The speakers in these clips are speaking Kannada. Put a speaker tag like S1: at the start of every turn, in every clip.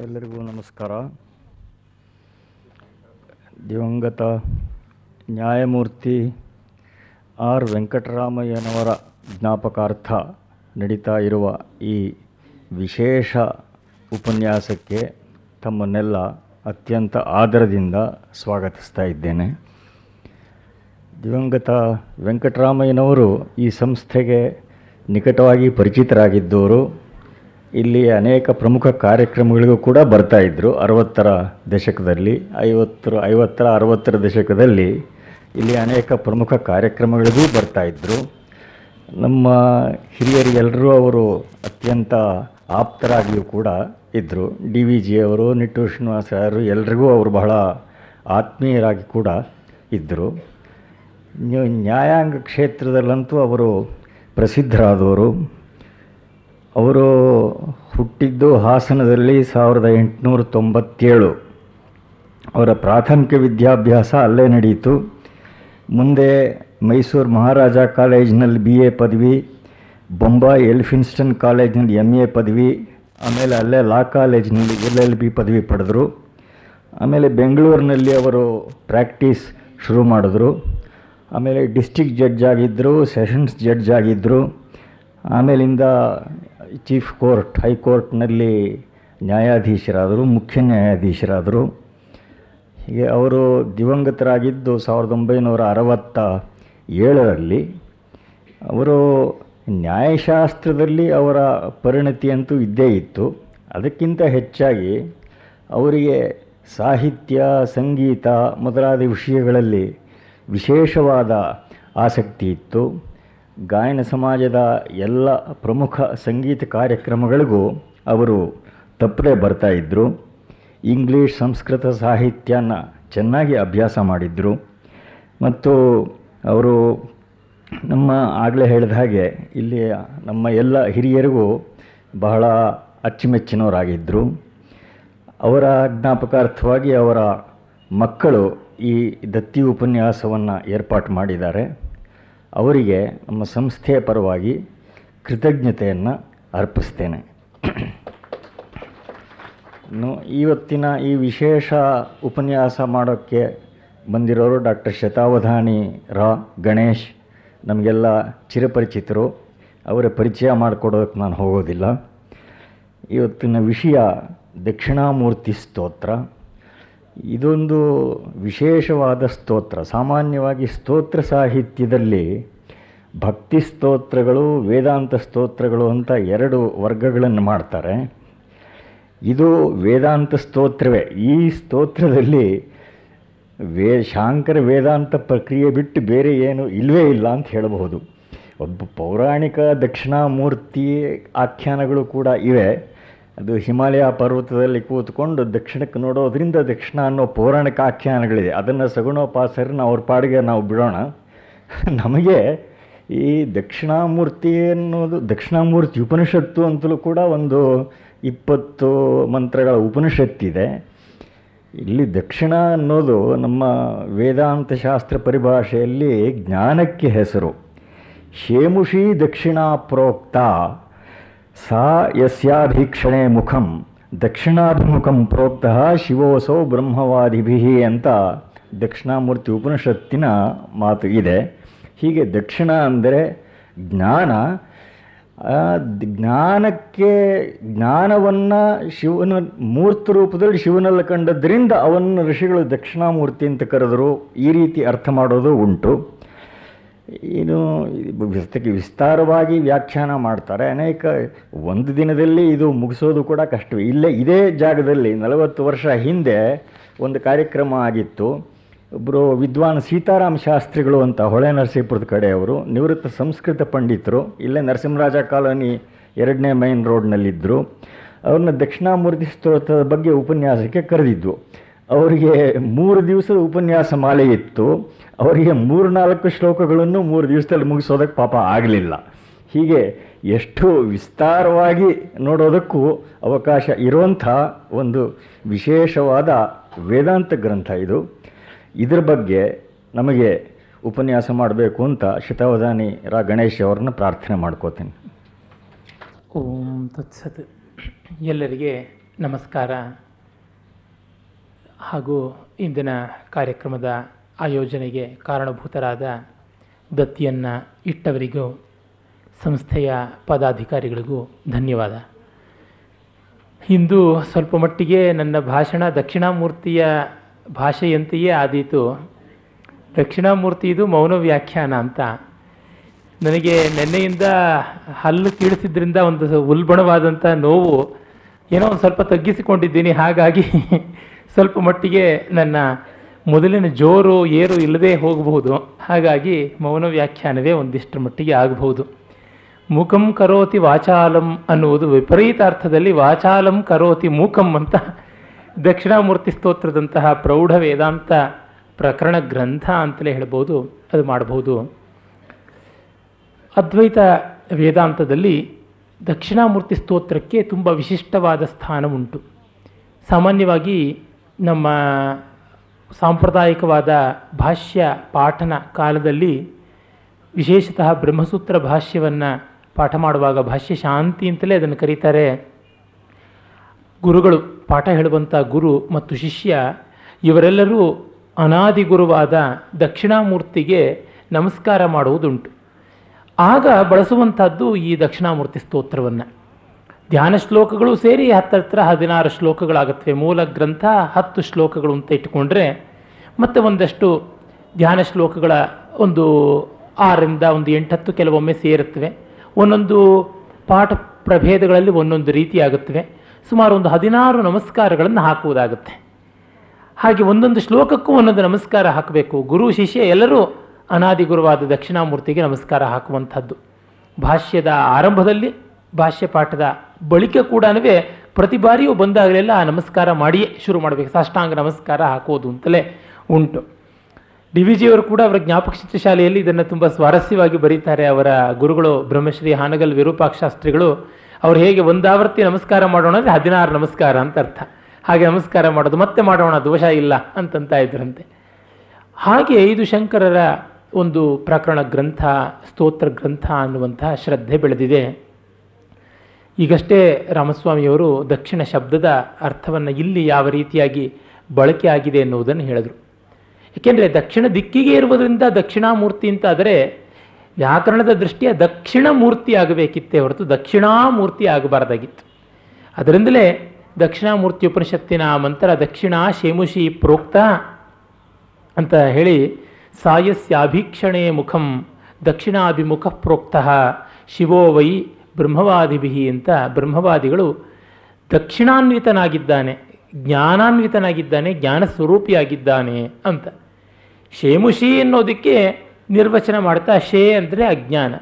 S1: ಎಲ್ಲರಿಗೂ ನಮಸ್ಕಾರ. ದಿವಂಗತ ನ್ಯಾಯಮೂರ್ತಿ ಆರ್ ವೆಂಕಟರಾಮಯ್ಯನವರ ಜ್ಞಾಪಕಾರ್ಥ ನಡೀತಾ ಇರುವ ಈ ವಿಶೇಷ ಉಪನ್ಯಾಸಕ್ಕೆ ತಮ್ಮನ್ನೆಲ್ಲ ಅತ್ಯಂತ ಆದರದಿಂದ ಸ್ವಾಗತಿಸ್ತಾ ಇದ್ದೇನೆ. ದಿವಂಗತ ವೆಂಕಟರಾಮಯ್ಯನವರು ಈ ಸಂಸ್ಥೆಗೆ ನಿಕಟವಾಗಿ ಪರಿಚಿತರಾಗಿದ್ದವರು. ಇಲ್ಲಿ ಅನೇಕ ಪ್ರಮುಖ ಕಾರ್ಯಕ್ರಮಗಳಿಗೂ ಕೂಡ ಬರ್ತಾ ಇದ್ದರು ಅರವತ್ತರ ದಶಕದಲ್ಲಿ, ಐವತ್ತರ ಐವತ್ತರ, ಅರವತ್ತರ ದಶಕದಲ್ಲಿ ಇಲ್ಲಿ ಅನೇಕ ಪ್ರಮುಖ ಕಾರ್ಯಕ್ರಮಗಳಿಗೂ ಬರ್ತಾ ಇದ್ದರು ನಮ್ಮ ಹಿರಿಯರಿಗೆಲ್ಲರೂ ಅವರು ಅತ್ಯಂತ ಆಪ್ತರಾಗಿಯೂ ಕೂಡ ಇದ್ದರು ಡಿ ವಿ ಜಿ ಅವರು ನಿಟ್ಟೂರು ಶ್ರೀನಿವಾಸ ಅವರು ಎಲ್ರಿಗೂ ಅವರು ಬಹಳ ಆತ್ಮೀಯರಾಗಿ ಕೂಡ ಇದ್ದರು ನ್ಯ- ನ್ಯಾಯಾಂಗ ಕ್ಷೇತ್ರದಲ್ಲಂತೂ ಅವರು ಪ್ರಸಿದ್ಧರಾದವರು. ಅವರು ಹುಟ್ಟಿದ್ದು ಹಾಸನದಲ್ಲಿ ಸಾವಿರದ ಎಂಟುನೂರ ತೊಂಬತ್ತೇಳು. ಅವರ ಪ್ರಾಥಮಿಕ ವಿದ್ಯಾಭ್ಯಾಸ ಅಲ್ಲೇ ನಡೆಯಿತು. ಮುಂದೆ ಮೈಸೂರು ಮಹಾರಾಜ ಕಾಲೇಜಿನಲ್ಲಿ ಬಿ ಎ ಪದವಿ, ಬೊಂಬಾಯಿ ಎಲ್ಫಿನ್ಸ್ಟನ್ ಕಾಲೇಜಿನಲ್ಲಿ ಎಂ ಎ ಪದವಿ, ಆಮೇಲೆ ಅಲ್ಲೇ ಲಾ ಕಾಲೇಜಿನಲ್ಲಿ ಎಲ್ ಎಲ್ ಬಿ ಪದವಿ ಪಡೆದರು. ಆಮೇಲೆ ಬೆಂಗಳೂರಿನಲ್ಲಿ ಅವರು ಪ್ರಾಕ್ಟೀಸ್ ಶುರು ಮಾಡಿದ್ರು. ಆಮೇಲೆ ಡಿಸ್ಟಿಕ್ ಜಡ್ಜ್ ಆಗಿದ್ದರು ಸೆಷನ್ಸ್ ಜಡ್ಜ್ ಆಗಿದ್ದರು ಆಮೇಲಿಂದ ಚೀಫ್ ಕೋರ್ಟ್, ಹೈಕೋರ್ಟ್ನಲ್ಲಿ ನ್ಯಾಯಾಧೀಶರಾದರು, ಮುಖ್ಯ ನ್ಯಾಯಾಧೀಶರಾದರು. ಹೀಗೆ ಅವರು ದಿವಂಗತರಾಗಿದ್ದು ಸಾವಿರದ ಒಂಬೈನೂರ ಅರವತ್ತ ಏಳರಲ್ಲಿ ಅವರು ನ್ಯಾಯಶಾಸ್ತ್ರದಲ್ಲಿ ಅವರ ಪರಿಣತಿಯಂತೂ ಇದ್ದೇ ಇತ್ತು. ಅದಕ್ಕಿಂತ ಹೆಚ್ಚಾಗಿ ಅವರಿಗೆ ಸಾಹಿತ್ಯ, ಸಂಗೀತ ಮೊದಲಾದ ವಿಷಯಗಳಲ್ಲಿ ವಿಶೇಷವಾದ ಆಸಕ್ತಿ ಇತ್ತು. ಗಾಯನ ಸಮಾಜದ ಎಲ್ಲ ಪ್ರಮುಖ ಸಂಗೀತ ಕಾರ್ಯಕ್ರಮಗಳಿಗೂ ಅವರು ತಪ್ಪದೆ ಬರ್ತಾ ಇದ್ದರು ಇಂಗ್ಲೀಷ್, ಸಂಸ್ಕೃತ ಸಾಹಿತ್ಯನ ಚೆನ್ನಾಗಿ ಅಭ್ಯಾಸ ಮಾಡಿದರು. ಮತ್ತು ಅವರು ನಮ್ಮ ಆಗಲೇ ಹೇಳಿದ ಹಾಗೆ ಇಲ್ಲಿ ನಮ್ಮ ಎಲ್ಲ ಹಿರಿಯರಿಗೂ ಬಹಳ ಅಚ್ಚುಮೆಚ್ಚಿನವರಾಗಿದ್ದರು ಅವರ ಜ್ಞಾಪಕಾರ್ಥವಾಗಿ ಅವರ ಮಕ್ಕಳು ಈ ದತ್ತಿ ಉಪನ್ಯಾಸವನ್ನು ಏರ್ಪಾಟು ಮಾಡಿದ್ದಾರೆ. ಅವರಿಗೆ ನಮ್ಮ ಸಂಸ್ಥೆಯ ಪರವಾಗಿ ಕೃತಜ್ಞತೆಯನ್ನು ಅರ್ಪಿಸ್ತೇನೆ. ಇವತ್ತಿನ ಈ ವಿಶೇಷ ಉಪನ್ಯಾಸ ಮಾಡೋಕ್ಕೆ ಬಂದಿರೋರು ಡಾಕ್ಟರ್ ಶತಾವಧಾನಿ ರಾ ಗಣೇಶ್. ನಮಗೆಲ್ಲ ಚಿರಪರಿಚಿತರು. ಅವರ ಪರಿಚಯ ಮಾಡಿಕೊಡೋದಕ್ಕೆ ನಾನು ಹೋಗೋದಿಲ್ಲ. ಇವತ್ತಿನ ವಿಷಯ ದಕ್ಷಿಣಾಮೂರ್ತಿ ಸ್ತೋತ್ರ. ಇದೊಂದು ವಿಶೇಷವಾದ ಸ್ತೋತ್ರ. ಸಾಮಾನ್ಯವಾಗಿ ಸ್ತೋತ್ರ ಸಾಹಿತ್ಯದಲ್ಲಿ ಭಕ್ತಿ ಸ್ತೋತ್ರಗಳು, ವೇದಾಂತ ಸ್ತೋತ್ರಗಳು ಅಂತ ಎರಡು ವರ್ಗಗಳನ್ನು ಮಾಡ್ತಾರೆ. ಇದು ವೇದಾಂತ ಸ್ತೋತ್ರವೇ. ಈ ಸ್ತೋತ್ರದಲ್ಲಿ ವೇ, ಶಾಂಕರ ವೇದಾಂತ ಪ್ರಕ್ರಿಯೆ ಬಿಟ್ಟು ಬೇರೆ ಏನು ಇಲ್ಲವೇ ಇಲ್ಲ ಅಂತ ಹೇಳಬಹುದು. ಒಬ್ಬ ಪೌರಾಣಿಕ ದಕ್ಷಿಣಾಮೂರ್ತಿ ಆಖ್ಯಾನಗಳು ಕೂಡ ಇವೆ. ಅದು ಹಿಮಾಲಯ ಪರ್ವತದಲ್ಲಿ ಕೂತ್ಕೊಂಡು ದಕ್ಷಿಣಕ್ಕೆ ನೋಡೋದ್ರಿಂದ ದಕ್ಷಿಣ ಅನ್ನೋ ಪೌರಾಣಿಕ ಆಖ್ಯಾನಗಳಿದೆ. ಅದನ್ನು ಸಗುಣೋಪಾಸರನ್ನ ಅವ್ರ ಪಾಡಿಗೆ ನಾವು ಬಿಡೋಣ. ನಮಗೆ ಈ ದಕ್ಷಿಣಾಮೂರ್ತಿ ಅನ್ನೋದು, ದಕ್ಷಿಣಾಮೂರ್ತಿ ಉಪನಿಷತ್ತು ಅಂತಲೂ ಕೂಡ ಒಂದು ಇಪ್ಪತ್ತು ಮಂತ್ರಗಳ ಉಪನಿಷತ್ತಿದೆ ಇಲ್ಲಿ ದಕ್ಷಿಣ ಅನ್ನೋದು ನಮ್ಮ ವೇದಾಂತ ಶಾಸ್ತ್ರ ಪರಿಭಾಷೆಯಲ್ಲಿ ಜ್ಞಾನಕ್ಕೆ ಹೆಸರು. ಶೇಮುಷಿ ದಕ್ಷಿಣ ಪ್ರೋಕ್ತ ಸಾ ಯಸ್ಯಾಭೀಕ್ಷಣೆ ಮುಖಂ ದಕ್ಷಿಣಾಭಿಮುಖಂ ಪ್ರೋಕ್ತಃ ಶಿವೋಸೋ ಬ್ರಹ್ಮವಾದಿಭಿ ಅಂತ ದಕ್ಷಿಣಾಮೂರ್ತಿ ಉಪನಿಷತ್ತಿನ ಮಾತು ಇದೆ। ಹೀಗೆ ದಕ್ಷಿಣ ಅಂದರೆ ಜ್ಞಾನ। ಜ್ಞಾನಕ್ಕೆ ಜ್ಞಾನವನ್ನು ಶಿವನ ಮೂರ್ತ ರೂಪದಲ್ಲಿ ಶಿವನಲ್ಲಿ ಕಂಡದ್ರಿಂದ ಅವನ್ನು ಋಷಿಗಳು ದಕ್ಷಿಣಾಮೂರ್ತಿ ಅಂತ ಕರೆದರು। ಈ ರೀತಿ ಅರ್ಥ ಮಾಡೋದು ಉಂಟು। ಏನು ಇದಕ್ಕೆ ವಿಸ್ತಾರವಾಗಿ ವ್ಯಾಖ್ಯಾನ ಮಾಡ್ತಾರೆ. ಅನೇಕ ಒಂದು ದಿನದಲ್ಲಿ ಇದು ಮುಗಿಸೋದು ಕೂಡ ಕಷ್ಟವೇ. ಇಲ್ಲೇ ಇದೇ ಜಾಗದಲ್ಲಿ ನಲವತ್ತು ವರ್ಷ ಹಿಂದೆ ಒಂದು ಕಾರ್ಯಕ್ರಮ ಆಗಿತ್ತು. ಒಬ್ಬರು ವಿದ್ವಾನ್ ಸೀತಾರಾಮ್ ಶಾಸ್ತ್ರಿಗಳು ಅಂತ ಹೊಳೆ ನರಸೀಪುರದ ಕಡೆಯವರು ನಿವೃತ್ತ ಸಂಸ್ಕೃತ ಪಂಡಿತರು, ಇಲ್ಲೇ ನರಸಿಂಹರಾಜ ಕಾಲೋನಿ ಎರಡನೇ ಮೈನ್ ರೋಡ್ನಲ್ಲಿದ್ದರು ಅವ್ರನ್ನ ದಕ್ಷಿಣಾಮೂರ್ತಿ ಸ್ತೋತ್ರದ ಬಗ್ಗೆ ಉಪನ್ಯಾಸಕ್ಕೆ ಕರೆದಿದ್ವು ಅವರಿಗೆ ಮೂರು ದಿವಸದ ಉಪನ್ಯಾಸ ಮಾಲೆ ಇತ್ತು. ಅವರಿಗೆ ಮೂರು ನಾಲ್ಕು ಶ್ಲೋಕಗಳನ್ನು ಮೂರು ದಿವಸದಲ್ಲಿ ಮುಗಿಸೋದಕ್ಕೆ ಪಾಪ ಆಗಲಿಲ್ಲ. ಹೀಗೆ ಎಷ್ಟು ವಿಸ್ತಾರವಾಗಿ ನೋಡೋದಕ್ಕೂ ಅವಕಾಶ ಇರುವಂಥ ಒಂದು ವಿಶೇಷವಾದ ವೇದಾಂತ ಗ್ರಂಥ ಇದು. ಇದರ ಬಗ್ಗೆ ನಮಗೆ ಉಪನ್ಯಾಸ ಮಾಡಬೇಕು ಅಂತ ಶತಾವಧಾನಿ ರಾ ಗಣೇಶ್ ಅವ್ರನ್ನ ಪ್ರಾರ್ಥನೆ ಮಾಡ್ಕೋತೀನಿ.
S2: ಓಂ ತತ್ಸತ್. ಎಲ್ಲರಿಗೆ ನಮಸ್ಕಾರ. ಹಾಗೂ ಇಂದಿನ ಕಾರ್ಯಕ್ರಮದ ಆಯೋಜನೆಗೆ ಕಾರಣಭೂತರಾದ ದತ್ತಿಯನ್ನು ಇಟ್ಟವರಿಗೂ, ಸಂಸ್ಥೆಯ ಪದಾಧಿಕಾರಿಗಳಿಗೂ ಧನ್ಯವಾದ. ಇಂದು ಸ್ವಲ್ಪ ಮಟ್ಟಿಗೆ ನನ್ನ ಭಾಷಣ ದಕ್ಷಿಣಾಮೂರ್ತಿಯ ಭಾಷೆಯಂತೆಯೇ ಆದೀತು. ದಕ್ಷಿಣಾಮೂರ್ತಿ ಇದು ಮೌನ ವ್ಯಾಖ್ಯಾನ ಅಂತ. ನನಗೆ ನಿನ್ನೆಯಿಂದ ಹಲ್ಲು ಕೀಳಿಸಿದ್ರಿಂದ ಒಂದು ಉಲ್ಬಣವಾದಂಥ ನೋವು ಏನೋ ಒಂದು ಸ್ವಲ್ಪ ತಗ್ಗಿಸಿಕೊಂಡಿದ್ದೀನಿ. ಹಾಗಾಗಿ ಸ್ವಲ್ಪ ಮಟ್ಟಿಗೆ ನನ್ನ ಮೊದಲಿನ ಜೋರು ಏರು ಇಲ್ಲದೆ ಹೋಗಬಹುದು. ಹಾಗಾಗಿ ಮೌನ ವ್ಯಾಖ್ಯಾನವೇ ಒಂದಿಷ್ಟರ ಮಟ್ಟಿಗೆ ಆಗಬಹುದು. ಮೂಕಂ ಕರೋತಿ ವಾಚಾಲಂ ಅನ್ನುವುದು ವಿಪರೀತ ಅರ್ಥದಲ್ಲಿ ವಾಚಾಲಂ ಕರೋತಿ ಮೂಕಂ ಅಂತ ದಕ್ಷಿಣಾಮೂರ್ತಿ ಸ್ತೋತ್ರದಂತಹ ಪ್ರೌಢ ವೇದಾಂತ ಪ್ರಕರಣ ಗ್ರಂಥ ಅಂತಲೇ ಹೇಳ್ಬೋದು, ಅದು ಮಾಡಬಹುದು. ಅದ್ವೈತ ವೇದಾಂತದಲ್ಲಿ ದಕ್ಷಿಣಾಮೂರ್ತಿ ಸ್ತೋತ್ರಕ್ಕೆ ತುಂಬ ವಿಶಿಷ್ಟವಾದ ಸ್ಥಾನ ಉಂಟು ಸಾಮಾನ್ಯವಾಗಿ ನಮ್ಮ ಸಾಂಪ್ರದಾಯಿಕವಾದ ಭಾಷ್ಯ ಪಾಠನ ಕಾಲದಲ್ಲಿ ವಿಶೇಷತಃ ಬ್ರಹ್ಮಸೂತ್ರ ಭಾಷ್ಯವನ್ನು ಪಾಠ ಮಾಡುವಾಗ ಭಾಷ್ಯ ಶಾಂತಿ ಅಂತಲೇ ಅದನ್ನು ಕರೀತಾರೆ. ಗುರುಗಳು ಪಾಠ ಹೇಳುವಂಥ ಗುರು ಮತ್ತು ಶಿಷ್ಯ ಇವರೆಲ್ಲರೂ ಅನಾದಿ ಗುರುವಾದ ದಕ್ಷಿಣಾಮೂರ್ತಿಗೆ ನಮಸ್ಕಾರ ಮಾಡುವುದುಂಟು. ಆಗ ಬಳಸುವಂಥದ್ದು ಈ ದಕ್ಷಿಣಾಮೂರ್ತಿ ಸ್ತೋತ್ರವನ್ನು. ಧ್ಯಾನ ಶ್ಲೋಕಗಳು ಸೇರಿ ಹತ್ತತ್ರ ಹದಿನಾರು ಶ್ಲೋಕಗಳಾಗುತ್ತವೆ ಮೂಲ ಗ್ರಂಥ ಹತ್ತು ಶ್ಲೋಕಗಳು ಅಂತ ಇಟ್ಟುಕೊಂಡ್ರೆ ಮತ್ತೆ ಒಂದಷ್ಟು ಧ್ಯಾನ ಶ್ಲೋಕಗಳ ಒಂದು ಆರರಿಂದ ಒಂದು ಎಂಟತ್ತು ಕೆಲವೊಮ್ಮೆ ಸೇರುತ್ತವೆ. ಒಂದೊಂದು ಪಾಠ ಪ್ರಭೇದಗಳಲ್ಲಿ ಒಂದೊಂದು ರೀತಿ ಆಗುತ್ತವೆ ಸುಮಾರು ಒಂದು ಹದಿನಾರು ನಮಸ್ಕಾರಗಳನ್ನು ಹಾಕುವುದಾಗುತ್ತೆ. ಹಾಗೆ ಒಂದೊಂದು ಶ್ಲೋಕಕ್ಕೂ ಒಂದೊಂದು ನಮಸ್ಕಾರ ಹಾಕಬೇಕು. ಗುರು, ಶಿಷ್ಯ ಎಲ್ಲರೂ ಅನಾದಿ ಗುರುವಾದ ದಕ್ಷಿಣಾಮೂರ್ತಿಗೆ ನಮಸ್ಕಾರ ಹಾಕುವಂಥದ್ದು. ಭಾಷ್ಯದ ಆರಂಭದಲ್ಲಿ ಭಾಷ್ಯ ಪಾಠದ ಬಳಿಕ ಕೂಡ ಪ್ರತಿ ಬಾರಿಯೂ ಬಂದಾಗಲೆಲ್ಲ ಆ ನಮಸ್ಕಾರ ಮಾಡಿಯೇ ಶುರು ಮಾಡಬೇಕು. ಸಾಷ್ಟಾಂಗ ನಮಸ್ಕಾರ ಹಾಕೋದು ಅಂತಲೇ ಉಂಟು. ಡಿ ವಿ ಜಿಯವರು ಕೂಡ ಅವರ ಜ್ಞಾಪಕ ಶಾಲೆಯಲ್ಲಿ ಇದನ್ನು ತುಂಬ ಸ್ವಾರಸ್ಯವಾಗಿ ಬರೀತಾರೆ. ಅವರ ಗುರುಗಳು ಬ್ರಹ್ಮಶ್ರೀ ಹಾನಗಲ್ ವಿರೂಪಾಕ್ಷಾಸ್ತ್ರಿಗಳು ಅವ್ರು ಹೇಗೆ ಒಂದಾವರ್ತಿ ನಮಸ್ಕಾರ ಮಾಡೋಣ ಅಂದರೆ ಹದಿನಾರು ನಮಸ್ಕಾರ ಅಂತ ಅರ್ಥ. ಹಾಗೆ ನಮಸ್ಕಾರ ಮಾಡೋದು, ಮತ್ತೆ ಮಾಡೋಣ, ದೋಷ ಇಲ್ಲ ಅಂತಂತ ಇದ್ರಂತೆ. ಹಾಗೆ ಇದು ಶಂಕರರ ಒಂದು ಪ್ರಕರಣ ಗ್ರಂಥ, ಸ್ತೋತ್ರ ಗ್ರಂಥ ಅನ್ನುವಂತಹ ಶ್ರದ್ಧೆ ಬೆಳೆದಿದೆ. ಈಗಷ್ಟೇ ರಾಮಸ್ವಾಮಿಯವರು ದಕ್ಷಿಣ ಶಬ್ದದ ಅರ್ಥವನ್ನು ಇಲ್ಲಿ ಯಾವ ರೀತಿಯಾಗಿ ಬಳಕೆ ಆಗಿದೆ ಎನ್ನುವುದನ್ನು ಹೇಳಿದರು. ಏಕೆಂದರೆ ದಕ್ಷಿಣ ದಿಕ್ಕಿಗೆ ಇರುವುದರಿಂದ ದಕ್ಷಿಣಾಮೂರ್ತಿ ಅಂತ ಆದರೆ ವ್ಯಾಕರಣದ ದೃಷ್ಟಿಯ ದಕ್ಷಿಣ ಮೂರ್ತಿ ಆಗಬೇಕಿತ್ತೇ ಹೊರತು ದಕ್ಷಿಣಾಮೂರ್ತಿ ಆಗಬಾರ್ದಾಗಿತ್ತು. ಅದರಿಂದಲೇ ದಕ್ಷಿಣಾಮೂರ್ತಿ ಉಪನಿಷತ್ತಿನ ಮಂತ್ರ ದಕ್ಷಿಣ ಶೇಮುಷಿ ಪ್ರೋಕ್ತ ಅಂತ ಹೇಳಿ ಸಾಯಸ್ಯಾಭೀಕ್ಷಣೆ ಮುಖಂ ದಕ್ಷಿಣಾಭಿಮುಖ ಪ್ರೋಕ್ತಃ ಶಿವೋ ವೈ ಬ್ರಹ್ಮವಾದಿಭಿ ಅಂತ ಬ್ರಹ್ಮವಾದಿಗಳು ದಕ್ಷಿಣಾನ್ವಿತನಾಗಿದ್ದಾನೆ, ಜ್ಞಾನಾನ್ವಿತನಾಗಿದ್ದಾನೆ ಜ್ಞಾನ ಸ್ವರೂಪಿಯಾಗಿದ್ದಾನೆ ಅಂತ. ಶೇಮುಷಿ ಅನ್ನೋದಕ್ಕೆ ನಿರ್ವಚನ ಮಾಡ್ತಾ ಶೇ ಅಂದರೆ ಅಜ್ಞಾನ.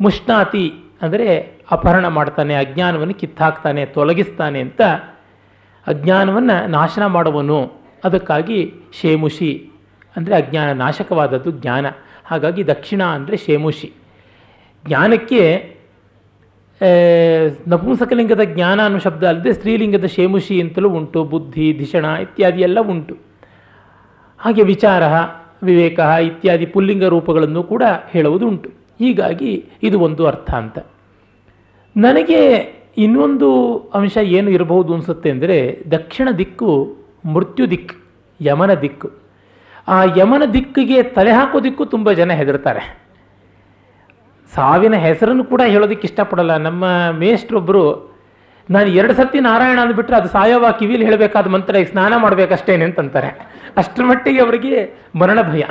S2: ಮುಷ್ಣಾತಿ ಅಂದರೆ ಅಪಹರಣ ಮಾಡ್ತಾನೆ, ಅಜ್ಞಾನವನ್ನು ಕಿತ್ತಾಕ್ತಾನೆ, ತೊಲಗಿಸ್ತಾನೆ ಅಂತ ಅಜ್ಞಾನವನ್ನು ನಾಶನ ಮಾಡುವನು. ಅದಕ್ಕಾಗಿ ಶೇಮುಷಿ ಅಂದರೆ ಅಜ್ಞಾನ, ನಾಶಕವಾದದ್ದು ಜ್ಞಾನ. ಹಾಗಾಗಿ ದಕ್ಷಿಣ ಅಂದರೆ ಶೇಮುಷಿ. ಜ್ಞಾನಕ್ಕೆ ನಪುಂಸಕಲಿಂಗದ ಜ್ಞಾನ ಅನ್ನೋ ಶಬ್ದ ಅಲ್ಲದೆ ಸ್ತ್ರೀಲಿಂಗದ ಶೇಮುಷಿ ಅಂತಲೂ ಉಂಟು, ಬುದ್ಧಿ, ಧಿಷಣ ಇತ್ಯಾದಿ ಎಲ್ಲ ಉಂಟು. ಹಾಗೆ ವಿಚಾರ, ವಿವೇಕ ಇತ್ಯಾದಿ ಪುಲ್ಲಿಂಗ ರೂಪಗಳನ್ನು ಕೂಡ ಹೇಳುವುದು ಉಂಟು ಹೀಗಾಗಿ ಇದು ಒಂದು ಅರ್ಥ ಅಂತ. ನನಗೆ ಇನ್ನೊಂದು ಅಂಶ ಏನು ಇರಬಹುದು ಅನಿಸುತ್ತೆ ಅಂದರೆ, ದಕ್ಷಿಣ ದಿಕ್ಕು ಮೃತ್ಯು ದಿಕ್ಕು ಯಮನ ದಿಕ್ಕು. ಆ ಯಮನ ದಿಕ್ಕಿಗೆ ತಲೆ ಹಾಕೋದಿಕ್ಕೂ ತುಂಬ ಜನ ಹೆದರ್ತಾರೆ. ಸಾವಿನ ಹೆಸರನ್ನು ಕೂಡ ಹೇಳೋದಕ್ಕೆ ಇಷ್ಟಪಡಲ್ಲ. ನಮ್ಮ ಮೇಷ್ಟ್ರೊಬ್ಬರು ನಾನು ಎರಡು ಸರ್ತಿ ನಾರಾಯಣ ಅಂದ್ಬಿಟ್ರೆ ಅದು ಸಾಯೋವ ಕಿವಿಲಿ ಹೇಳಬೇಕಾದ ಮಂತ್ರ, ಈಗ ಸ್ನಾನ ಮಾಡಬೇಕಷ್ಟೇನೆ ಅಂತಂತಾರೆ. ಅಷ್ಟರ ಮಟ್ಟಿಗೆ ಅವರಿಗೆ ಮರಣ ಭಯ.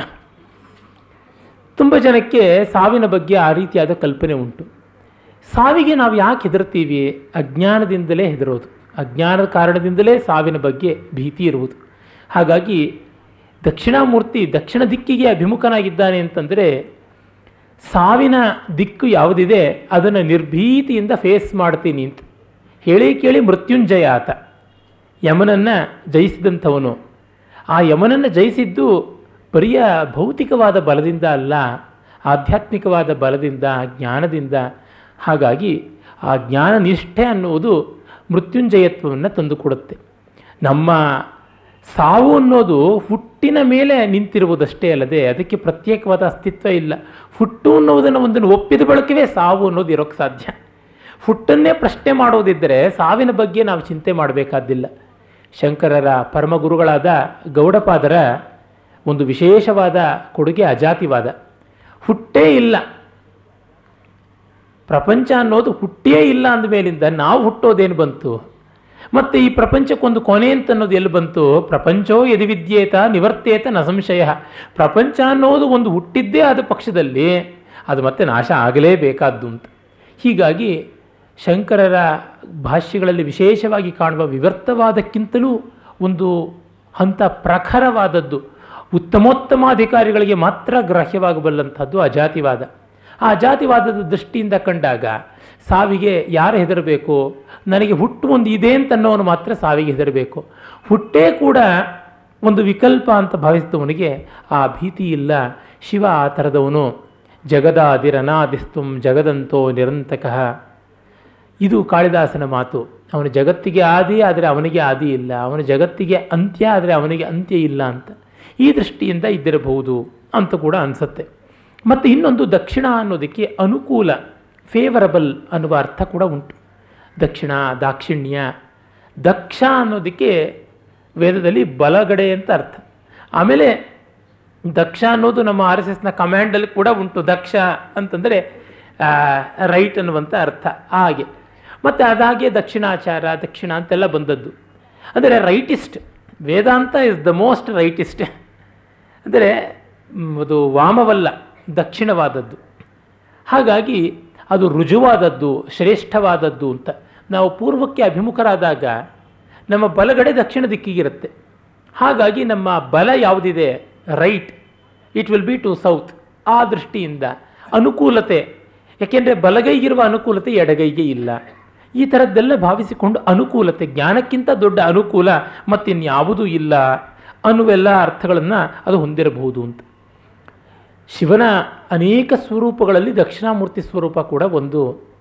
S2: ತುಂಬ ಜನಕ್ಕೆ ಸಾವಿನ ಬಗ್ಗೆ ಆ ರೀತಿಯಾದ ಕಲ್ಪನೆ ಉಂಟು. ಸಾವಿಗೆ ನಾವು ಯಾಕೆ ಹೆದರ್ತೀವಿ ಅಜ್ಞಾನದಿಂದಲೇ ಹೆದರೋದು. ಅಜ್ಞಾನದ ಕಾರಣದಿಂದಲೇ ಸಾವಿನ ಬಗ್ಗೆ ಭೀತಿ ಇರುವುದು. ಹಾಗಾಗಿ ದಕ್ಷಿಣಾಮೂರ್ತಿ ದಕ್ಷಿಣ ದಿಕ್ಕಿಗೆ ಅಭಿಮುಖನಾಗಿದ್ದಾನೆ ಅಂತಂದರೆ ಸಾವಿನ ದಿಕ್ಕು ಯಾವುದಿದೆ, ಅದನ್ನು ನಿರ್ಭೀತಿಯಿಂದ ಫೇಸ್ ಮಾಡ್ತೀನಿ ಅಂತ. ಹೇಳಿ ಕೇಳಿ ಮೃತ್ಯುಂಜಯ ಆತ. ಯಮನನ್ನು ಜಯಿಸಿದಂಥವನು. ಆ ಯಮನನ್ನು ಜಯಿಸಿದ್ದು ಬರಿಯ ಭೌತಿಕವಾದ ಬಲದಿಂದ ಅಲ್ಲ, ಆಧ್ಯಾತ್ಮಿಕವಾದ ಬಲದಿಂದ, ಜ್ಞಾನದಿಂದ. ಹಾಗಾಗಿ ಆ ಜ್ಞಾನ ನಿಷ್ಠೆ ಅನ್ನುವುದು ಮೃತ್ಯುಂಜಯತ್ವವನ್ನು ತಂದುಕೊಡುತ್ತೆ. ನಮ್ಮ ಸಾವು ಅನ್ನೋದು ಹುಟ್ಟಿನ ಮೇಲೆ ನಿಂತಿರುವುದಷ್ಟೇ ಅಲ್ಲದೆ ಅದಕ್ಕೆ ಪ್ರತ್ಯೇಕವಾದ ಅಸ್ತಿತ್ವ ಇಲ್ಲ. ಹುಟ್ಟು ಅನ್ನೋದನ್ನು ಒಂದನ್ನು ಒಪ್ಪಿದ ಬಳಕವೇ ಸಾವು ಅನ್ನೋದು ಇರೋಕ್ಕೆ ಸಾಧ್ಯ. ಹುಟ್ಟನ್ನೇ ಪ್ರಶ್ನೆ ಮಾಡೋದಿದ್ದರೆ ಸಾವಿನ ಬಗ್ಗೆ ನಾವು ಚಿಂತೆ ಮಾಡಬೇಕಾದ್ದಿಲ್ಲ ಶಂಕರರ ಪರಮಗುರುಗಳಾದ ಗೌಡಪಾದರ ಒಂದು ವಿಶೇಷವಾದ ಕೊಡುಗೆ ಅಜಾತಿವಾದ. ಹುಟ್ಟೇ ಇಲ್ಲ. ಪ್ರಪಂಚ ಅನ್ನೋದು ಹುಟ್ಟೇ ಇಲ್ಲ ಅಂದಮೇಲಿಂದ ನಾವು ಹುಟ್ಟೋದೇನು ಬಂತು? ಮತ್ತು ಈ ಪ್ರಪಂಚಕ್ಕೊಂದು ಕೊನೆ ಅಂತ ಅನ್ನೋದು ಎಲ್ಲಿ ಬಂತು? ಪ್ರಪಂಚೋ ಯದಿ ವಿದ್ಯೇತ, ನಿವರ್ತೇತ ನ ಸಂಶಯ. ಪ್ರಪಂಚ ಅನ್ನೋದು ಒಂದು ಹುಟ್ಟಿದ್ದೇ ಆದ ಪಕ್ಷದಲ್ಲಿ ಅದು ಮತ್ತೆ ನಾಶ ಆಗಲೇಬೇಕಾದ್ದು ಅಂತ. ಹೀಗಾಗಿ ಶಂಕರರ ಭಾಷ್ಯಗಳಲ್ಲಿ ವಿಶೇಷವಾಗಿ ಕಾಣುವ ವಿವರ್ತವಾದಕ್ಕಿಂತಲೂ ಒಂದು ಹಂತ ಪ್ರಖರವಾದದ್ದು. ಉತ್ತಮೋತ್ತಮ ಅಧಿಕಾರಿಗಳಿಗೆ ಮಾತ್ರ ಗ್ರಾಹ್ಯವಾಗಬಲ್ಲಂಥದ್ದು ಅಜಾತಿವಾದ. ಆ ಅಜಾತಿವಾದದ ದೃಷ್ಟಿಯಿಂದ ಕಂಡಾಗ ಸಾವಿಗೆ ಯಾರು ಹೆದರಬೇಕು? ನನಗೆ ಹುಟ್ಟು ಒಂದು ಇದೆ ಅಂತನ್ನೋನು ಮಾತ್ರ ಸಾವಿಗೆ ಹೆದರಬೇಕು. ಹುಟ್ಟೇ ಕೂಡ ಒಂದು ವಿಕಲ್ಪ ಅಂತ ಭಾವಿಸಿದವನಿಗೆ ಆ ಭೀತಿ ಇಲ್ಲ. ಶಿವ ಆ ಥರದವನು. ಜಗದಾದಿರನಾದಿಸ್ತುಂ ಜಗದಂತೋ ನಿರಂತಕಃ. ಇದು ಕಾಳಿದಾಸನ ಮಾತು. ಅವನ ಜಗತ್ತಿಗೆ ಆದಿ ಆದರೆ ಅವನಿಗೆ ಆದಿ ಇಲ್ಲ. ಅವನ ಜಗತ್ತಿಗೆ ಅಂತ್ಯ ಆದರೆ ಅವನಿಗೆ ಅಂತ್ಯ ಇಲ್ಲ ಅಂತ. ಈ ದೃಷ್ಟಿಯಿಂದ ಇದ್ದಿರಬಹುದು ಅಂತ ಕೂಡ ಅನಿಸುತ್ತೆ. ಮತ್ತು ಇನ್ನೊಂದು ದಕ್ಷಿಣ ಅನ್ನೋದಕ್ಕೆ ಅನುಕೂಲ. ಫೇವರಬಲ್ ಅನ್ನುವ ಅರ್ಥ ಕೂಡ ಉಂಟು. ದಕ್ಷಿಣ, ದಾಕ್ಷಿಣ್ಯ, ದಕ್ಷ ಅನ್ನೋದಕ್ಕೆ ವೇದದಲ್ಲಿ ಬಲಗಡೆ ಅಂತ ಅರ್ಥ. ಆಮೇಲೆ ದಕ್ಷ ಅನ್ನೋದು ನಮ್ಮ ಆರ್ ಎಸ್ ಎಸ್ನ ಕಮ್ಯಾಂಡಲ್ಲಿ ಕೂಡ ಉಂಟು. ದಕ್ಷ ಅಂತಂದರೆ ರೈಟ್ ಅನ್ನುವಂಥ ಅರ್ಥ. ಹಾಗೆ. ಮತ್ತು ಅದಾಗೆ ದಕ್ಷಿಣಾಚಾರ, ದಕ್ಷಿಣ ಅಂತೆಲ್ಲ ಬಂದದ್ದು. ಅಂದರೆ rightist Vedanta is the most rightist ಅಂದರೆ ಅದು ವಾಮವಲ್ಲ, ದಕ್ಷಿಣವಾದದ್ದು. ಹಾಗಾಗಿ ಅದು ರುಜುವಾದದ್ದು, ಶ್ರೇಷ್ಠವಾದದ್ದು ಅಂತ. ನಾವು ಪೂರ್ವಕ್ಕೆ ಅಭಿಮುಖರಾದಾಗ ನಮ್ಮ ಬಲಗಡೆ ದಕ್ಷಿಣ ದಿಕ್ಕಿಗಿರುತ್ತೆ. ಹಾಗಾಗಿ ನಮ್ಮ ಬಲ ಯಾವುದಿದೆ? Right. It will be to south ಆ ದೃಷ್ಟಿಯಿಂದ ಅನುಕೂಲತೆ ಯಾಕೆಂದರೆ ಬಲಗೈಗಿರುವ ಅನುಕೂಲತೆ ಎಡಗೈಗೆ ಇಲ್ಲ. ಈ ಥರದ್ದೆಲ್ಲ ಭಾವಿಸಿಕೊಂಡು ಅನುಕೂಲತೆ, ಜ್ಞಾನಕ್ಕಿಂತ ದೊಡ್ಡ ಅನುಕೂಲ ಮತ್ತಿನ್ಯಾವುದೂ ಇಲ್ಲ ಅನ್ನುವೆಲ್ಲ ಅರ್ಥಗಳನ್ನು ಅದು ಹೊಂದಿರಬಹುದು ಅಂತ. ಶಿವನ ಅನೇಕ ಸ್ವರೂಪಗಳಲ್ಲಿ ದಕ್ಷಿಣಾಮೂರ್ತಿ ಸ್ವರೂಪ ಕೂಡ ಒಂದು.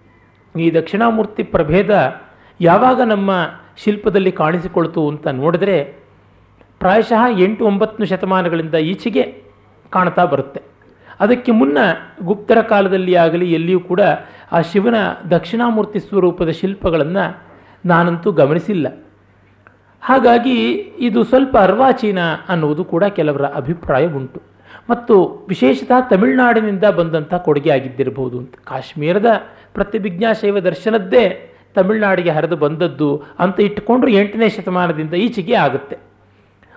S2: ಈ ದಕ್ಷಿಣಾಮೂರ್ತಿ ಪ್ರಭೇದ ಯಾವಾಗ ನಮ್ಮ ಶಿಲ್ಪದಲ್ಲಿ ಕಾಣಿಸಿಕೊಳ್ತು ಅಂತ ನೋಡಿದ್ರೆ ಪ್ರಾಯಶಃ ಎಂಟು ಒಂಬತ್ತು ಶತಮಾನಗಳಿಂದ ಈಚೆಗೆ ಕಾಣ್ತಾ ಬರುತ್ತೆ. ಅದಕ್ಕೆ ಮುನ್ನ ಗುಪ್ತರ ಕಾಲದಲ್ಲಿ ಆಗಲಿ ಎಲ್ಲಿಯೂ ಕೂಡ ಆ ಶಿವನ ದಕ್ಷಿಣಾಮೂರ್ತಿ ಸ್ವರೂಪದ ಶಿಲ್ಪಗಳನ್ನು ನಾನಂತೂ ಗಮನಿಸಿಲ್ಲ. ಹಾಗಾಗಿ ಇದು ಸ್ವಲ್ಪ ಅರ್ವಾಚೀನ ಅನ್ನುವುದು ಕೂಡ ಕೆಲವರ ಅಭಿಪ್ರಾಯ ಉಂಟು. ಮತ್ತು ವಿಶೇಷತಃ ತಮಿಳುನಾಡಿನಿಂದ ಬಂದಂಥ ಕೊಡುಗೆ ಆಗಿದ್ದಿರಬಹುದು ಅಂತ. ಕಾಶ್ಮೀರದ ಪ್ರತಿಭಿಜ್ಞಾ ಶೈವ ದರ್ಶನದ್ದೇ ತಮಿಳುನಾಡಿಗೆ ಹರಿದು ಬಂದದ್ದು ಅಂತ ಇಟ್ಟುಕೊಂಡ್ರು ಎಂಟನೇ ಶತಮಾನದಿಂದ ಈಚೆಗೆ ಆಗುತ್ತೆ.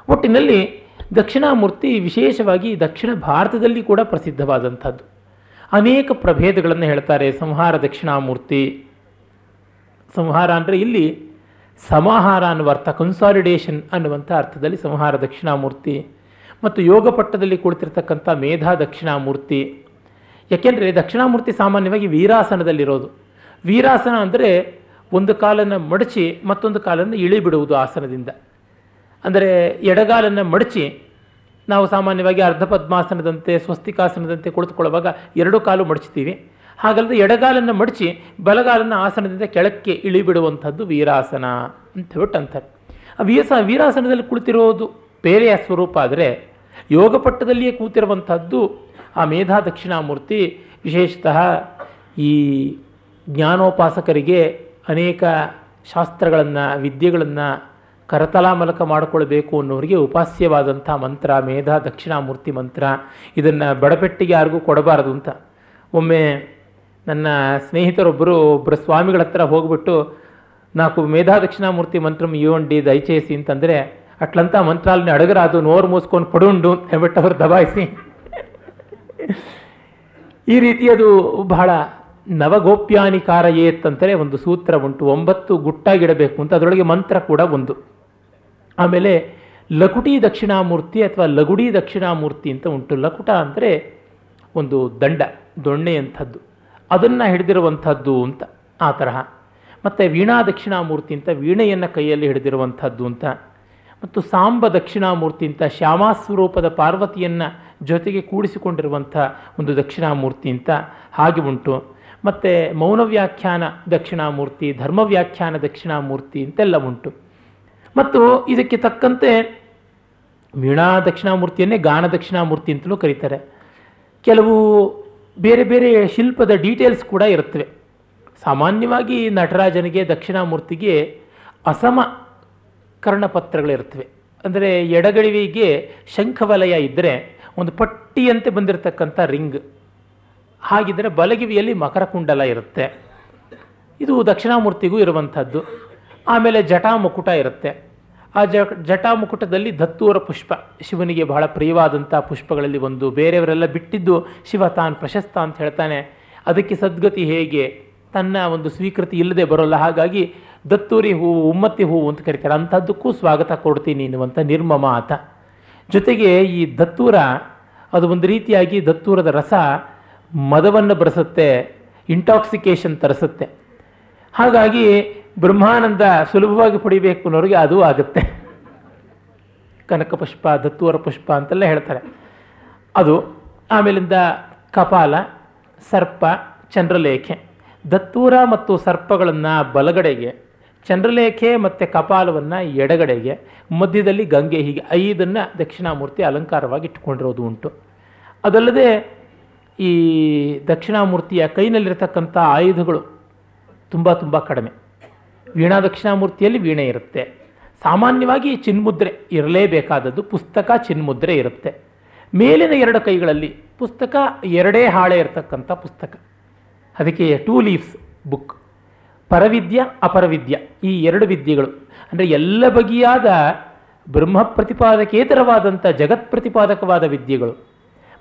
S2: ಒಟ್ಟಿನಲ್ಲಿ ದಕ್ಷಿಣಾಮೂರ್ತಿ ವಿಶೇಷವಾಗಿ ದಕ್ಷಿಣ ಭಾರತದಲ್ಲಿ ಕೂಡ ಪ್ರಸಿದ್ಧವಾದಂಥದ್ದು. ಅನೇಕ ಪ್ರಭೇದಗಳನ್ನು ಹೇಳ್ತಾರೆ ಸಂಹಾರ ದಕ್ಷಿಣಾಮೂರ್ತಿ. ಸಂಹಾರ ಅಂದರೆ ಇಲ್ಲಿ ಸಮಾಹಾರ ಅನ್ನುವ ಅರ್ಥ ಕನ್ಸಾಲಿಡೇಷನ್ ಅನ್ನುವಂಥ ಅರ್ಥದಲ್ಲಿ ಸಂಹಾರ ದಕ್ಷಿಣಾಮೂರ್ತಿ. ಮತ್ತು ಯೋಗ ಪಟ್ಟದಲ್ಲಿ ಕುಳಿತಿರ್ತಕ್ಕಂಥ ಮೇಧಾ ದಕ್ಷಿಣಾಮೂರ್ತಿ. ಯಾಕೆಂದರೆ ದಕ್ಷಿಣಾಮೂರ್ತಿ ಸಾಮಾನ್ಯವಾಗಿ ವೀರಾಸನದಲ್ಲಿರೋದು. ವೀರಾಸನ ಅಂದರೆ ಒಂದು ಕಾಲನ್ನು ಮಡಚಿ ಮತ್ತೊಂದು ಕಾಲನ್ನು ಇಳಿಬಿಡುವುದು ಆಸನದಿಂದ. ಅಂದರೆ ಎಡಗಾಲನ್ನು ಮಡಚಿ ನಾವು ಸಾಮಾನ್ಯವಾಗಿ ಅರ್ಧ ಪದ್ಮಾಸನದಂತೆ, ಸ್ವಸ್ತಿಕಾಸನದಂತೆ ಕುಳಿತುಕೊಳ್ಳುವಾಗ ಎರಡು ಕಾಲು ಮಡಚ್ತೀವಿ. ಹಾಗಲ್ಲದೆ ಎಡಗಾಲನ್ನು ಮಡಚಿ ಬಲಗಾಲನ್ನು ಆಸನದಿಂದ ಕೆಳಕ್ಕೆ ಇಳಿಬಿಡುವಂಥದ್ದು ವೀರಾಸನ ಅಂತ ಹೇಳ್ಬಿಟ್ಟು ಅಂತಾರೆ. ಆ ವೀರಸ ವೀರಾಸನದಲ್ಲಿ ಕುಳಿತಿರೋದು ಬೇರೆಯ ಸ್ವರೂಪ ಆದರೆ ಯೋಗ ಪಟ್ಟದಲ್ಲಿಯೇ ಕೂತಿರುವಂಥದ್ದು ಆ ಮೇಧಾ ದಕ್ಷಿಣಾಮೂರ್ತಿ ವಿಶೇಷತಃ ಈ ಜ್ಞಾನೋಪಾಸಕರಿಗೆ ಅನೇಕ ಶಾಸ್ತ್ರಗಳನ್ನು, ವಿದ್ಯೆಗಳನ್ನು ಕರತಲಾಮಲಕ ಮಾಡಿಕೊಳ್ಬೇಕು ಅನ್ನೋರಿಗೆ ಉಪಾಸ್ಯವಾದಂಥ ಮಂತ್ರ ಮೇಧಾ ದಕ್ಷಿಣಾಮೂರ್ತಿ ಮಂತ್ರ ಇದನ್ನು ಬಡಪೆಟ್ಟಿಗೆ ಯಾರಿಗೂ ಕೊಡಬಾರದು ಅಂತ. ಒಮ್ಮೆ ನನ್ನ ಸ್ನೇಹಿತರೊಬ್ಬರು ಒಬ್ಬರ ಸ್ವಾಮಿಗಳ ಹತ್ರ ಹೋಗ್ಬಿಟ್ಟು, ನಾಲ್ಕು ಮೇಧಾ ದಕ್ಷಿಣಾಮೂರ್ತಿ ಮಂತ್ರಂ ಯು ಡಿ ದಯಚೇಸಿ ಅಂತಂದರೆ ಅಡಗರಾದು ನೋರು ಮೂಸ್ಕೊಂಡು ಪಡುಂಡು ಹೇಳ್ಬಿಟ್ಟು ಅವ್ರು ದಬಾಯಿಸಿ. ಈ ರೀತಿ ಅದು ಬಹಳ ನವಗೋಪ್ಯಾನಿಕಾರ ಏತ್ ಅಂತಲೇ ಒಂದು ಸೂತ್ರ ಉಂಟು. ಒಂಬತ್ತು ಗುಟ್ಟಾಗಿಡಬೇಕು ಅಂತ ಅದರೊಳಗೆ ಮಂತ್ರ ಕೂಡ ಒಂದು. ಆಮೇಲೆ ಲಕುಟಿ ದಕ್ಷಿಣಾಮೂರ್ತಿ ಅಥವಾ ಲಗುಡಿ ದಕ್ಷಿಣಾಮೂರ್ತಿ ಅಂತ ಉಂಟು. ಲಕುಟ ಅಂದರೆ ಒಂದು ದಂಡ, ದೊಣ್ಣೆಯಂಥದ್ದು. ಅದನ್ನು ಹಿಡಿದಿರುವಂಥದ್ದು ಅಂತ ಆ ತರಹ. ಮತ್ತು ವೀಣಾ ದಕ್ಷಿಣಾಮೂರ್ತಿ ಅಂತ ವೀಣೆಯನ್ನು ಕೈಯಲ್ಲಿ ಹಿಡಿದಿರುವಂಥದ್ದು ಅಂತ ಮತ್ತು ಸಾಂಬ ದಕ್ಷಿಣಾಮೂರ್ತಿ ಅಂತ ಶ್ಯಾಮಾಸ್ವರೂಪದ ಪಾರ್ವತಿಯನ್ನು ಜೊತೆಗೆ ಕೂಡಿಸಿಕೊಂಡಿರುವಂಥ ಒಂದು ದಕ್ಷಿಣಾಮೂರ್ತಿ ಅಂತ ಹಾಗೆ ಉಂಟು. ಮತ್ತು ಮೌನ ವ್ಯಾಖ್ಯಾನ ದಕ್ಷಿಣಾಮೂರ್ತಿ, ಧರ್ಮ ವ್ಯಾಖ್ಯಾನ ದಕ್ಷಿಣಾಮೂರ್ತಿ ಅಂತೆಲ್ಲ ಉಂಟು. ಮತ್ತು ಇದಕ್ಕೆ ತಕ್ಕಂತೆ ವೀಣಾ ದಕ್ಷಿಣಾಮೂರ್ತಿಯನ್ನೇ ಗಾನ ದಕ್ಷಿಣಾಮೂರ್ತಿ ಅಂತಲೂ ಕರೀತಾರೆ. ಕೆಲವು ಬೇರೆ ಬೇರೆ ಶಿಲ್ಪದ ಡೀಟೇಲ್ಸ್ ಕೂಡ ಇರುತ್ತವೆ. ಸಾಮಾನ್ಯವಾಗಿ ನಟರಾಜನಿಗೆ ದಕ್ಷಿಣಾಮೂರ್ತಿಗೆ ಅಸಮ ಕರ್ಣಪತ್ರಗಳಿರ್ತವೆ ಅಂದರೆ ಎಡಗಳಿವಿಗೆ ಶಂಖವಲಯ ಇದ್ದರೆ ಒಂದು ಪಟ್ಟಿಯಂತೆ ಬಂದಿರತಕ್ಕಂಥ ರಿಂಗ್. ಹಾಗಿದ್ದರೆ ಬಲಗಿವಿಯಲ್ಲಿ ಮಕರಕುಂಡಲ ಇರುತ್ತೆ. ಇದು ದಕ್ಷಿಣಾಮೂರ್ತಿಗೂ ಇರುವಂಥದ್ದು. ಆಮೇಲೆ ಜಟಾಮುಕುಟ ಇರುತ್ತೆ. ಆ ಜ ಜಟಾ ಮುಕುಟದಲ್ಲಿ ದತ್ತೂರ ಪುಷ್ಪ. ಶಿವನಿಗೆ ಬಹಳ ಪ್ರಿಯವಾದಂಥ ಪುಷ್ಪಗಳಲ್ಲಿ ಒಂದು. ಬೇರೆಯವರೆಲ್ಲ ಬಿಟ್ಟಿದ್ದು ಶಿವ ತಾನು ಪ್ರಶಸ್ತ ಅಂತ ಹೇಳ್ತಾನೆ. ಅದಕ್ಕೆ ಸದ್ಗತಿ ಹೇಗೆ ತನ್ನ ಒಂದು ಸ್ವೀಕೃತಿ ಇಲ್ಲದೆ ಬರೋಲ್ಲ. ಹಾಗಾಗಿ ದತ್ತೂರಿ ಹೂವು, ಉಮ್ಮತ್ತಿ ಹೂವು ಅಂತ ಕರೀತಾರೆ. ಅಂಥದ್ದಕ್ಕೂ ಸ್ವಾಗತ ಕೊಡ್ತೀನಿ ಎನ್ನುವಂಥ ನಿರ್ಮಮ ಆತ. ಜೊತೆಗೆ ಈ ದತ್ತೂರ, ಅದು ಒಂದು ರೀತಿಯಾಗಿ ದತ್ತೂರದ ರಸ ಮದವನ್ನು ಬರೆಸುತ್ತೆ ಇಂಟಾಕ್ಸಿಕೇಷನ್ ತರಿಸುತ್ತೆ. ಹಾಗಾಗಿ ಬ್ರಹ್ಮಾನಂದ ಸುಲಭವಾಗಿ ಪಡಿಬೇಕು ಅನ್ನೋರಿಗೆ ಅದು ಆಗುತ್ತೆ. ಕನಕ ಪುಷ್ಪ, ದತ್ತೂರ ಪುಷ್ಪ ಅಂತೆಲ್ಲ ಹೇಳ್ತಾರೆ. ಅದು ಆಮೇಲಿಂದ ಕಪಾಲ, ಸರ್ಪ, ಚಂದ್ರಲೇಖೆ. ದತ್ತೂರ ಮತ್ತು ಸರ್ಪಗಳನ್ನು ಬಲಗಡೆಗೆ ಚಂದ್ರಲೇಖೆ ಮತ್ತು ಕಪಾಲವನ್ನು ಎಡಗಡೆಗೆ, ಮಧ್ಯದಲ್ಲಿ ಗಂಗೆ ಹೀಗೆ ಐದನ್ನು ದಕ್ಷಿಣಾಮೂರ್ತಿ ಅಲಂಕಾರವಾಗಿ ಇಟ್ಟುಕೊಂಡಿರೋದು ಉಂಟು. ಅದಲ್ಲದೆ ಈ ದಕ್ಷಿಣಾಮೂರ್ತಿಯ ಕೈನಲ್ಲಿರತಕ್ಕಂಥ ಆಯುಧಗಳು ತುಂಬ ತುಂಬ ಕಡಿಮೆ. ವೀಣಾ ದಕ್ಷಿಣಾಮೂರ್ತಿಯಲ್ಲಿ ವೀಣೆ ಇರುತ್ತೆ. ಸಾಮಾನ್ಯವಾಗಿ ಚಿನ್ಮುದ್ರೆ ಇರಲೇಬೇಕಾದದ್ದು ಪುಸ್ತಕ ಚಿನ್ಮುದ್ರೆ ಇರುತ್ತೆ. ಮೇಲಿನ ಎರಡು ಕೈಗಳಲ್ಲಿ ಪುಸ್ತಕ ಎರಡೇ ಹಾಳೆ ಇರತಕ್ಕಂಥ ಪುಸ್ತಕ. ಅದಕ್ಕೆ ಟೂ ಲೀವ್ಸ್ ಬುಕ್ ಪರವಿದ್ಯ, ಅಪರವಿದ್ಯ, ಈ ಎರಡು ವಿದ್ಯೆಗಳು. ಅಂದರೆ ಎಲ್ಲ ಬಗೆಯಾದ ಬ್ರಹ್ಮ ಪ್ರತಿಪಾದಕೇತರವಾದಂಥ ಜಗತ್ ಪ್ರತಿಪಾದಕವಾದ ವಿದ್ಯೆಗಳು.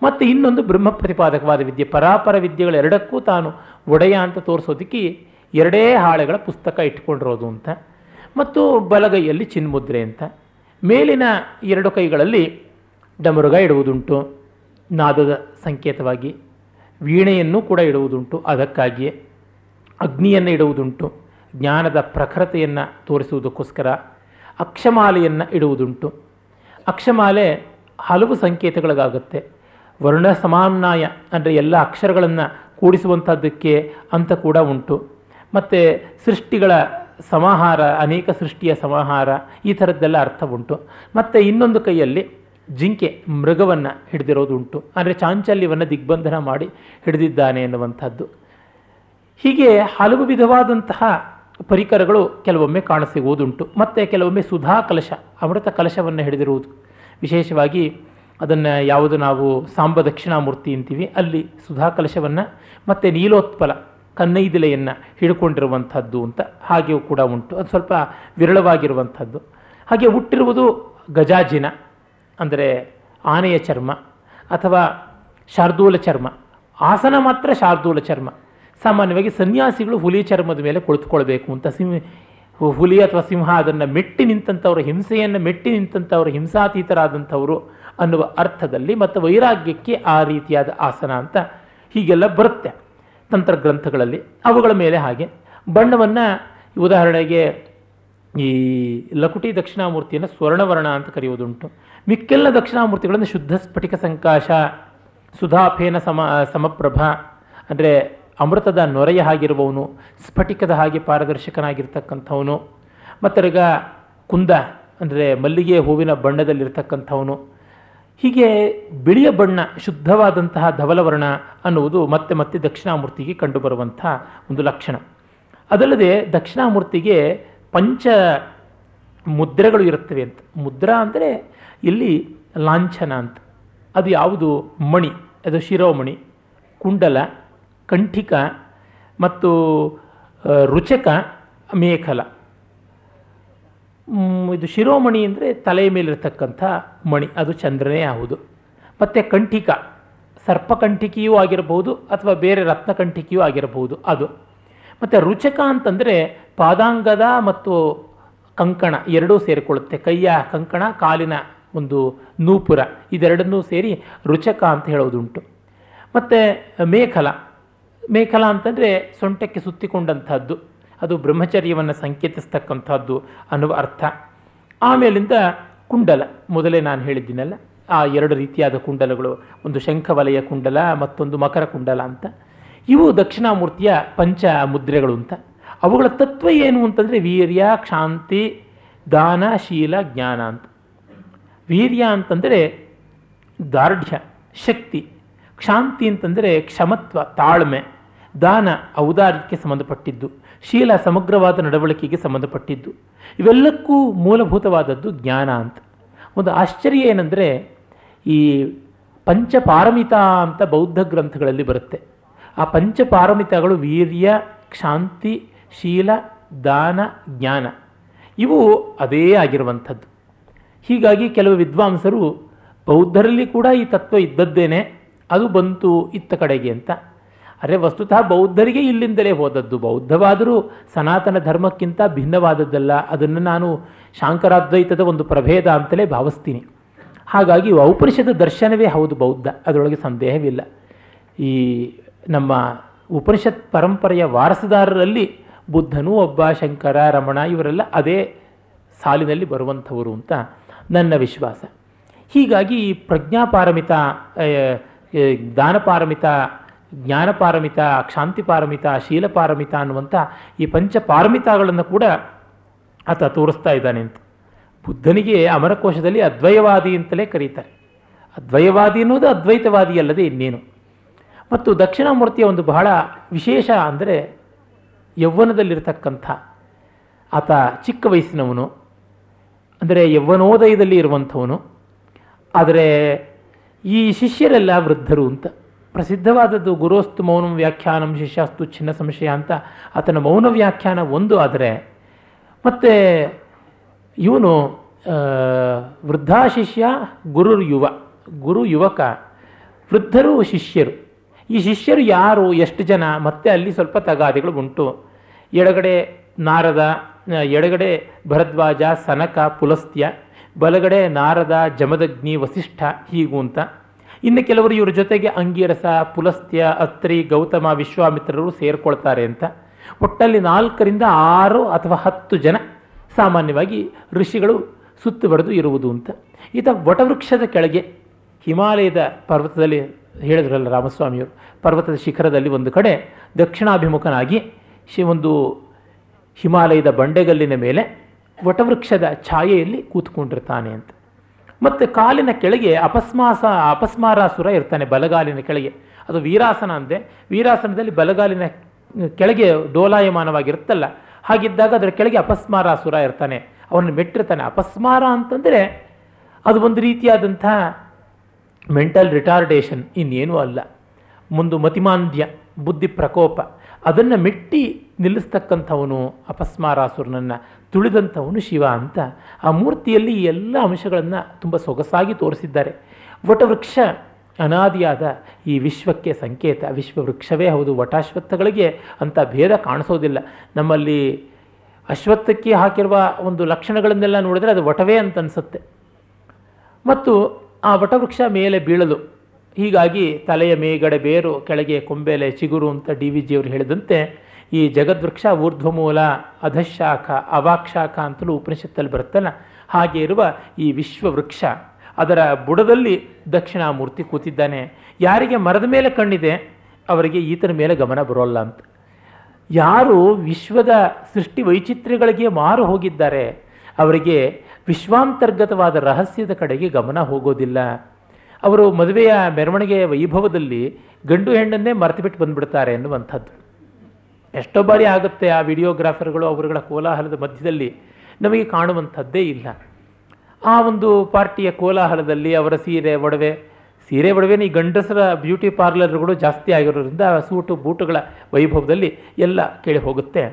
S2: ಮತ್ತು ಇನ್ನೊಂದು ಬ್ರಹ್ಮ ಪ್ರತಿಪಾದಕವಾದ ವಿದ್ಯೆ, ಪರಾಪರ ವಿದ್ಯೆಗಳೆರಡಕ್ಕೂ ತಾನು ಒಡೆಯ ಅಂತ ತೋರಿಸೋದಕ್ಕೆ ಎರಡೇ ಹಾಳೆಗಳ ಪುಸ್ತಕ ಇಟ್ಕೊಂಡಿರೋದು ಅಂತ. ಮತ್ತು ಬಲಗೈಯಲ್ಲಿ ಚಿನ್ಮುದ್ರೆ ಅಂತ. ಮೇಲಿನ ಎರಡು ಕೈಗಳಲ್ಲಿ ಡಮರುಗ ಇಡುವುದುಂಟು. ನಾದದ ಸಂಕೇತವಾಗಿ ವೀಣೆಯನ್ನು ಕೂಡ ಇಡುವುದುಂಟು. ಅದಕ್ಕಾಗಿಯೇ ಅಗ್ನಿಯನ್ನು ಇಡುವುದುಂಟು, ಜ್ಞಾನದ ಪ್ರಖರತೆಯನ್ನು ತೋರಿಸುವುದಕ್ಕೋಸ್ಕರ, ಅಕ್ಷಮಾಲೆಯನ್ನು ಇಡುವುದುಂಟು. ಅಕ್ಷಮಾಲೆ ಹಲವು ಸಂಕೇತಗಳಿಗಾಗುತ್ತೆ. ವರ್ಣ ಸಮಾನಾಯ ಅಂದರೆ ಎಲ್ಲ ಅಕ್ಷರಗಳನ್ನು ಕೂಡಿಸುವಂಥದ್ದಕ್ಕೆ ಅಂತ ಕೂಡ ಉಂಟು. ಮತ್ತು ಸೃಷ್ಟಿಗಳ ಸಮಾಹಾರ, ಅನೇಕ ಸೃಷ್ಟಿಯ ಸಮಾಹಾರ, ಈ ಥರದ್ದೆಲ್ಲ ಅರ್ಥ ಉಂಟು. ಮತ್ತು ಇನ್ನೊಂದು ಕೈಯಲ್ಲಿ ಜಿಂಕೆ, ಮೃಗವನ್ನು ಹಿಡಿದಿರೋದು ಉಂಟು ಅಂದರೆ ಚಾಂಚಲ್ಯವನ್ನು ದಿಗ್ಬಂಧನ ಮಾಡಿ ಹಿಡಿದಿದ್ದಾನೆ ಎನ್ನುವಂಥದ್ದು ಹೀಗೆ ಹಲವು ವಿಧವಾದಂತಹ ಪರಿಕರಗಳು ಕೆಲವೊಮ್ಮೆ ಕಾಣಸಿಗುವುದುಂಟು. ಮತ್ತು ಕೆಲವೊಮ್ಮೆ ಸುಧಾ ಕಲಶ, ಅಮೃತ ಕಲಶವನ್ನು ಹಿಡಿದಿರುವುದು. ವಿಶೇಷವಾಗಿ ಅದನ್ನು ಯಾವುದು ನಾವು ಸಾಂಬ ದಕ್ಷಿಣಾಮೂರ್ತಿ ಅಂತೀವಿ, ಅಲ್ಲಿ ಸುಧಾ ಕಲಶವನ್ನು ಮತ್ತು ನೀಲೋತ್ಪಲ, ಕನ್ನೈದಿಲೆಯನ್ನು ಹಿಡ್ಕೊಂಡಿರುವಂಥದ್ದು ಅಂತ ಹಾಗೆಯೂ ಕೂಡ ಉಂಟು. ಅದು ಸ್ವಲ್ಪ ವಿರಳವಾಗಿರುವಂಥದ್ದು. ಹಾಗೆ ಹುಟ್ಟಿರುವುದು ಗಜಾಜಿನ, ಅಂದರೆ ಆನೆಯ ಚರ್ಮ ಅಥವಾ ಶಾರ್ದೂಲ ಚರ್ಮ. ಆಸನ ಮಾತ್ರ ಶಾರ್ದೂಲ ಚರ್ಮ. ಸಾಮಾನ್ಯವಾಗಿ ಸನ್ಯಾಸಿಗಳು ಹುಲಿ ಚರ್ಮದ ಮೇಲೆ ಕುಳಿತುಕೊಳ್ಬೇಕು ಅಂತ ಸಿಂಹ, ಹುಲಿ ಅಥವಾ ಸಿಂಹ ಅದನ್ನು ಮೆಟ್ಟಿ ನಿಂತವರ ಹಿಂಸೆಯನ್ನು ಮೆಟ್ಟಿ ನಿಂತವರು ಹಿಂಸಾತೀತರಾದಂಥವರು ಅನ್ನುವ ಅರ್ಥದಲ್ಲಿ ಮತ್ತು ವೈರಾಗ್ಯಕ್ಕೆ ಆ ರೀತಿಯಾದ ಆಸನ ಅಂತ ಹೀಗೆಲ್ಲ ಬರುತ್ತೆ ತಂತ್ರಗ್ರಂಥಗಳಲ್ಲಿ. ಅವುಗಳ ಮೇಲೆ ಹಾಗೆ ಬಣ್ಣವನ್ನು ಉದಾಹರಣೆಗೆ ಈ ಲಕುಟಿ ದಕ್ಷಿಣಾಮೂರ್ತಿಯನ್ನು ಸ್ವರ್ಣವರ್ಣ ಅಂತ ಕರೆಯುವುದುಂಟು. ಮಿಕ್ಕೆಲ್ಲ ದಕ್ಷಿಣಾಮೂರ್ತಿಗಳನ್ನು ಶುದ್ಧ ಸ್ಫಟಿಕ ಸಂಕಾಶ, ಸುಧಾಫೇನ ಸಮ, ಸಮಪ್ರಭ, ಅಂದರೆ ಅಮೃತದ ನೊರೆಯ ಹಾಗಿರುವವನು, ಸ್ಫಟಿಕದ ಹಾಗೆ ಪಾರದರ್ಶಕನಾಗಿರ್ತಕ್ಕಂಥವನು. ಮತ್ತರ್ಗ ಕುಂದ, ಅಂದರೆ ಮಲ್ಲಿಗೆ ಹೂವಿನ ಬಣ್ಣದಲ್ಲಿರ್ತಕ್ಕಂಥವನು. ಹೀಗೆ ಬಿಳಿಯ ಬಣ್ಣ, ಶುದ್ಧವಾದಂತಹ ಧವಲವರ್ಣ ಅನ್ನುವುದು ಮತ್ತೆ ಮತ್ತೆ ದಕ್ಷಿಣಾಮೂರ್ತಿಗೆ ಕಂಡುಬರುವಂಥ ಒಂದು ಲಕ್ಷಣ. ಅದಲ್ಲದೆ ದಕ್ಷಿಣಾಮೂರ್ತಿಗೆ ಪಂಚ ಮುದ್ರೆಗಳು ಇರುತ್ತವೆ ಅಂತ. ಮುದ್ರಾ ಅಂದರೆ ಇಲ್ಲಿ ಲಾಂಛನ ಅಂತ. ಅದು ಯಾವುದು? ಮಣಿ. ಅದು ಶಿರೋಮಣಿ. ಕುಂಡಲ. ಕಂಠಿಕ ಮತ್ತು ರುಚಕ ಮೇಖಲ. ಇದು ಶಿರೋಮಣಿ ಅಂದರೆ ತಲೆಯ ಮೇಲಿರ್ತಕ್ಕಂಥ ಮಣಿ, ಅದು ಚಂದ್ರನೇ ಆಹುದು ಮತ್ತು ಕಂಠಿಕ, ಸರ್ಪಕಂಠಿಕೆಯೂ ಆಗಿರಬಹುದು ಅಥವಾ ಬೇರೆ ರತ್ನಕಂಠಿಕೆಯೂ ಆಗಿರಬಹುದು ಅದು. ಮತ್ತು ರುಚಕ ಅಂತಂದರೆ ಪಾದಾಂಗದ ಮತ್ತು ಕಂಕಣ ಎರಡೂ ಸೇರಿಕೊಳ್ಳುತ್ತೆ. ಕೈಯ ಕಂಕಣ, ಕಾಲಿನ ಒಂದು ನೂಪುರ, ಇದೆರಡನ್ನೂ ಸೇರಿ ರುಚಕ ಅಂತ ಹೇಳೋದುಂಟು. ಮತ್ತು ಮೇಖಲ ಮೇಖಲ ಅಂತಂದರೆ ಸೊಂಟಕ್ಕೆ ಸುತ್ತಿಕೊಂಡಂಥದ್ದು. ಅದು ಬ್ರಹ್ಮಚರ್ಯವನ್ನು ಸಂಕೇತಿಸ್ತಕ್ಕಂಥದ್ದು ಅನ್ನುವ ಅರ್ಥ. ಆಮೇಲಿಂದ ಕುಂಡಲ, ಮೊದಲೇ ನಾನು ಹೇಳಿದ್ದೀನಲ್ಲ, ಆ ಎರಡು ರೀತಿಯಾದ ಕುಂಡಲಗಳು, ಒಂದು ಶಂಖವಲಯ ಕುಂಡಲ, ಮತ್ತೊಂದು ಮಕರ ಕುಂಡಲ ಅಂತ. ಇವು ದಕ್ಷಿಣಾಮೂರ್ತಿಯ ಪಂಚ ಮುದ್ರೆಗಳು ಅಂತ. ಅವುಗಳ ತತ್ವ ಏನು ಅಂತಂದರೆ ವೀರ್ಯ ಕ್ಷಾಂತಿ ದಾನ, ಶೀಲ, ಜ್ಞಾನ ಅಂತ. ವೀರ್ಯ ಅಂತಂದರೆ ದಾರ್ಢ್ಯ, ಶಕ್ತಿ. ಕ್ಷಾಂತಿ ಅಂತಂದರೆ ಕ್ಷಮತ್ವ, ತಾಳ್ಮೆ, ದಾನ ಔದಾರ್ಯಕ್ಕೆ ಸಂಬಂಧಪಟ್ಟಿದ್ದು, ಶೀಲ ಸಮಗ್ರವಾದ ನಡವಳಿಕೆಗೆ ಸಂಬಂಧಪಟ್ಟಿದ್ದು. ಇವೆಲ್ಲಕ್ಕೂ ಮೂಲಭೂತವಾದದ್ದು ಜ್ಞಾನ ಅಂತ. ಒಂದು ಆಶ್ಚರ್ಯ ಏನಂದರೆ ಈ ಪಂಚಪಾರಮಿತ ಅಂತ ಬೌದ್ಧ ಗ್ರಂಥಗಳಲ್ಲಿ ಬರುತ್ತೆ. ಆ ಪಂಚಪಾರಮಿತಗಳು ವೀರ್ಯ, ಕ್ಷಾಂತಿ, ಶೀಲ, ದಾನ, ಜ್ಞಾನ. ಇವು ಅದೇ ಆಗಿರುವಂಥದ್ದು. ಹೀಗಾಗಿ ಕೆಲವು ವಿದ್ವಾಂಸರು ಬೌದ್ಧರಲ್ಲಿ ಕೂಡ ಈ ತತ್ವ ಇದ್ದದ್ದೇನೆ. ಅದು ಬಂತು ಇತ್ತ ಕಡೆಗೆ ಅಂತ. ಅರೆ ವಸ್ತುತಃ ಬೌದ್ಧರಿಗೆ ಇಲ್ಲಿಂದಲೇ ಹೋದದ್ದು. ಬೌದ್ಧವಾದರೂ ಸನಾತನ ಧರ್ಮಕ್ಕಿಂತ ಭಿನ್ನವಾದದ್ದಲ್ಲ. ಅದನ್ನು ನಾನು ಶಾಂಕರಾದ್ವೈತದ ಒಂದು ಪ್ರಭೇದ ಅಂತಲೇ ಭಾವಿಸ್ತೀನಿ. ಹಾಗಾಗಿ ಔಪನಿಷದ ದರ್ಶನವೇ ಹೌದು ಬೌದ್ಧ. ಅದರೊಳಗೆ ಸಂದೇಹವಿಲ್ಲ. ಈ ನಮ್ಮ ಉಪನಿಷತ್ ಪರಂಪರೆಯ ವಾರಸುದಾರರಲ್ಲಿ ಬುದ್ಧನೂ ಒಬ್ಬ ಶಂಕರ, ರಮಣ ಇವರೆಲ್ಲ ಅದೇ ಸಾಲಿನಲ್ಲಿ ಬರುವಂಥವರು ಅಂತ ನನ್ನ ವಿಶ್ವಾಸ. ಹೀಗಾಗಿ ಈ ಪ್ರಜ್ಞಾಪಾರಮಿತ ದಾನಪಾರಮಿತ ಜ್ಞಾನಪಾರಮಿತ ಕ್ಷಾಂತಿಪಾರಮಿತ ಶೀಲಪಾರಮಿತ ಅನ್ನುವಂಥ ಈ ಪಂಚ ಪಾರಮಿತಾಗಳನ್ನು ಕೂಡ ಆತ ತೋರಿಸ್ತಾ ಇದ್ದಾನೆ ಅಂತ. ಬುದ್ಧನಿಗೆ ಅಮರಕೋಶದಲ್ಲಿ ಅದ್ವಯವಾದಿ ಅಂತಲೇ ಕರೀತಾರೆ. ಅದ್ವಯವಾದಿ ಅನ್ನೋದು ಅದ್ವೈತವಾದಿ ಅಲ್ಲದೆ ಇನ್ನೇನು? ಮತ್ತು ದಕ್ಷಿಣಾಮೂರ್ತಿಯ ಒಂದು ಬಹಳ ವಿಶೇಷ ಅಂದರೆ ಯೌವನದಲ್ಲಿರ್ತಕ್ಕಂಥ ಆತ ಚಿಕ್ಕ ವಯಸ್ಸಿನವನು, ಅಂದರೆ ಯೌವನೋದಯದಲ್ಲಿ ಇರುವಂಥವನು, ಆದರೆ ಈ ಶಿಷ್ಯರೆಲ್ಲ ವೃದ್ಧರು ಅಂತ. ಪ್ರಸಿದ್ಧವಾದದ್ದು ಗುರುಸ್ತು ಮೌನಂ ವ್ಯಾಖ್ಯಾನಂ ಶಿಷ್ಯಾಸ್ತು ಚಿನ್ನ ಸಂಶಯ ಅಂತ. ಆತನ ಮೌನ ವ್ಯಾಖ್ಯಾನ ಒಂದು ಆದರೆ, ಮತ್ತು ಇವನು ವೃದ್ಧಾ ಶಿಷ್ಯ ಗುರು ಯುವ, ಗುರು ಯುವಕ, ವೃದ್ಧರು ಶಿಷ್ಯರು. ಈ ಶಿಷ್ಯರು ಯಾರು, ಎಷ್ಟು ಜನ, ಮತ್ತೆ ಅಲ್ಲಿ ಸ್ವಲ್ಪ ತಗಾದಿಗಳು ಉಂಟು ಎಡಗಡೆ ನಾರದ, ಎಡಗಡೆ ಭರದ್ವಾಜ, ಸನಕ, ಪುಲಸ್ತ್ಯ ಬಲಗಡೆ ನಾರದ ಜಮದಗ್ನಿ ವಸಿಷ್ಠ ಹೀಗೂ ಅಂತ. ಇನ್ನು ಕೆಲವರು ಇವ್ರ ಜೊತೆಗೆ ಅಂಗೀರಸ, ಪುಲಸ್ತ್ಯ, ಅತ್ರಿ, ಗೌತಮ, ವಿಶ್ವಾಮಿತ್ರರು ಸೇರ್ಕೊಳ್ತಾರೆ ಅಂತ. ಒಟ್ಟಲ್ಲಿ ನಾಲ್ಕರಿಂದ ಆರು ಅಥವಾ ಹತ್ತು ಜನ ಸಾಮಾನ್ಯವಾಗಿ ಋಷಿಗಳು ಸುತ್ತುವರೆದು ಇರುವುದು ಅಂತ. ಈತ ವಟವೃಕ್ಷದ ಕೆಳಗೆ ಹಿಮಾಲಯದ ಪರ್ವತದಲ್ಲಿ ಹೇಳಿದ್ರಲ್ಲ ರಾಮಸ್ವಾಮಿಯವರು, ಪರ್ವತದ ಶಿಖರದಲ್ಲಿ ಒಂದು ಕಡೆ ದಕ್ಷಿಣಾಭಿಮುಖನಾಗಿ ಶಿ ಒಂದು ಹಿಮಾಲಯದ ಬಂಡೆಗಲ್ಲಿನ ಮೇಲೆ ವಟವೃಕ್ಷದ ಛಾಯೆಯಲ್ಲಿ ಕೂತ್ಕೊಂಡಿರ್ತಾನೆ ಅಂತ. ಮತ್ತು ಕಾಲಿನ ಕೆಳಗೆ ಅಪಸ್ಮಾಸ, ಅಪಸ್ಮಾರಾಸುರ ಇರ್ತಾನೆ ಬಲಗಾಲಿನ ಕೆಳಗೆ. ಅದು ವೀರಾಸನ ಅಂದೆ ವೀರಾಸನದಲ್ಲಿ ಬಲಗಾಲಿನ ಕೆಳಗೆ ಡೋಲಾಯಮಾನವಾಗಿರುತ್ತಲ್ಲ, ಹಾಗಿದ್ದಾಗ ಅದರ ಕೆಳಗೆ ಅಪಸ್ಮಾರಾಸುರ ಇರ್ತಾನೆ. ಅವನು ಮೆಟ್ಟಿರ್ತಾನೆ. ಅಪಸ್ಮಾರ ಅಂತಂದರೆ ಅದು ಒಂದು ರೀತಿಯಾದಂಥ ಮೆಂಟಲ್ ರಿಟಾರ್ಡೇಷನ್ ಇನ್ನೇನೂ ಅಲ್ಲ. ಮುಂದು ಮತಿಮಾಂದ್ಯ, ಬುದ್ಧಿ ಪ್ರಕೋಪ, ಅದನ್ನು ಮೆಟ್ಟಿ ನಿಲ್ಲಿಸ್ತಕ್ಕಂಥವನು ಅಪಸ್ಮಾರಾಸುರನನ್ನು. ತುಳಿದಂಥವನು ಶಿವ ಅಂತ ಆ ಮೂರ್ತಿಯಲ್ಲಿ ಈ ಎಲ್ಲ ಅಂಶಗಳನ್ನು ತುಂಬ ಸೊಗಸಾಗಿ ತೋರಿಸಿದ್ದಾರೆ. ವಟವೃಕ್ಷ ಅನಾದಿಯಾದ ಈ ವಿಶ್ವಕ್ಕೆ ಸಂಕೇತ. ವಿಶ್ವವೃಕ್ಷವೇ ಹೌದು, ವಟಾಶ್ವತ್ಥಗಳಿಗೆ ಅಂಥ ಭೇದ ಕಾಣಿಸೋದಿಲ್ಲ. ನಮ್ಮಲ್ಲಿ ಅಶ್ವತ್ಥಕ್ಕೆ ಹಾಕಿರುವ ಒಂದು ಲಕ್ಷಣಗಳನ್ನೆಲ್ಲ ನೋಡಿದರೆ ಅದು ವಟವೇ ಅಂತ ಅನಿಸುತ್ತೆ. ಮತ್ತು ಆ ವಟವೃಕ್ಷ ಮೇಲೆ ಬೀಳಲು, ಹೀಗಾಗಿ ತಲೆಯ ಮೇಗಡೆ ಬೇರು, ಕೆಳಗೆ ಕೊಂಬೆಲೆ ಚಿಗುರು ಅಂತ ಡಿ ವಿ ಜಿಯವರು ಹೇಳಿದಂತೆ ಈ ಜಗದ್ವೃಕ್ಷ ಊರ್ಧ್ವಮೂಲ, ಅಧಶಾಖ, ಅವಾಕ್ಷಾಖ ಅಂತಲೂ ಉಪನಿಷತ್ತಲ್ಲಿ ಬರುತ್ತಲ್ಲ, ಹಾಗೆ ಇರುವ ಈ ವಿಶ್ವವೃಕ್ಷ, ಅದರ ಬುಡದಲ್ಲಿ ದಕ್ಷಿಣಾಮೂರ್ತಿ ಕೂತಿದ್ದಾನೆ. ಯಾರಿಗೆ ಮರದ ಮೇಲೆ ಕಣ್ಣಿದೆ, ಅವರಿಗೆ ಈತನ ಮೇಲೆ ಗಮನ ಬರೋಲ್ಲ ಅಂತ. ಯಾರು ವಿಶ್ವದ ಸೃಷ್ಟಿ ವೈಚಿತ್ರ್ಯಗಳಿಗೆ ಮಾರು ಹೋಗಿದ್ದಾರೆ, ಅವರಿಗೆ ವಿಶ್ವಾಂತರ್ಗತವಾದ ರಹಸ್ಯದ ಕಡೆಗೆ ಗಮನ ಹೋಗೋದಿಲ್ಲ. ಅವರು ಮದುವೆಯ ಮೆರವಣಿಗೆಯ ವೈಭವದಲ್ಲಿ ಗಂಡು ಹೆಣ್ಣನ್ನೇ ಮರೆತು ಬಿಟ್ಟು ಬಂದ್ಬಿಡ್ತಾರೆ ಎನ್ನುವಂಥದ್ದು. ಎಷ್ಟೋ ಬಾರಿ ಆಗುತ್ತೆ ಆ ವಿಡಿಯೋಗ್ರಾಫರ್ಗಳು ಅವರುಗಳ ಕೋಲಾಹಲದ ಮಧ್ಯದಲ್ಲಿ ನಮಗೆ ಕಾಣುವಂಥದ್ದೇ ಇಲ್ಲ. ಆ ಒಂದು ಪಾರ್ಟಿಯ ಕೋಲಾಹಲದಲ್ಲಿ ಅವರ ಸೀರೆ, ಒಡವೆ, ಸೀರೆ, ಒಡವೆನೇ ಈ ಗಂಡಸರ ಬ್ಯೂಟಿ ಪಾರ್ಲರ್ಗಳು ಜಾಸ್ತಿ ಆಗಿರೋದ್ರಿಂದ ಸೂಟು, ಬೂಟುಗಳ ವೈಭವದಲ್ಲಿ ಎಲ್ಲ ಕೇಳಿ ಹೋಗುತ್ತೆ.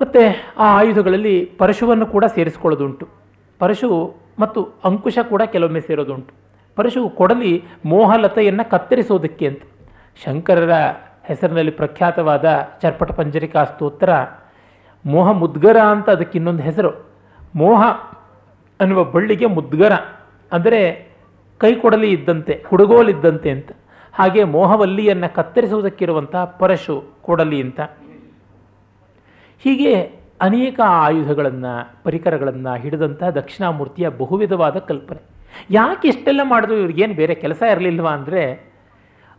S2: ಮತ್ತು ಆ ಆಯುಧಗಳಲ್ಲಿ ಪರಶುವನ್ನು ಕೂಡ ಸೇರಿಸ್ಕೊಳ್ಳೋದುಂಟು. ಪರಶು ಮತ್ತು ಅಂಕುಶ ಕೂಡ ಕೆಲವೊಮ್ಮೆ ಸೇರೋದುಂಟು. ಪರಶು ಕೊಡಲಿ ಮೋಹಲತೆಯನ್ನು ಕತ್ತರಿಸೋದಕ್ಕೆ ಅಂತ. ಶಂಕರರ ಹೆಸರಿನಲ್ಲಿ ಪ್ರಖ್ಯಾತವಾದ ಚರ್ಪಟ ಪಂಜರಿಕಾ ಸ್ತೋತ್ರ, ಮೋಹ ಮುದ್ಗರ ಅಂತ ಅದಕ್ಕೆ ಇನ್ನೊಂದು ಹೆಸರು. ಮೋಹ ಅನ್ನುವ ಬಳ್ಳಿಗೆ ಮುದ್ಗರ ಅಂದರೆ ಕೈ ಕೊಡಲಿ ಇದ್ದಂತೆ ಕುಡುಗೋಲಿದ್ದಂತೆ ಅಂತ. ಹಾಗೆ ಮೋಹವಲ್ಲಿಯನ್ನು ಕತ್ತರಿಸುವುದಕ್ಕಿರುವಂತಹ ಪರಶು ಕೊಡಲಿ ಅಂತ. ಹೀಗೆ ಅನೇಕ ಆಯುಧಗಳನ್ನು, ಪರಿಕರಗಳನ್ನು ಹಿಡಿದಂತಹ ದಕ್ಷಿಣಾಮೂರ್ತಿಯ ಬಹುವಿಧವಾದ ಕಲ್ಪನೆ. ಯಾಕೆ ಇಷ್ಟೆಲ್ಲ ಮಾಡಿದ್ರು, ಇವ್ರಿಗೇನು ಬೇರೆ ಕೆಲಸ ಇರಲಿಲ್ವಾ ಅಂದರೆ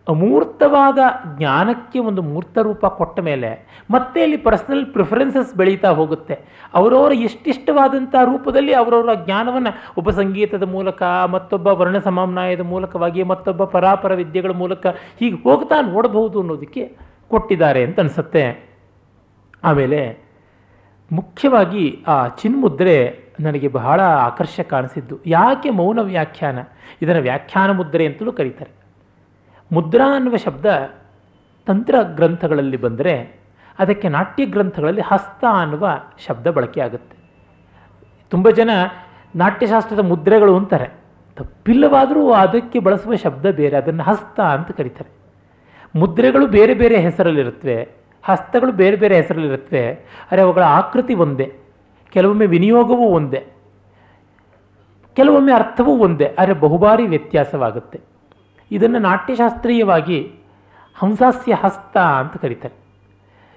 S2: ಅಮೂರ್ತವಾದ ಜ್ಞಾನಕ್ಕೆ ಒಂದು ಮೂರ್ತ ರೂಪ ಕೊಟ್ಟ ಮೇಲೆ ಮತ್ತೆ ಇಲ್ಲಿ ಪರ್ಸನಲ್ ಪ್ರಿಫರೆನ್ಸಸ್ ಬೆಳೀತಾ ಹೋಗುತ್ತೆ. ಅವರವರ ಎಷ್ಟಿಷ್ಟವಾದಂಥ ರೂಪದಲ್ಲಿ ಅವರವರ ಜ್ಞಾನವನ್ನು ಒಬ್ಬ ಸಂಗೀತದ ಮೂಲಕ, ಮತ್ತೊಬ್ಬ ವರ್ಣ ಸಮನ್ವಯದ ಮೂಲಕವಾಗಿ, ಮತ್ತೊಬ್ಬ ಪರಾಪರ ವಿದ್ಯೆಗಳ ಮೂಲಕ ಹೀಗೆ ಹೋಗ್ತಾ ನೋಡಬಹುದು ಅನ್ನೋದಕ್ಕೆ ಕೊಟ್ಟಿದ್ದಾರೆ ಅಂತ ಅನಿಸುತ್ತೆ. ಆಮೇಲೆ ಮುಖ್ಯವಾಗಿ ಆ ಚಿನ್ಮುದ್ರೆ ನನಗೆ ಬಹಳ ಆಕರ್ಷಕ ಅನಿಸಿದ್ದು. ಯಾಕೆ ಮೌನ ವ್ಯಾಖ್ಯಾನ? ಇದನ್ನು ವ್ಯಾಖ್ಯಾನ ಮುದ್ರೆ ಅಂತಲೂ ಕರೀತಾರೆ. ಮುದ್ರಾ ಅನ್ನುವ ಶಬ್ದ ತಂತ್ರ ಗ್ರಂಥಗಳಲ್ಲಿ ಬಂದರೆ ಅದಕ್ಕೆ ನಾಟ್ಯ ಗ್ರಂಥಗಳಲ್ಲಿ ಹಸ್ತ ಅನ್ನುವ ಶಬ್ದ ಬಳಕೆ ಆಗುತ್ತೆ ತುಂಬ ಜನ ನಾಟ್ಯಶಾಸ್ತ್ರದ ಮುದ್ರೆಗಳು ಅಂತಾರೆ. ತಪ್ಪಿಲ್ಲವಾದರೂ ಅದಕ್ಕೆ ಬಳಸುವ ಶಬ್ದ ಬೇರೆ, ಅದನ್ನು ಹಸ್ತ ಅಂತ ಕರೀತಾರೆ. ಮುದ್ರೆಗಳು ಬೇರೆ ಬೇರೆ ಹೆಸರಲ್ಲಿರುತ್ತವೆ, ಹಸ್ತಗಳು ಬೇರೆ ಬೇರೆ ಹೆಸರಲ್ಲಿರುತ್ತವೆ, ಆದರೆ ಅವುಗಳ ಆಕೃತಿ ಒಂದೇ, ಕೆಲವೊಮ್ಮೆ ವಿನಿಯೋಗವೂ ಒಂದೇ, ಕೆಲವೊಮ್ಮೆ ಅರ್ಥವೂ ಒಂದೇ, ಆದರೆ ಬಹುಬಾರಿ ವ್ಯತ್ಯಾಸವಾಗುತ್ತೆ. ಇದನ್ನು ನಾಟ್ಯಶಾಸ್ತ್ರೀಯವಾಗಿ ಹಂಸಾಸ್ಯ ಹಸ್ತ ಅಂತ ಕರೀತಾರೆ.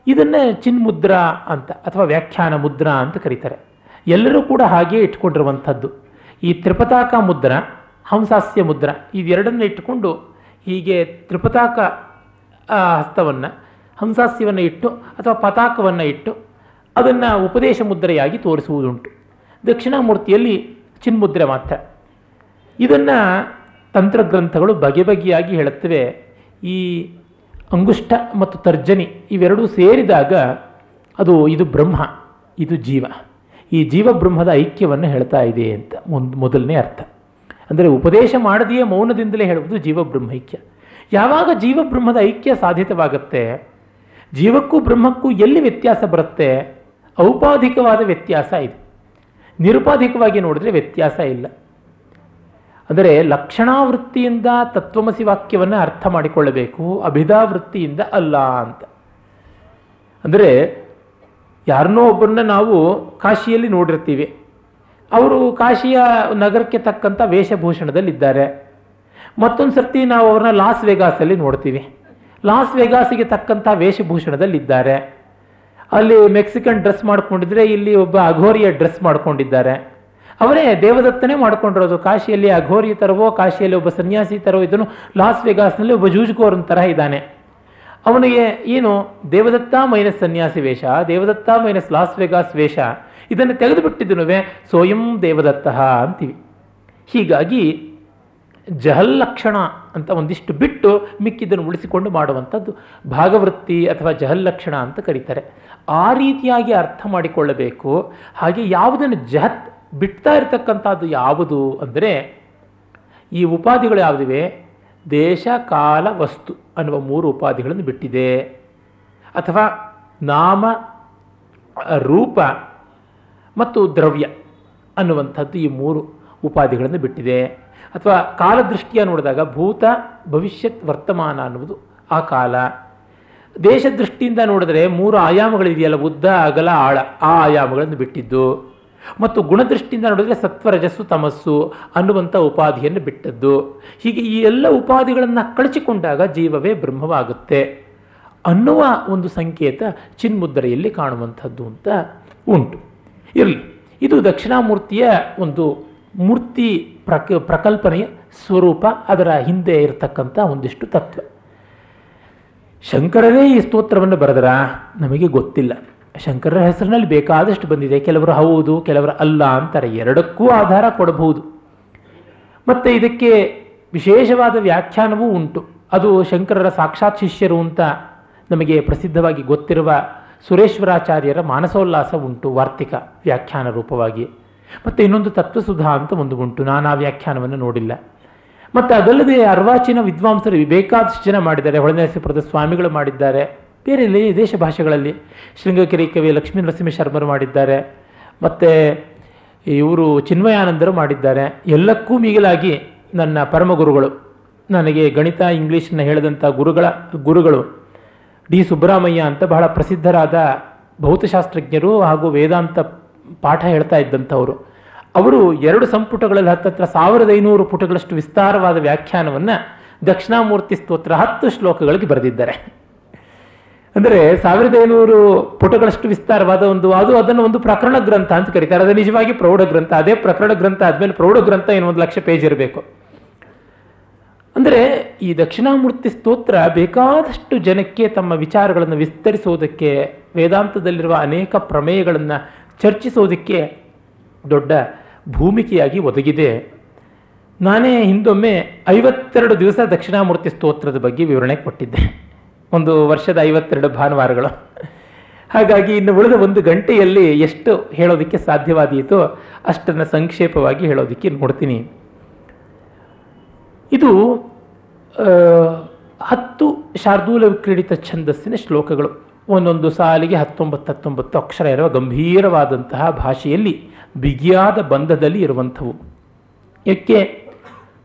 S2: ಇದನ್ನು ಚಿನ್ಮುದ್ರಾ ಅಂತ ಅಥವಾ ವ್ಯಾಖ್ಯಾನ ಮುದ್ರಾ ಅಂತ ಕರೀತಾರೆ. ಎಲ್ಲರೂ ಕೂಡ ಹಾಗೆಯೇ ಇಟ್ಕೊಂಡಿರುವಂಥದ್ದು. ಈ ತ್ರಿಪತಾಕ ಮುದ್ರ ಹಂಸಾಸ್ಯ ಮುದ್ರ ಇದೆರಡನ್ನು ಇಟ್ಟುಕೊಂಡು ಹೀಗೆ ತ್ರಿಪತಾಕ ಹಸ್ತವನ್ನು, ಹಂಸಾಸ್ಯವನ್ನು ಇಟ್ಟು ಅಥವಾ ಪತಾಕವನ್ನು ಇಟ್ಟು ಅದನ್ನು ಉಪದೇಶ ಮುದ್ರೆಯಾಗಿ ತೋರಿಸುವುದುಂಟು. ದಕ್ಷಿಣಾಮೂರ್ತಿಯಲ್ಲಿ ಚಿನ್ಮುದ್ರೆ ಮಾತ್ರ. ಇದನ್ನು ತಂತ್ರಗ್ರಂಥಗಳು ಬಗೆ ಬಗೆಯಾಗಿ ಹೇಳುತ್ತವೆ. ಈ ಅಂಗುಷ್ಟ ಮತ್ತು ತರ್ಜನಿ ಇವೆರಡೂ ಸೇರಿದಾಗ ಅದು ಇದು ಬ್ರಹ್ಮ, ಇದು ಜೀವ. ಈ ಜೀವ ಬ್ರಹ್ಮದ ಐಕ್ಯವನ್ನು ಹೇಳ್ತಾ ಇದೆ ಅಂತ ಒಂದು ಮೊದಲನೇ ಅರ್ಥ. ಅಂದರೆ ಉಪದೇಶ ಮಾಡದೆಯೇ ಮೌನದಿಂದಲೇ ಹೇಳುವುದು ಜೀವ ಬ್ರಹ್ಮೈಕ್ಯ ಯಾವಾಗ ಜೀವ ಬ್ರಹ್ಮದ ಐಕ್ಯ ಸಾಧಿತವಾಗುತ್ತೆ? ಜೀವಕ್ಕೂ ಬ್ರಹ್ಮಕ್ಕೂ ಎಲ್ಲಿ ವ್ಯತ್ಯಾಸ ಬರುತ್ತೆ? ಔಪಾಧಿಕವಾದ ವ್ಯತ್ಯಾಸ ಇದೆ. ನಿರುಪಾಧಿಕವಾಗಿ ನೋಡಿದ್ರೆ ವ್ಯತ್ಯಾಸ ಇಲ್ಲ. ಅಂದರೆ ಲಕ್ಷಣಾವೃತ್ತಿಯಿಂದ ತತ್ವಮಸಿ ವಾಕ್ಯವನ್ನು ಅರ್ಥ ಮಾಡಿಕೊಳ್ಳಬೇಕು, ಅಭಿಧಾವೃತ್ತಿಯಿಂದ ಅಲ್ಲ ಅಂತ. ಅಂದರೆ ಯಾರನ್ನೋ ಒಬ್ಬರನ್ನ ನಾವು ಕಾಶಿಯಲ್ಲಿ ನೋಡಿರ್ತೀವಿ. ಅವರು ಕಾಶಿಯ ನಗರಕ್ಕೆ ತಕ್ಕಂಥ ವೇಷಭೂಷಣದಲ್ಲಿದ್ದಾರೆ. ಮತ್ತೊಂದು ಸರ್ತಿ ನಾವು ಅವ್ರನ್ನ ಲಾಸ್ ವೆಗಾಸಲ್ಲಿ ನೋಡ್ತೀವಿ. ಲಾಸ್ ವೆಗಾಸಿಗೆ ತಕ್ಕಂಥ ವೇಷಭೂಷಣದಲ್ಲಿದ್ದಾರೆ. ಅಲ್ಲಿ ಮೆಕ್ಸಿಕನ್ ಡ್ರೆಸ್ ಮಾಡ್ಕೊಂಡಿದ್ರೆ ಇಲ್ಲಿ ಒಬ್ಬ ಅಘೋರಿಯ ಡ್ರೆಸ್ ಮಾಡ್ಕೊಂಡಿದ್ದಾರೆ. ಅವರೇ ದೇವದತ್ತನೇ ಮಾಡ್ಕೊಂಡಿರೋದು. ಕಾಶಿಯಲ್ಲಿ ಅಘೋರಿ ತರವೋ, ಕಾಶಿಯಲ್ಲಿ ಒಬ್ಬ ಸನ್ಯಾಸಿ ತರವೋ, ಇದನ್ನು ಲಾಸ್ ವೆಗಾಸ್ನಲ್ಲಿ ಒಬ್ಬ ಜೂಜುಕೋರನ್ ತರಹ ಇದ್ದಾನೆ. ಅವನಿಗೆ ಏನು, ದೇವದತ್ತ ಮೈನಸ್ ಸನ್ಯಾಸಿ ವೇಷ, ದೇವದತ್ತ ಮೈನಸ್ ಲಾಸ್ ವೆಗಾಸ್ ವೇಷ, ಇದನ್ನು ತೆಗೆದುಬಿಟ್ಟಿದ್ದನುವೆ ಸ್ವಯಂ ದೇವದತ್ತ ಅಂತೀವಿ. ಹೀಗಾಗಿ ಜಹಲ್ಲಕ್ಷಣ ಅಂತ ಒಂದಿಷ್ಟು ಬಿಟ್ಟು ಮಿಕ್ಕಿದ್ದನ್ನು ಉಳಿಸಿಕೊಂಡು ಮಾಡುವಂಥದ್ದು ಭಾಗವೃತ್ತಿ ಅಥವಾ ಜಹಲ್ಲಕ್ಷಣ ಅಂತ ಕರೀತಾರೆ. ಆ ರೀತಿಯಾಗಿ ಅರ್ಥ ಮಾಡಿಕೊಳ್ಳಬೇಕು. ಹಾಗೆ ಯಾವುದನ್ನು ಜಹತ್ ಬಿಡ್ತಾ ಇರತಕ್ಕಂಥದ್ದು ಯಾವುದು ಅಂದರೆ ಈ ಉಪಾಧಿಗಳು ಯಾವುದಿವೆ? ದೇಶ, ಕಾಲ, ವಸ್ತು ಅನ್ನುವ ಮೂರು ಉಪಾಧಿಗಳನ್ನು ಬಿಟ್ಟಿದೆ. ಅಥವಾ ನಾಮ, ರೂಪ ಮತ್ತು ದ್ರವ್ಯ ಅನ್ನುವಂಥದ್ದು ಈ ಮೂರು ಉಪಾಧಿಗಳನ್ನು ಬಿಟ್ಟಿದೆ. ಅಥವಾ ಕಾಲದೃಷ್ಟಿಯ ನೋಡಿದಾಗ ಭೂತ, ಭವಿಷ್ಯತ್, ವರ್ತಮಾನ ಅನ್ನುವುದು ಆ ಕಾಲ. ದೇಶ ದೃಷ್ಟಿಯಿಂದ ನೋಡಿದ್ರೆ ಮೂರು ಆಯಾಮಗಳಿದೆಯಲ್ಲ ಉದ್ದ ಅಗಲ, ಆಳ. ಆ ಆಯಾಮಗಳನ್ನು ಬಿಟ್ಟಿದ್ದು. ಮತ್ತು ಗುಣದೃಷ್ಟಿಯಿಂದ ನೋಡಿದ್ರೆ ಸತ್ವರಜಸ್ಸು, ತಮಸ್ಸು ಅನ್ನುವಂಥ ಉಪಾಧಿಯನ್ನು ಬಿಟ್ಟದ್ದು. ಹೀಗೆ ಈ ಎಲ್ಲ ಉಪಾಧಿಗಳನ್ನು ಕಳಚಿಕೊಂಡಾಗ ಜೀವವೇ ಬ್ರಹ್ಮವಾಗುತ್ತೆ ಅನ್ನುವ ಒಂದು ಸಂಕೇತ ಚಿನ್ಮುದ್ರೆಯಲ್ಲಿ ಕಾಣುವಂಥದ್ದು ಅಂತ ಉಂಟು. ಇರಲಿ, ಇದು ದಕ್ಷಿಣಾಮೂರ್ತಿಯ ಒಂದು ಮೂರ್ತಿ ಪ್ರಕ, ಪ್ರಕಲ್ಪನೆಯ ಸ್ವರೂಪ, ಅದರ ಹಿಂದೆ ಇರತಕ್ಕಂಥ ಒಂದಿಷ್ಟು ತತ್ವ. ಶಂಕರರೇ ಈ ಸ್ತೋತ್ರವನ್ನು ಬರೆದರ? ನಮಗೆ ಗೊತ್ತಿಲ್ಲ. ಶಂಕರರ ಹೆಸರಿನಲ್ಲಿ ಬೇಕಾದಷ್ಟು ಬಂದಿದೆ. ಕೆಲವರು ಹೌದು, ಕೆಲವರು ಅಲ್ಲ ಅಂತಾರೆ. ಎರಡಕ್ಕೂ ಆಧಾರ ಕೊಡಬಹುದು. ಮತ್ತು ಇದಕ್ಕೆ ವಿಶೇಷವಾದ ವ್ಯಾಖ್ಯಾನವೂ ಉಂಟು. ಅದು ಶಂಕರರ ಸಾಕ್ಷಾತ್ ಶಿಷ್ಯರು ಅಂತ ನಮಗೆ ಪ್ರಸಿದ್ಧವಾಗಿ ಗೊತ್ತಿರುವ ಸುರೇಶ್ವರಾಚಾರ್ಯರ ಮಾನಸೋಲ್ಲಾಸ ಉಂಟು ವಾರ್ತಿಕ ವ್ಯಾಖ್ಯಾನ ರೂಪವಾಗಿ. ಮತ್ತು ಇನ್ನೊಂದು ತತ್ವಸುಧಾ ಅಂತ ಒಂದು ಉಂಟು. ನಾನು ಆ ವ್ಯಾಖ್ಯಾನವನ್ನು ನೋಡಿಲ್ಲ. ಮತ್ತು ಅದಲ್ಲದೆ ಅರ್ವಾಚೀನ ವಿದ್ವಾಂಸರು ಬೇಕಾದಷ್ಟು ಜನ ಮಾಡಿದ್ದಾರೆ. ಹೊಳೆನರಸೀಪುರದ ಸ್ವಾಮಿಗಳು ಮಾಡಿದ್ದಾರೆ. ಬೇರೆ ದೇಶ ಭಾಷೆಗಳಲ್ಲಿ ಶೃಂಗಗಿರಿ ಕವಿ ಲಕ್ಷ್ಮೀ ನರಸಿಂಹ ಶರ್ಮರು ಮಾಡಿದ್ದಾರೆ. ಮತ್ತು ಇವರು ಚಿನ್ಮಯಾನಂದರು ಮಾಡಿದ್ದಾರೆ. ಎಲ್ಲಕ್ಕೂ ಮಿಗಿಲಾಗಿ ನನ್ನ ಪರಮಗುರುಗಳು, ನನಗೆ ಗಣಿತ ಇಂಗ್ಲೀಷನ್ನು ಹೇಳಿದಂಥ ಗುರುಗಳ, ಗುರುಗಳು ಡಿ ಸುಬ್ರಹ್ಮಯ್ಯ ಅಂತ ಬಹಳ ಪ್ರಸಿದ್ಧರಾದ ಭೌತಶಾಸ್ತ್ರಜ್ಞರು ಹಾಗೂ ವೇದಾಂತ ಪಾಠ ಹೇಳ್ತಾ ಇದ್ದಂಥವರು. ಅವರು ಎರಡು ಸಂಪುಟಗಳಲ್ಲಿ ಹತ್ತತ್ರ ಸಾವಿರದ ಐನೂರು ಪುಟಗಳಷ್ಟು ವಿಸ್ತಾರವಾದ ವ್ಯಾಖ್ಯಾನವನ್ನು ದಕ್ಷಿಣಾಮೂರ್ತಿ ಸ್ತೋತ್ರ ಹತ್ತು ಶ್ಲೋಕಗಳಿಗೆ ಬರೆದಿದ್ದಾರೆ. ಅಂದರೆ ಸಾವಿರದ ಐನೂರು ಪುಟಗಳಷ್ಟು ವಿಸ್ತಾರವಾದ ಒಂದು, ಅದು ಅದನ್ನು ಒಂದು ಪ್ರಕರಣ ಗ್ರಂಥ ಅಂತ ಕರೀತಾರೆ. ಅದು ನಿಜವಾಗಿ ಪ್ರೌಢ ಗ್ರಂಥ. ಅದೇ ಪ್ರಕರಣ ಗ್ರಂಥ ಆದಮೇಲೆ ಪ್ರೌಢ ಗ್ರಂಥ ಏನೋ ಒಂದು ಲಕ್ಷ ಪೇಜ್ ಇರಬೇಕು. ಅಂದರೆ ಈ ದಕ್ಷಿಣಾಮೂರ್ತಿ ಸ್ತೋತ್ರ ಬೇಕಾದಷ್ಟು ಜನಕ್ಕೆ ತಮ್ಮ ವಿಚಾರಗಳನ್ನು ವಿಸ್ತರಿಸುವುದಕ್ಕೆ, ವೇದಾಂತದಲ್ಲಿರುವ ಅನೇಕ ಪ್ರಮೇಯಗಳನ್ನು ಚರ್ಚಿಸೋದಕ್ಕೆ ದೊಡ್ಡ ಭೂಮಿಕೆಯಾಗಿ ಒದಗಿದೆ. ನಾನೇ ಹಿಂದೊಮ್ಮೆ ಐವತ್ತೆರಡು ದಿವಸ ದಕ್ಷಿಣಾಮೂರ್ತಿ ಸ್ತೋತ್ರದ ಬಗ್ಗೆ ವಿವರಣೆ ಕೊಟ್ಟಿದ್ದೆ. ಒಂದು ವರ್ಷದ ಐವತ್ತೆರಡು ಭಾನುವಾರಗಳು. ಹಾಗಾಗಿ ಇನ್ನು ಉಳಿದ ಒಂದು ಗಂಟೆಯಲ್ಲಿ ಎಷ್ಟು ಹೇಳೋದಕ್ಕೆ ಸಾಧ್ಯವಾದೀತೋ ಅಷ್ಟನ್ನು ಸಂಕ್ಷೇಪವಾಗಿ ಹೇಳೋದಕ್ಕೆ ನೋಡ್ತೀನಿ. ಇದು ಹತ್ತು ಶಾರ್ದೂಲ ವಿಕ್ರೀಡಿತ ಛಂದಸ್ಸಿನ ಶ್ಲೋಕಗಳು. ಒಂದೊಂದು ಸಾಲಿಗೆ ಹತ್ತೊಂಬತ್ತು ಹತ್ತೊಂಬತ್ತು ಅಕ್ಷರ ಇರುವ ಗಂಭೀರವಾದಂತಹ ಭಾಷೆಯಲ್ಲಿ ಬಿಗಿಯಾದ ಬಂಧದಲ್ಲಿ ಇರುವಂಥವು. ಯಾಕೆ?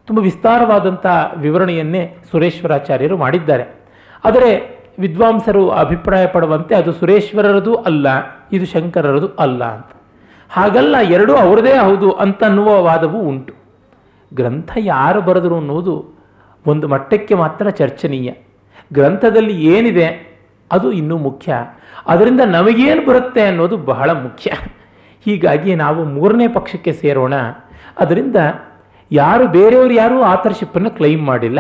S2: ತುಂಬ ವಿಸ್ತಾರವಾದಂತಹ ವಿವರಣೆಯನ್ನೇ ಸುರೇಶ್ವರಾಚಾರ್ಯರು ಮಾಡಿದ್ದಾರೆ. ಆದರೆ ವಿದ್ವಾಂಸರು ಅಭಿಪ್ರಾಯ ಪಡುವಂತೆ ಅದು ಸುರೇಶ್ವರರದು ಅಲ್ಲ, ಇದು ಶಂಕರರದು ಅಲ್ಲ ಅಂತ. ಹಾಗಲ್ಲ, ಎರಡೂ ಅವರದೇ ಹೌದು ಅಂತನ್ನುವ ವಾದವೂ ಉಂಟು. ಗ್ರಂಥ ಯಾರು ಬರೆದರು ಅನ್ನೋದು ಒಂದು ಮಟ್ಟಕ್ಕೆ ಮಾತ್ರ ಚರ್ಚನೀಯ. ಗ್ರಂಥದಲ್ಲಿ ಏನಿದೆ ಅದು ಇನ್ನೂ ಮುಖ್ಯ. ಅದರಿಂದ ನಮಗೇನು ಬರುತ್ತೆ ಅನ್ನೋದು ಬಹಳ ಮುಖ್ಯ. ಹೀಗಾಗಿ ನಾವು ಮೂರನೇ ಪಕ್ಷಕ್ಕೆ ಸೇರೋಣ. ಅದರಿಂದ ಯಾರು ಬೇರೆಯವರು ಯಾರೂ ಆಥರ್ಶಿಪ್ಪನ್ನು ಕ್ಲೈಮ್ ಮಾಡಿಲ್ಲ.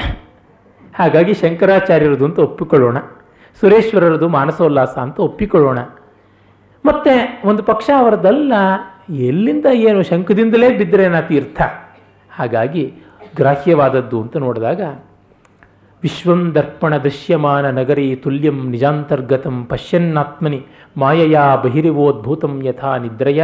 S2: ಹಾಗಾಗಿ ಶಂಕರಾಚಾರ್ಯರದು ಅಂತ ಒಪ್ಪಿಕೊಳ್ಳೋಣ, ಸುರೇಶ್ವರರದು ಮಾನಸೋಲ್ಲಾಸ ಅಂತ ಒಪ್ಪಿಕೊಳ್ಳೋಣ. ಮತ್ತೆ ಒಂದು ಪಕ್ಷ ಅವರದಲ್ಲ, ಎಲ್ಲಿಂದ ಏನು ಶಂಕದಿಂದಲೇ ಬಿದ್ದರೇನ ತೀರ್ಥ. ಹಾಗಾಗಿ ಗ್ರಾಹ್ಯವಾದದ್ದು ಅಂತ ನೋಡಿದಾಗ, ವಿಶ್ವಂ ದರ್ಪಣ ದೃಶ್ಯಮಾನ ನಗರಿ ತುಲ್ಯಂ ನಿಜಾಂತರ್ಗತಂ ಪಶ್ಯನ್ನಾತ್ಮನಿ ಮಾಯಯಾ ಬಹಿರಿವೋದ್ಭೂತಂ ಯಥಾ ನಿದ್ರಯ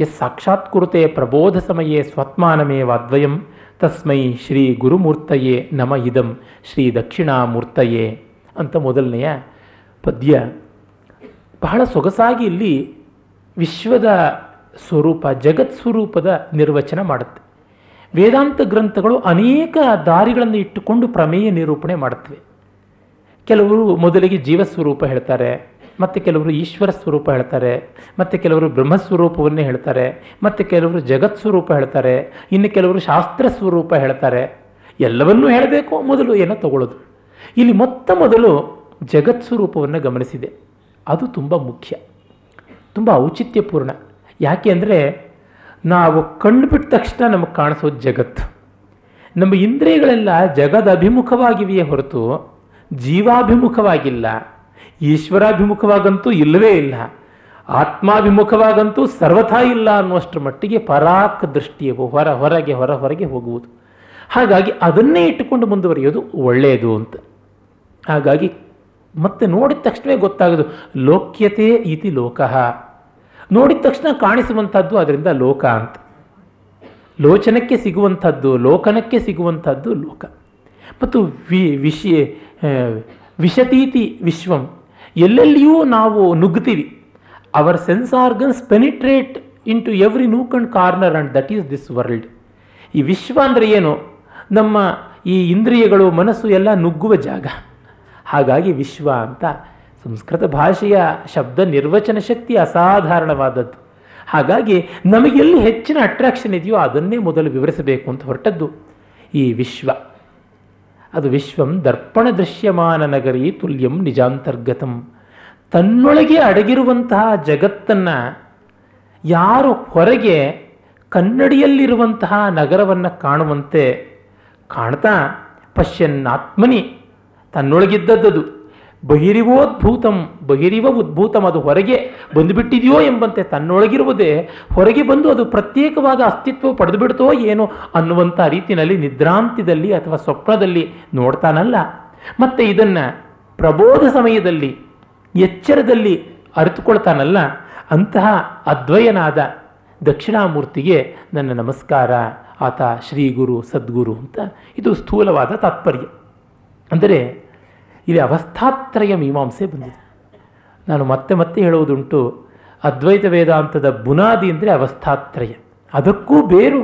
S2: ಯಸ್ ಸಾಕ್ಷಾತ್ಕುರುತೆ ಪ್ರಬೋಧ ಸಮಯೇ ಸ್ವತ್ಮಾನಮೇವಾದ್ವಯಂ. ತಸ್ಮೈ ಶ್ರೀ ಗುರುಮೂರ್ತಯೇ ನಮ ಇದಂ, ಶ್ರೀ ದಕ್ಷಿಣಾಮೂರ್ತಯೇ ಅಂತ ಮೊದಲನೆಯ ಪದ್ಯ. ಬಹಳ ಸೊಗಸಾಗಿ ಇಲ್ಲಿ ವಿಶ್ವದ ಸ್ವರೂಪ, ಜಗತ್ ಸ್ವರೂಪದ ನಿರ್ವಚನ ಮಾಡುತ್ತೆ. ವೇದಾಂತ ಗ್ರಂಥಗಳು ಅನೇಕ ದಾರಿಗಳನ್ನು ಇಟ್ಟುಕೊಂಡು ಪ್ರಮೇಯ ನಿರೂಪಣೆ ಮಾಡುತ್ತವೆ. ಕೆಲವರು ಮೊದಲಿಗೆ ಜೀವಸ್ವರೂಪ ಹೇಳ್ತಾರೆ ಮತ್ತು ಕೆಲವರು ಈಶ್ವರ ಸ್ವರೂಪ ಹೇಳ್ತಾರೆ, ಮತ್ತು ಕೆಲವರು ಬ್ರಹ್ಮಸ್ವರೂಪವನ್ನೇ ಹೇಳ್ತಾರೆ, ಮತ್ತು ಕೆಲವರು ಜಗತ್ ಸ್ವರೂಪ ಹೇಳ್ತಾರೆ, ಇನ್ನು ಕೆಲವರು ಶಾಸ್ತ್ರ ಸ್ವರೂಪ ಹೇಳ್ತಾರೆ. ಎಲ್ಲವನ್ನೂ ಹೇಳಬೇಕು ಮೊದಲು ಏನೋ ತಗೊಳ್ಳೋದು. ಇಲ್ಲಿ ಮೊತ್ತ ಮೊದಲು ಜಗತ್ ಸ್ವರೂಪವನ್ನು ಗಮನಿಸಿದೆ. ಅದು ತುಂಬ ಮುಖ್ಯ, ತುಂಬ ಔಚಿತ್ಯಪೂರ್ಣ. ಯಾಕೆ ಅಂದರೆ ನಾವು ಕಂಡುಬಿಟ್ಟ ತಕ್ಷಣ ನಮಗೆ ಕಾಣಿಸೋದು ಜಗತ್ತು. ನಮ್ಮ ಇಂದ್ರಿಯಗಳೆಲ್ಲ ಜಗದ ಅಭಿಮುಖವಾಗಿವೆಯೇ ಹೊರತು ಜೀವಾಭಿಮುಖವಾಗಿಲ್ಲ. ಈಶ್ವರಾಭಿಮುಖವಾಗಂತೂ ಇಲ್ಲವೇ ಇಲ್ಲ. ಆತ್ಮಾಭಿಮುಖವಾಗಂತೂ ಸರ್ವಥಾ ಇಲ್ಲ ಅನ್ನುವಷ್ಟರ ಮಟ್ಟಿಗೆ ಪರಾಕ್ ದೃಷ್ಟಿಯವು ಹೊರ, ಹೊರಗೆ ಹೊರ, ಹೊರಗೆ ಹೋಗುವುದು. ಹಾಗಾಗಿ ಅದನ್ನೇ ಇಟ್ಟುಕೊಂಡು ಮುಂದುವರಿಯೋದು ಒಳ್ಳೆಯದು ಅಂತ. ಹಾಗಾಗಿ ಮತ್ತೆ ನೋಡಿದ ತಕ್ಷಣವೇ ಗೊತ್ತಾಗೋದು ಲೋಕ್ಯತೆ ಇತಿ ಲೋಕಃ. ನೋಡಿದ ತಕ್ಷಣ ಕಾಣಿಸುವಂಥದ್ದು ಅದರಿಂದ ಲೋಕ ಅಂತ. ಲೋಚನಕ್ಕೆ ಸಿಗುವಂಥದ್ದು, ಲೋಕನಕ್ಕೆ ಸಿಗುವಂಥದ್ದು ಲೋಕ. ಮತ್ತು ವಿ, ವಿಷಯ ವಿಷತೀತಿ ವಿಶ್ವಂ. ಎಲ್ಲೆಲ್ಲಿಯೂ ನಾವು ನುಗ್ಗುತ್ತೀವಿ. Our sense organs penetrate into every nook and corner and that is this world ಈ ವಿಶ್ವ ಅಂದರೆ ಏನು? ನಮ್ಮ ಈ ಇಂದ್ರಿಯಗಳು, ಮನಸ್ಸು ಎಲ್ಲ ನುಗ್ಗುವ ಜಾಗ. ಹಾಗಾಗಿ ವಿಶ್ವ ಅಂತ ಸಂಸ್ಕೃತ ಭಾಷೆಯ ಶಬ್ದ ನಿರ್ವಚನ ಶಕ್ತಿ ಅಸಾಧಾರಣವಾದದ್ದು. ಹಾಗಾಗಿ ನಮಗೆಲ್ಲಿ ಹೆಚ್ಚಿನ ಅಟ್ರಾಕ್ಷನ್ ಇದೆಯೋ ಅದನ್ನೇ ಮೊದಲು ವಿವರಿಸಬೇಕು ಅಂತ ಹೊರಟದ್ದು ಈ ವಿಶ್ವ. ಅದು ವಿಶ್ವಂ ದರ್ಪಣ ದೃಶ್ಯಮಾನ ನಗರಿ ತುಲ್ಯಂ ನಿಜಾಂತರ್ಗತಂ. ತನ್ನೊಳಗೆ ಅಡಗಿರುವಂತಹ ಜಗತ್ತನ್ನು ಯಾರು ಹೊರಗೆ ಕನ್ನಡಿಯಲ್ಲಿರುವಂತಹ ನಗರವನ್ನು ಕಾಣುವಂತೆ ಕಾಣ್ತಾ ಪಶ್ಯನ್ ಆತ್ಮನಿ ತನ್ನೊಳಗಿದ್ದದ್ದು ಬಹಿರಿವೋದ್ಭೂತಂ ಬಹಿರಿವ ಉದ್ಭೂತಂ, ಅದು ಹೊರಗೆ ಬಂದುಬಿಟ್ಟಿದೆಯೋ ಎಂಬಂತೆ ತನ್ನೊಳಗಿರುವುದೇ, ಹೊರಗೆ ಬಂದು ಅದು ಪ್ರತ್ಯೇಕವಾದ ಅಸ್ತಿತ್ವ ಪಡೆದುಬಿಡ್ತೋ ಏನೋ ಅನ್ನುವಂಥ ರೀತಿಯಲ್ಲಿ ನಿದ್ರಾಂತ್ಯದಲ್ಲಿ ಅಥವಾ ಸ್ವಪ್ನದಲ್ಲಿ ನೋಡ್ತಾನಲ್ಲ. ಮತ್ತು ಇದನ್ನು ಪ್ರಬೋಧ ಸಮಯದಲ್ಲಿ, ಎಚ್ಚರದಲ್ಲಿ ಅರಿತುಕೊಳ್ತಾನಲ್ಲ. ಅಂತಹ ಅದ್ವಯನಾದ ದಕ್ಷಿಣಾಮೂರ್ತಿಗೆ ನನ್ನ ನಮಸ್ಕಾರ. ಆತ ಶ್ರೀ ಗುರು ಸದ್ಗುರು ಅಂತ. ಇದು ಸ್ಥೂಲವಾದ ತಾತ್ಪರ್ಯ. ಅಂದರೆ ಇಲ್ಲಿ ಅವಸ್ಥಾತ್ರಯ ಮೀಮಾಂಸೆ ಬಂದಿದೆ. ನಾನು ಮತ್ತೆ ಮತ್ತೆ ಹೇಳುವುದುಂಟು, ಅದ್ವೈತ ವೇದಾಂತದ ಬುನಾದಿ ಅಂದರೆ ಅವಸ್ಥಾತ್ರಯ. ಅದಕ್ಕೂ ಬೇರು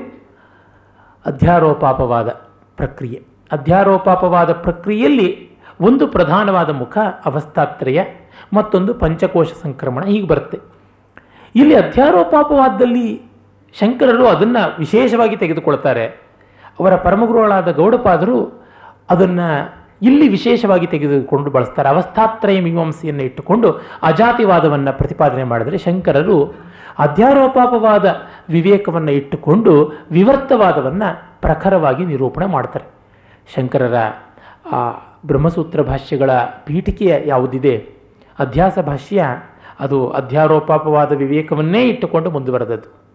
S2: ಅಧ್ಯಾರೋಪಾಪವಾದ ಪ್ರಕ್ರಿಯೆ. ಅಧ್ಯಾರೋಪಾಪವಾದ ಪ್ರಕ್ರಿಯೆಯಲ್ಲಿ ಒಂದು ಪ್ರಧಾನವಾದ ಮುಖ ಅವಸ್ಥಾತ್ರಯ, ಮತ್ತೊಂದು ಪಂಚಕೋಶ ಸಂಕ್ರಮಣ ಹೀಗೆ ಬರುತ್ತೆ. ಇಲ್ಲಿ ಅಧ್ಯಾರೋಪಾಪವಾದದಲ್ಲಿ ಶಂಕರರು ಅದನ್ನು ವಿಶೇಷವಾಗಿ ತೆಗೆದುಕೊಳ್ತಾರೆ. ಅವರ ಪರಮಗುರುಗಳಾದ ಗೌಡಪಾದರು ಅದನ್ನು ಇಲ್ಲಿ ವಿಶೇಷವಾಗಿ ತೆಗೆದುಕೊಂಡು ಬಳಸ್ತಾರೆ. ಅವಸ್ಥಾತ್ರಯ ಮೀಮಾಂಸೆಯನ್ನು ಇಟ್ಟುಕೊಂಡು ಅಜಾತಿವಾದವನ್ನು ಪ್ರತಿಪಾದನೆ ಮಾಡಿದರೆ ಶಂಕರರು ಅಧ್ಯಾರೋಪಾಪವಾದ ವಿವೇಕವನ್ನು ಇಟ್ಟುಕೊಂಡು ವಿವರ್ತವಾದವನ್ನು ಪ್ರಖರವಾಗಿ ನಿರೂಪಣೆ ಮಾಡ್ತಾರೆ. ಶಂಕರರ ಆ ಬ್ರಹ್ಮಸೂತ್ರ ಭಾಷ್ಯಗಳ ಪೀಠಿಕೆಯ ಯಾವುದಿದೆ? ಅಧ್ಯಾಸ ಭಾಷ್ಯ, ಅದು ಅಧ್ಯಾರೋಪಾಪವಾದ ವಿವೇಕವನ್ನೇ ಇಟ್ಟುಕೊಂಡು ಮುಂದುವರೆದದ್ದು.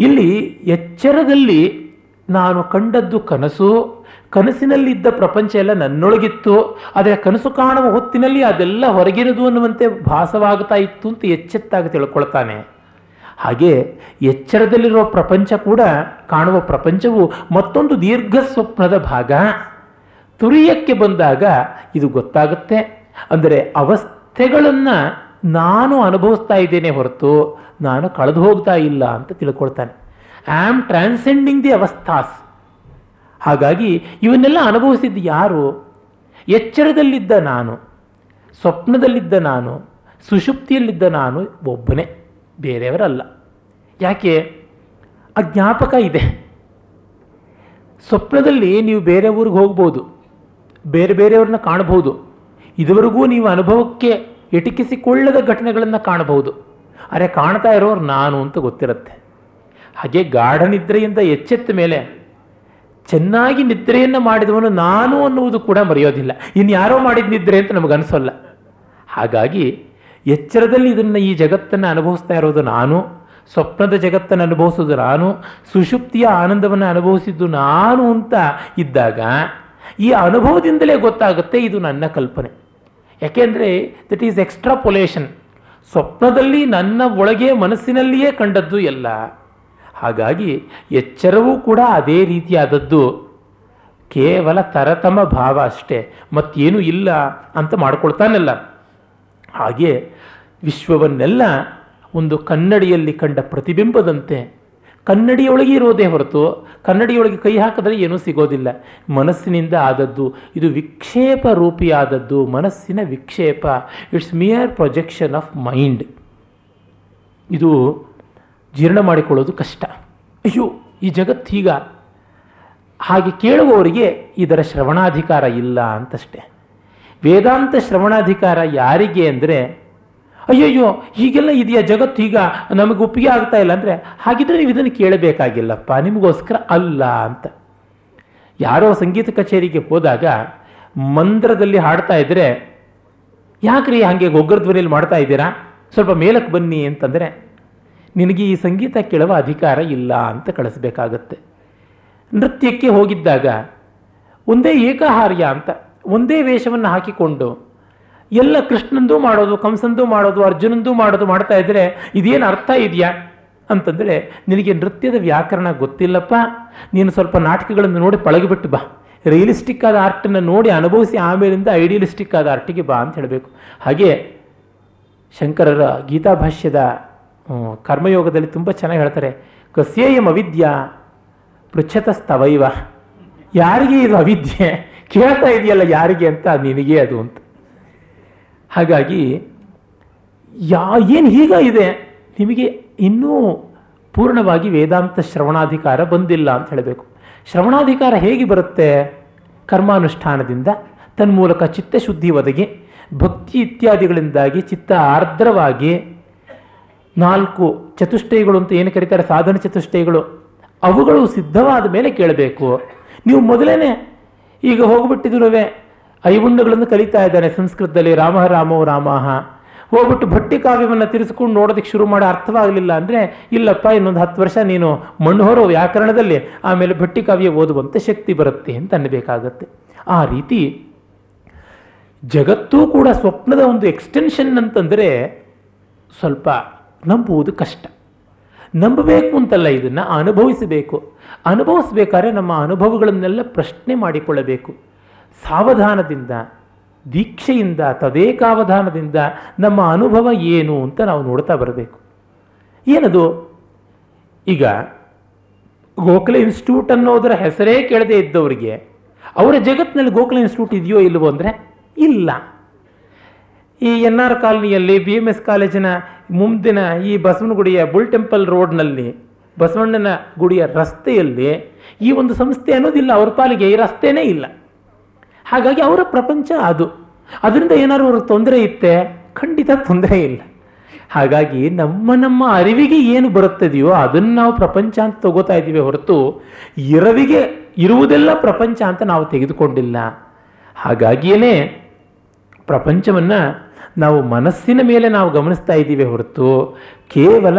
S2: ಇಲ್ಲಿ ಎಚ್ಚರದಲ್ಲಿ ನಾನು ಕಂಡದ್ದು ಕನಸು ಕನಸಿನಲ್ಲಿದ್ದ ಪ್ರಪಂಚ ಎಲ್ಲ ನನ್ನೊಳಗಿತ್ತು, ಆದರೆ ಕನಸು ಕಾಣುವ ಹೊತ್ತಿನಲ್ಲಿ ಅದೆಲ್ಲ ಹೊರಗಿರದು ಅನ್ನುವಂತೆ ಭಾಸವಾಗ್ತಾ ಇತ್ತು ಅಂತ ಎಚ್ಚೆತ್ತಾಗಿ ತಿಳ್ಕೊಳ್ತಾನೆ. ಹಾಗೆ ಎಚ್ಚರದಲ್ಲಿರುವ ಪ್ರಪಂಚ ಕೂಡ ಕಾಣುವ ಪ್ರಪಂಚವು ಮತ್ತೊಂದು ದೀರ್ಘ ಸ್ವಪ್ನದ ಭಾಗ. ತುರಿಯಕ್ಕೆ ಬಂದಾಗ ಇದು ಗೊತ್ತಾಗುತ್ತೆ. ಅಂದರೆ ಅವಸ್ಥೆಗಳನ್ನು ನಾನು ಅನುಭವಿಸ್ತಾ ಇದ್ದೇನೆ ಹೊರತು ನಾನು ಕಳೆದು ಹೋಗ್ತಾ ಇಲ್ಲ ಅಂತ ತಿಳ್ಕೊಳ್ತಾನೆ. ಐ ಆಮ್ ಟ್ರಾನ್ಸೆಂಡಿಂಗ್ ದಿ ಅವಸ್ಥಾಸ್ ಹಾಗಾಗಿ ಇವನ್ನೆಲ್ಲ ಅನುಭವಿಸಿದ್ದು ಯಾರು? ಎಚ್ಚರದಲ್ಲಿದ್ದ ನಾನು, ಸ್ವಪ್ನದಲ್ಲಿದ್ದ ನಾನು, ಸುಷುಪ್ತಿಯಲ್ಲಿದ್ದ ನಾನು ಒಬ್ಬನೇ, ಬೇರೆಯವರಲ್ಲ. ಯಾಕೆ? ಅಜ್ಞಾಪಕ ಜ್ಞಾಪಕ ಇದೆ. ಸ್ವಪ್ನದಲ್ಲಿ ನೀವು ಬೇರೆ ಊರಿಗೆ ಹೋಗ್ಬೋದು, ಬೇರೆ ಬೇರೆಯವ್ರನ್ನ ಕಾಣಬಹುದು. ಇದುವರೆಗೂ ನೀವು ಅನುಭವಕ್ಕೆ ಎಟಕಿಸಿಕೊಳ್ಳದ ಘಟನೆಗಳನ್ನು ಕಾಣಬಹುದು. ಅರೆ ಕಾಣ್ತಾ ಇರೋರು ನಾನು ಅಂತ ಗೊತ್ತಿರುತ್ತೆ. ಹಾಗೆ ಗಾಢನಿದ್ರೆಯಿಂದ ಎಚ್ಚೆತ್ತ ಮೇಲೆ ಚೆನ್ನಾಗಿ ನಿದ್ರೆಯನ್ನು ಮಾಡಿದವನು ನಾನು ಅನ್ನುವುದು ಕೂಡ ಮರೆಯೋದಿಲ್ಲ. ಇನ್ನು ಯಾರೋ ಮಾಡಿದ ನಿದ್ರೆ ಅಂತ ನಮಗೆ ಅನಿಸೋಲ್ಲ. ಹಾಗಾಗಿ ಎಚ್ಚರದಲ್ಲಿ ಇದನ್ನು ಈ ಜಗತ್ತನ್ನು ಅನುಭವಿಸ್ತಾ ಇರೋದು ನಾನು, ಸ್ವಪ್ನದ ಜಗತ್ತನ್ನು ಅನುಭವಿಸೋದು ನಾನು, ಸುಷುಪ್ತಿಯ ಆನಂದವನ್ನು ಅನುಭವಿಸಿದ್ದು ನಾನು ಅಂತ ಇದ್ದಾಗ ಈ ಅನುಭವದಿಂದಲೇ ಗೊತ್ತಾಗುತ್ತೆ ಇದು ನನ್ನ ಕಲ್ಪನೆ. ಯಾಕೆಂದರೆ ದಟ್ ಈಸ್ ಎಕ್ಸ್ಟ್ರಾಪೊಲೇಷನ್ ಸ್ವಪ್ನದಲ್ಲಿ ನನ್ನ ಒಳಗೆ ಮನಸ್ಸಿನಲ್ಲಿಯೇ ಕಂಡದ್ದು ಎಲ್ಲ ಹಾಗಾಗಿ ಎಚ್ಚರವೂ ಕೂಡ ಅದೇ ರೀತಿಯಾದದ್ದು. ಕೇವಲ ತರತಮ ಭಾವ ಅಷ್ಟೇ, ಮತ್ತೇನು ಇಲ್ಲ ಅಂತ ಮಾಡ್ಕೊಳ್ತಾನಲ್ಲ. ಹಾಗೆ ವಿಶ್ವವನ್ನೆಲ್ಲ ಒಂದು ಕನ್ನಡಿಯಲ್ಲಿ ಕಂಡ ಪ್ರತಿಬಿಂಬದಂತೆ, ಕನ್ನಡಿಯೊಳಗೆ ಇರೋದೇ ಹೊರತು ಕನ್ನಡಿಯೊಳಗೆ ಕೈ ಹಾಕಿದ್ರೆ ಏನೂ ಸಿಗೋದಿಲ್ಲ. ಮನಸ್ಸಿನಿಂದ ಆದದ್ದು, ಇದು ವಿಕ್ಷೇಪ ರೂಪಿಯಾದದ್ದು, ಮನಸ್ಸಿನ ವಿಕ್ಷೇಪ. It's mere projection of mind ಇದು ಜೀರ್ಣ ಮಾಡಿಕೊಳ್ಳೋದು ಕಷ್ಟ. ಅಯ್ಯೋ, ಈ ಜಗತ್ತು ಈಗ ಹಾಗೆ ಕೇಳುವವರಿಗೆ ಇದರ ಶ್ರವಣಾಧಿಕಾರ ಇಲ್ಲ ಅಂತಷ್ಟೇ. ವೇದಾಂತ ಶ್ರವಣಾಧಿಕಾರ ಯಾರಿಗೆ ಅಂದರೆ, ಅಯ್ಯಯ್ಯೋ, ಹೀಗೆಲ್ಲ ಇದೆಯಾ ಜಗತ್ತು ಈಗ ನಮಗೆ ಒಪ್ಪಿಗೆ ಆಗ್ತಾ ಇಲ್ಲ ಅಂದರೆ, ಹಾಗಿದ್ರೆ ನೀವು ಇದನ್ನು ಕೇಳಬೇಕಾಗಿಲ್ಲಪ್ಪ, ನಿಮಗೋಸ್ಕರ ಅಲ್ಲ ಅಂತ. ಯಾರೋ ಸಂಗೀತ ಕಚೇರಿಗೆ ಹೋದಾಗ ಮಂದ್ರದಲ್ಲಿ ಹಾಡ್ತಾ ಇದ್ದರೆ ಯಾಕ್ರಿ ಹಾಗೆ ಗೊಗ್ಗರ ಧ್ವನಿಯಲ್ಲಿ ಮಾಡ್ತಾ ಇದ್ದೀರಾ? ಸ್ವಲ್ಪ ಮೇಲಕ್ಕೆ ಬನ್ನಿ ಅಂತಂದರೆ ನಿನಗೆ ಈ ಸಂಗೀತ ಕೇಳುವ ಅಧಿಕಾರ ಇಲ್ಲ ಅಂತ ಕಳಿಸ್ಬೇಕಾಗತ್ತೆ. ನೃತ್ಯಕ್ಕೆ ಹೋಗಿದ್ದಾಗ ಒಂದೇ ಏಕಾಹಾರ್ಯ ಅಂತ ಒಂದೇ ವೇಷವನ್ನು ಹಾಕಿಕೊಂಡು ಎಲ್ಲ ಕೃಷ್ಣಂದು ಮಾಡೋದು, ಕಂಸಂದು ಮಾಡೋದು, ಅರ್ಜುನಂದು ಮಾಡೋದು ಮಾಡ್ತಾ ಇದ್ದರೆ ಇದೇನು ಅರ್ಥ ಇದೆಯಾ? ಅಂತಂದರೆ ನಿನಗೆ ನೃತ್ಯದ ವ್ಯಾಕರಣ ಗೊತ್ತಿಲ್ಲಪ್ಪ. ನೀನು ಸ್ವಲ್ಪ ನಾಟಕಗಳನ್ನು ನೋಡಿ ಪಳಗಿಬಿಟ್ಟು ಬಾ. ರಿಯಲಿಸ್ಟಿಕ್ ಆದ ಆರ್ಟನ್ನು ನೋಡಿ ಅನುಭವಿಸಿ ಆಮೇಲಿಂದ ಐಡಿಯಲಿಸ್ಟಿಕ್ ಆದ ಆರ್ಟಿಗೆ ಬಾ ಅಂತ ಹೇಳಬೇಕು. ಹಾಗೆ ಶಂಕರರ ಗೀತಾಭಾಷ್ಯದ ಕರ್ಮಯೋಗದಲ್ಲಿ ತುಂಬ ಚೆನ್ನಾಗಿ ಹೇಳ್ತಾರೆ ಕಸ್ಯೇಯಂ ಅವಿದ್ಯಾ ಪೃಚ್ಛತಸ್ತವೈವ. ಯಾರಿಗೆ ಇದು ಅವಿದ್ಯೆ? ಕೇಳ್ತಾ ಇದೆಯಲ್ಲ ಯಾರಿಗೆ ಅಂತ? ನಿನಗೆ ಅದು ಅಂತ. ಹಾಗಾಗಿ, ಯಾ, ಏನು ಹೀಗ ಇದೆ? ನಿಮಗೆ ಇನ್ನೂ ಪೂರ್ಣವಾಗಿ ವೇದಾಂತ ಶ್ರವಣಾಧಿಕಾರ ಬಂದಿಲ್ಲ ಅಂತ ಹೇಳಬೇಕು. ಶ್ರವಣಾಧಿಕಾರ ಹೇಗೆ ಬರುತ್ತೆ? ಕರ್ಮಾನುಷ್ಠಾನದಿಂದ ತನ್ಮೂಲಕ ಚಿತ್ತಶುದ್ಧಿ ಒದಗಿ, ಭಕ್ತಿ ಇತ್ಯಾದಿಗಳಿಂದಾಗಿ ಚಿತ್ತ ಆರ್ದ್ರವಾಗಿ ನಾಲ್ಕು ಚತುಷ್ಟಯಗಳು ಅಂತ ಏನು ಕರೀತಾರೆ? ಸಾಧನ ಚತುಷ್ಟಯಗಳು. ಅವುಗಳು ಸಿದ್ಧವಾದ ಮೇಲೆ ಕೇಳಬೇಕು. ನೀವು ಮೊದಲೇನೆ ಈಗ ಹೋಗ್ಬಿಟ್ಟಿದ್ರುವೆ ಐವುಂಡಗಳನ್ನು ಕಲಿತಾ ಇದ್ದಾನೆ ಸಂಸ್ಕೃತದಲ್ಲಿ. ರಾಮ ರಾಮೋ ರಾಮಃ ಹೋಗ್ಬಿಟ್ಟು ಭಟ್ಟಿ ಕಾವ್ಯವನ್ನು ತಿರ್ಸ್ಕೊಂಡು ನೋಡೋದಕ್ಕೆ ಶುರು ಮಾಡಿ ಅರ್ಥವಾಗಲಿಲ್ಲ ಅಂದರೆ, ಇಲ್ಲಪ್ಪ, ಇನ್ನೊಂದು ಹತ್ತು ವರ್ಷ ನೀನು ಮಣ್ಣು ವ್ಯಾಕರಣದಲ್ಲಿ ಆಮೇಲೆ ಭಟ್ಟಿ ಕಾವ್ಯ ಓದುವಂಥ ಶಕ್ತಿ ಬರುತ್ತೆ ಅಂತ ಅನ್ನಬೇಕಾಗತ್ತೆ. ಆ ರೀತಿ ಜಗತ್ತೂ ಕೂಡ ಸ್ವಪ್ನದ ಒಂದು ಎಕ್ಸ್ಟೆನ್ಷನ್ ಅಂತಂದರೆ ಸ್ವಲ್ಪ ನಂಬುವುದು ಕಷ್ಟ. ನಂಬಬೇಕು ಅಂತಲ್ಲ ಇದನ್ನು, ಅನುಭವಿಸಬೇಕು. ಅನುಭವಿಸ್ಬೇಕಾದ್ರೆ ನಮ್ಮ ಅನುಭವಗಳನ್ನೆಲ್ಲ ಪ್ರಶ್ನೆ ಮಾಡಿಕೊಳ್ಳಬೇಕು. ಸಾವಧಾನದಿಂದ, ದೀಕ್ಷೆಯಿಂದ, ತದೇಕಾವಧಾನದಿಂದ ನಮ್ಮ ಅನುಭವ ಏನು ಅಂತ ನಾವು ನೋಡ್ತಾ ಬರಬೇಕು. ಏನದು? ಈಗ ಗೋಖಲೆ ಇನ್ಸ್ಟಿಟ್ಯೂಟ್ ಅನ್ನೋದರ ಹೆಸರೇ ಕೇಳದೇ ಇದ್ದವರಿಗೆ, ಅವರ ಜಗತ್ತಿನಲ್ಲಿ ಗೋಖಲೆ ಇನ್ಸ್ಟಿಟ್ಯೂಟ್ ಇದೆಯೋ ಇಲ್ಲವೋ ಅಂದರೆ ಇಲ್ಲ. ಈ ಎನ್ ಆರ್ ಕಾಲನಿಯಲ್ಲಿ ಬಿ ಎಂ ಎಸ್ ಕಾಲೇಜಿನ ಮುಂದಿನ ಈ ಬಸವನಗುಡಿಯ ಬುಲ್ ಟೆಂಪಲ್ ರೋಡ್ನಲ್ಲಿ ಬಸವಣ್ಣನ ಗುಡಿಯ ರಸ್ತೆಯಲ್ಲಿ ಈ ಒಂದು ಸಂಸ್ಥೆ ಅನ್ನೋದಿಲ್ಲ, ಅವ್ರ ಪಾಲಿಗೆ ಈ ರಸ್ತೆನೇ ಇಲ್ಲ. ಹಾಗಾಗಿ ಅವರ ಪ್ರಪಂಚ ಅದು. ಅದರಿಂದ ಏನಾದ್ರು ಅವ್ರಿಗೆ ತೊಂದರೆ ಇತ್ತೆ, ಖಂಡಿತ ತೊಂದರೆ ಇಲ್ಲ. ಹಾಗಾಗಿ ನಮ್ಮ ನಮ್ಮ ಅರಿವಿಗೆ ಏನು ಬರುತ್ತದೆಯೋ ಅದನ್ನು ನಾವು ಪ್ರಪಂಚ ಅಂತ ತಗೋತಾ ಇದ್ದೀವಿ ಹೊರತು ಇರವಿಗೆ ಇರುವುದೆಲ್ಲ ಪ್ರಪಂಚ ಅಂತ ನಾವು ತೆಗೆದುಕೊಂಡಿಲ್ಲ. ಹಾಗಾಗಿಯೇ ಪ್ರಪಂಚವನ್ನು ನಾವು ಮನಸ್ಸಿನ ಮೇಲೆ ನಾವು ಗಮನಿಸ್ತಾ ಇದ್ದೀವಿ ಹೊರತು ಕೇವಲ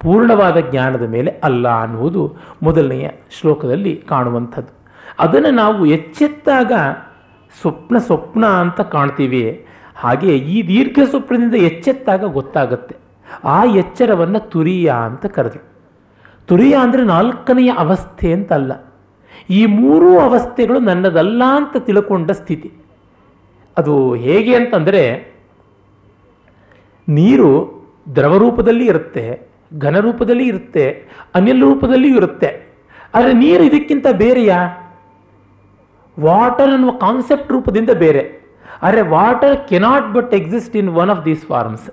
S2: ಪೂರ್ಣವಾದ ಜ್ಞಾನದ ಮೇಲೆ ಅಲ್ಲ ಅನ್ನುವುದು ಮೊದಲನೆಯ ಶ್ಲೋಕದಲ್ಲಿ ಕಾಣುವಂಥದ್ದು. ಅದನ್ನು ನಾವು ಎಚ್ಚೆತ್ತಾಗ ಸ್ವಪ್ನ ಸ್ವಪ್ನ ಅಂತ ಕಾಣ್ತೀವಿ. ಹಾಗೆ ಈ ದೀರ್ಘ ಸ್ವಪ್ನದಿಂದ ಎಚ್ಚೆತ್ತಾಗ ಗೊತ್ತಾಗುತ್ತೆ. ಆ ಎಚ್ಚರವನ್ನು ತುರಿಯ ಅಂತ ಕರೆದು ತುರಿಯ ಅಂದರೆ ನಾಲ್ಕನೆಯ ಅವಸ್ಥೆ ಅಂತಲ್ಲ. ಈ ಮೂರೂ ಅವಸ್ಥೆಗಳು ನನ್ನದಲ್ಲ ಅಂತ ತಿಳ್ಕೊಂಡ ಸ್ಥಿತಿ. ಅದು ಹೇಗೆ ಅಂತಂದರೆ ನೀರು ದ್ರವ ರೂಪದಲ್ಲಿ ಇರುತ್ತೆ ಘನ ರೂಪದಲ್ಲಿ ಇರುತ್ತೆ ಅನಿಲ್ ರೂಪದಲ್ಲಿಯೂ ಇರುತ್ತೆ. ಆದರೆ ನೀರು ಇದಕ್ಕಿಂತ ಬೇರೆಯಾ? ವಾಟರ್ ಅನ್ನುವ ಕಾನ್ಸೆಪ್ಟ್ ರೂಪದಿಂದ ಬೇರೆ. ಆದರೆ water cannot but exist in one of these forms.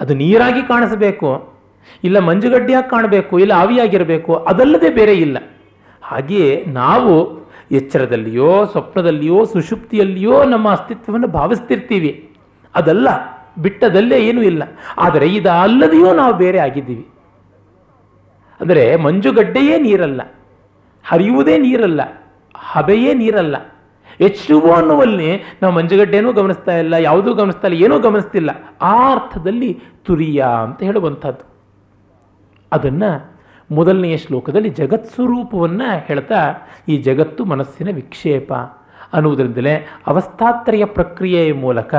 S2: ಅದು ನೀರಾಗಿ ಕಾಣಿಸಬೇಕು, ಇಲ್ಲ ಮಂಜುಗಡ್ಡೆಯಾಗಿ ಕಾಣಬೇಕು, ಇಲ್ಲ ಆವಿಯಾಗಿರಬೇಕು, ಅದಲ್ಲದೆ ಬೇರೆ ಇಲ್ಲ. ಹಾಗೆಯೇ ನಾವು ಎಚ್ಚರದಲ್ಲಿಯೋ, ಸ್ವಪ್ನದಲ್ಲಿಯೋ, ಸುಷುಪ್ತಿಯಲ್ಲಿಯೋ ನಮ್ಮ ಅಸ್ತಿತ್ವವನ್ನು ಭಾವಿಸ್ತಿರ್ತೀವಿ. ಅದಲ್ಲ. ಬಿಟ್ಟದಲ್ಲೇ ಏನೂ ಇಲ್ಲ. ಆದರೆ ಇದಲ್ಲದೆಯೂ ನಾವು ಬೇರೆ ಆಗಿದ್ದೀವಿ. ಅಂದರೆ ಮಂಜುಗಡ್ಡೆಯೇ ನೀರಲ್ಲ, ಹರಿಯುವುದೇ ನೀರಲ್ಲ, ಹಬೆಯೇ ನೀರಲ್ಲ. ಎಚ್ ಟು ಅನ್ನುವಲ್ಲಿ ನಾವು ಮಂಜುಗಡ್ಡೆನೂ ಗಮನಿಸ್ತಾ ಇಲ್ಲ, ಯಾವುದೂ ಗಮನಿಸ್ತಾ ಇಲ್ಲ, ಏನೂ ಗಮನಿಸ್ತಿಲ್ಲ. ಆ ಅರ್ಥದಲ್ಲಿ ತುರಿಯ ಅಂತ ಹೇಳುವಂಥದ್ದು. ಅದನ್ನು ಮೊದಲನೆಯ ಶ್ಲೋಕದಲ್ಲಿ ಜಗತ್ ಸ್ವರೂಪವನ್ನು ಹೇಳ್ತಾ ಈ ಜಗತ್ತು ಮನಸ್ಸಿನ ವಿಕ್ಷೇಪ. ಅನ್ನುವುದರಿಂದಲೇ ಅವಸ್ಥಾತ್ರಯ ಪ್ರಕ್ರಿಯೆಯ ಮೂಲಕ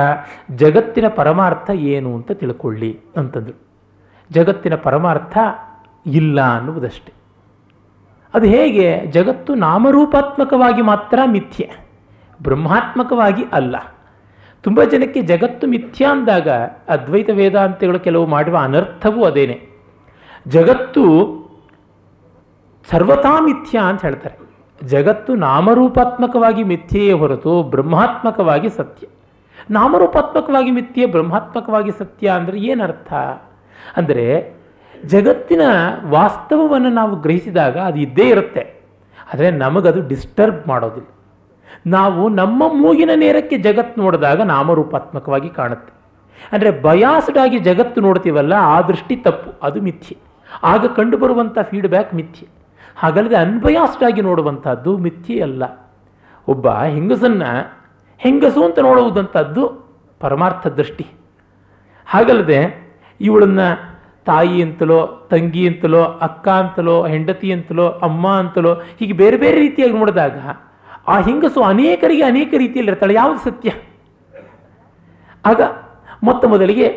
S2: ಜಗತ್ತಿನ ಪರಮಾರ್ಥ ಏನು ಅಂತ ತಿಳ್ಕೊಳ್ಳಿ ಅಂತಂದರು. ಜಗತ್ತಿನ ಪರಮಾರ್ಥ ಇಲ್ಲ ಅನ್ನುವುದಷ್ಟೆ. ಅದು ಹೇಗೆ? ಜಗತ್ತು ನಾಮರೂಪಾತ್ಮಕವಾಗಿ ಮಾತ್ರ ಮಿಥ್ಯೆ, ಬ್ರಹ್ಮಾತ್ಮಕವಾಗಿ ಅಲ್ಲ. ತುಂಬ ಜನಕ್ಕೆ ಜಗತ್ತು ಮಿಥ್ಯ ಅಂದಾಗ ಅದ್ವೈತ ವೇದಾಂತಗಳು ಕೆಲವು ಮಾಡುವ ಅನರ್ಥವೂ ಅದೇನೆ. ಜಗತ್ತು ಸರ್ವತಾ ಮಿಥ್ಯ ಅಂತ ಹೇಳ್ತಾರೆ. ಜಗತ್ತು ನಾಮರೂಪಾತ್ಮಕವಾಗಿ ಮಿಥ್ಯೆಯೇ ಹೊರತು ಬ್ರಹ್ಮಾತ್ಮಕವಾಗಿ ಸತ್ಯ. ನಾಮರೂಪಾತ್ಮಕವಾಗಿ ಮಿಥ್ಯೆ, ಬ್ರಹ್ಮಾತ್ಮಕವಾಗಿ ಸತ್ಯ ಅಂದರೆ ಏನರ್ಥ? ಅಂದರೆ ಜಗತ್ತಿನ ವಾಸ್ತವವನ್ನು ನಾವು ಗ್ರಹಿಸಿದಾಗ ಅದು ಇದ್ದೇ ಇರುತ್ತೆ. ಆದರೆ ನಮಗದು ಡಿಸ್ಟರ್ಬ್ ಮಾಡೋದಿಲ್ಲ. ನಾವು ನಮ್ಮ ಮೂಗಿನ ನೇರಕ್ಕೆ ಜಗತ್ತು ನೋಡಿದಾಗ ನಾಮರೂಪಾತ್ಮಕವಾಗಿ ಕಾಣುತ್ತೆ. ಅಂದರೆ ಬಯಾಸ್ಡ್ ಆಗಿ ಜಗತ್ತು ನೋಡ್ತೀವಲ್ಲ, ಆ ದೃಷ್ಟಿ ತಪ್ಪು, ಅದು ಮಿಥ್ಯೆ. ಆಗ ಕಂಡುಬರುವಂಥ ಫೀಡ್ಬ್ಯಾಕ್ ಮಿಥ್ಯೆ. ಹಾಗಲ್ಲದೆ ಅನ್ಬಯಾಸ್ಡ್ ಆಗಿ ನೋಡುವಂಥದ್ದು ಮಿಥ್ಯೆ ಅಲ್ಲ. ಒಬ್ಬ ಹೆಂಗಸನ್ನು ಹೆಂಗಸು ಅಂತ ನೋಡುವುದಂಥದ್ದು ಪರಮಾರ್ಥ ದೃಷ್ಟಿ. ಹಾಗಲ್ಲದೆ ಇವಳನ್ನು ತಾಯಿ ಅಂತಲೋ, ತಂಗಿ ಅಂತಲೋ, ಅಕ್ಕ ಅಂತಲೋ, ಹೆಂಡತಿ ಅಂತಲೋ, ಅಮ್ಮ ಅಂತಲೋ ಹೀಗೆ ಬೇರೆ ಬೇರೆ ರೀತಿಯಾಗಿ ನೋಡಿದಾಗ ಆ ಹೆಂಗಸು ಅನೇಕರಿಗೆ ಅನೇಕ ರೀತಿಯಲ್ಲಿ ಇರ್ತಾಳೆ. ಯಾವುದು ಸತ್ಯ? ಆಗ ಮೊತ್ತ ಮೊದಲಿಗೆ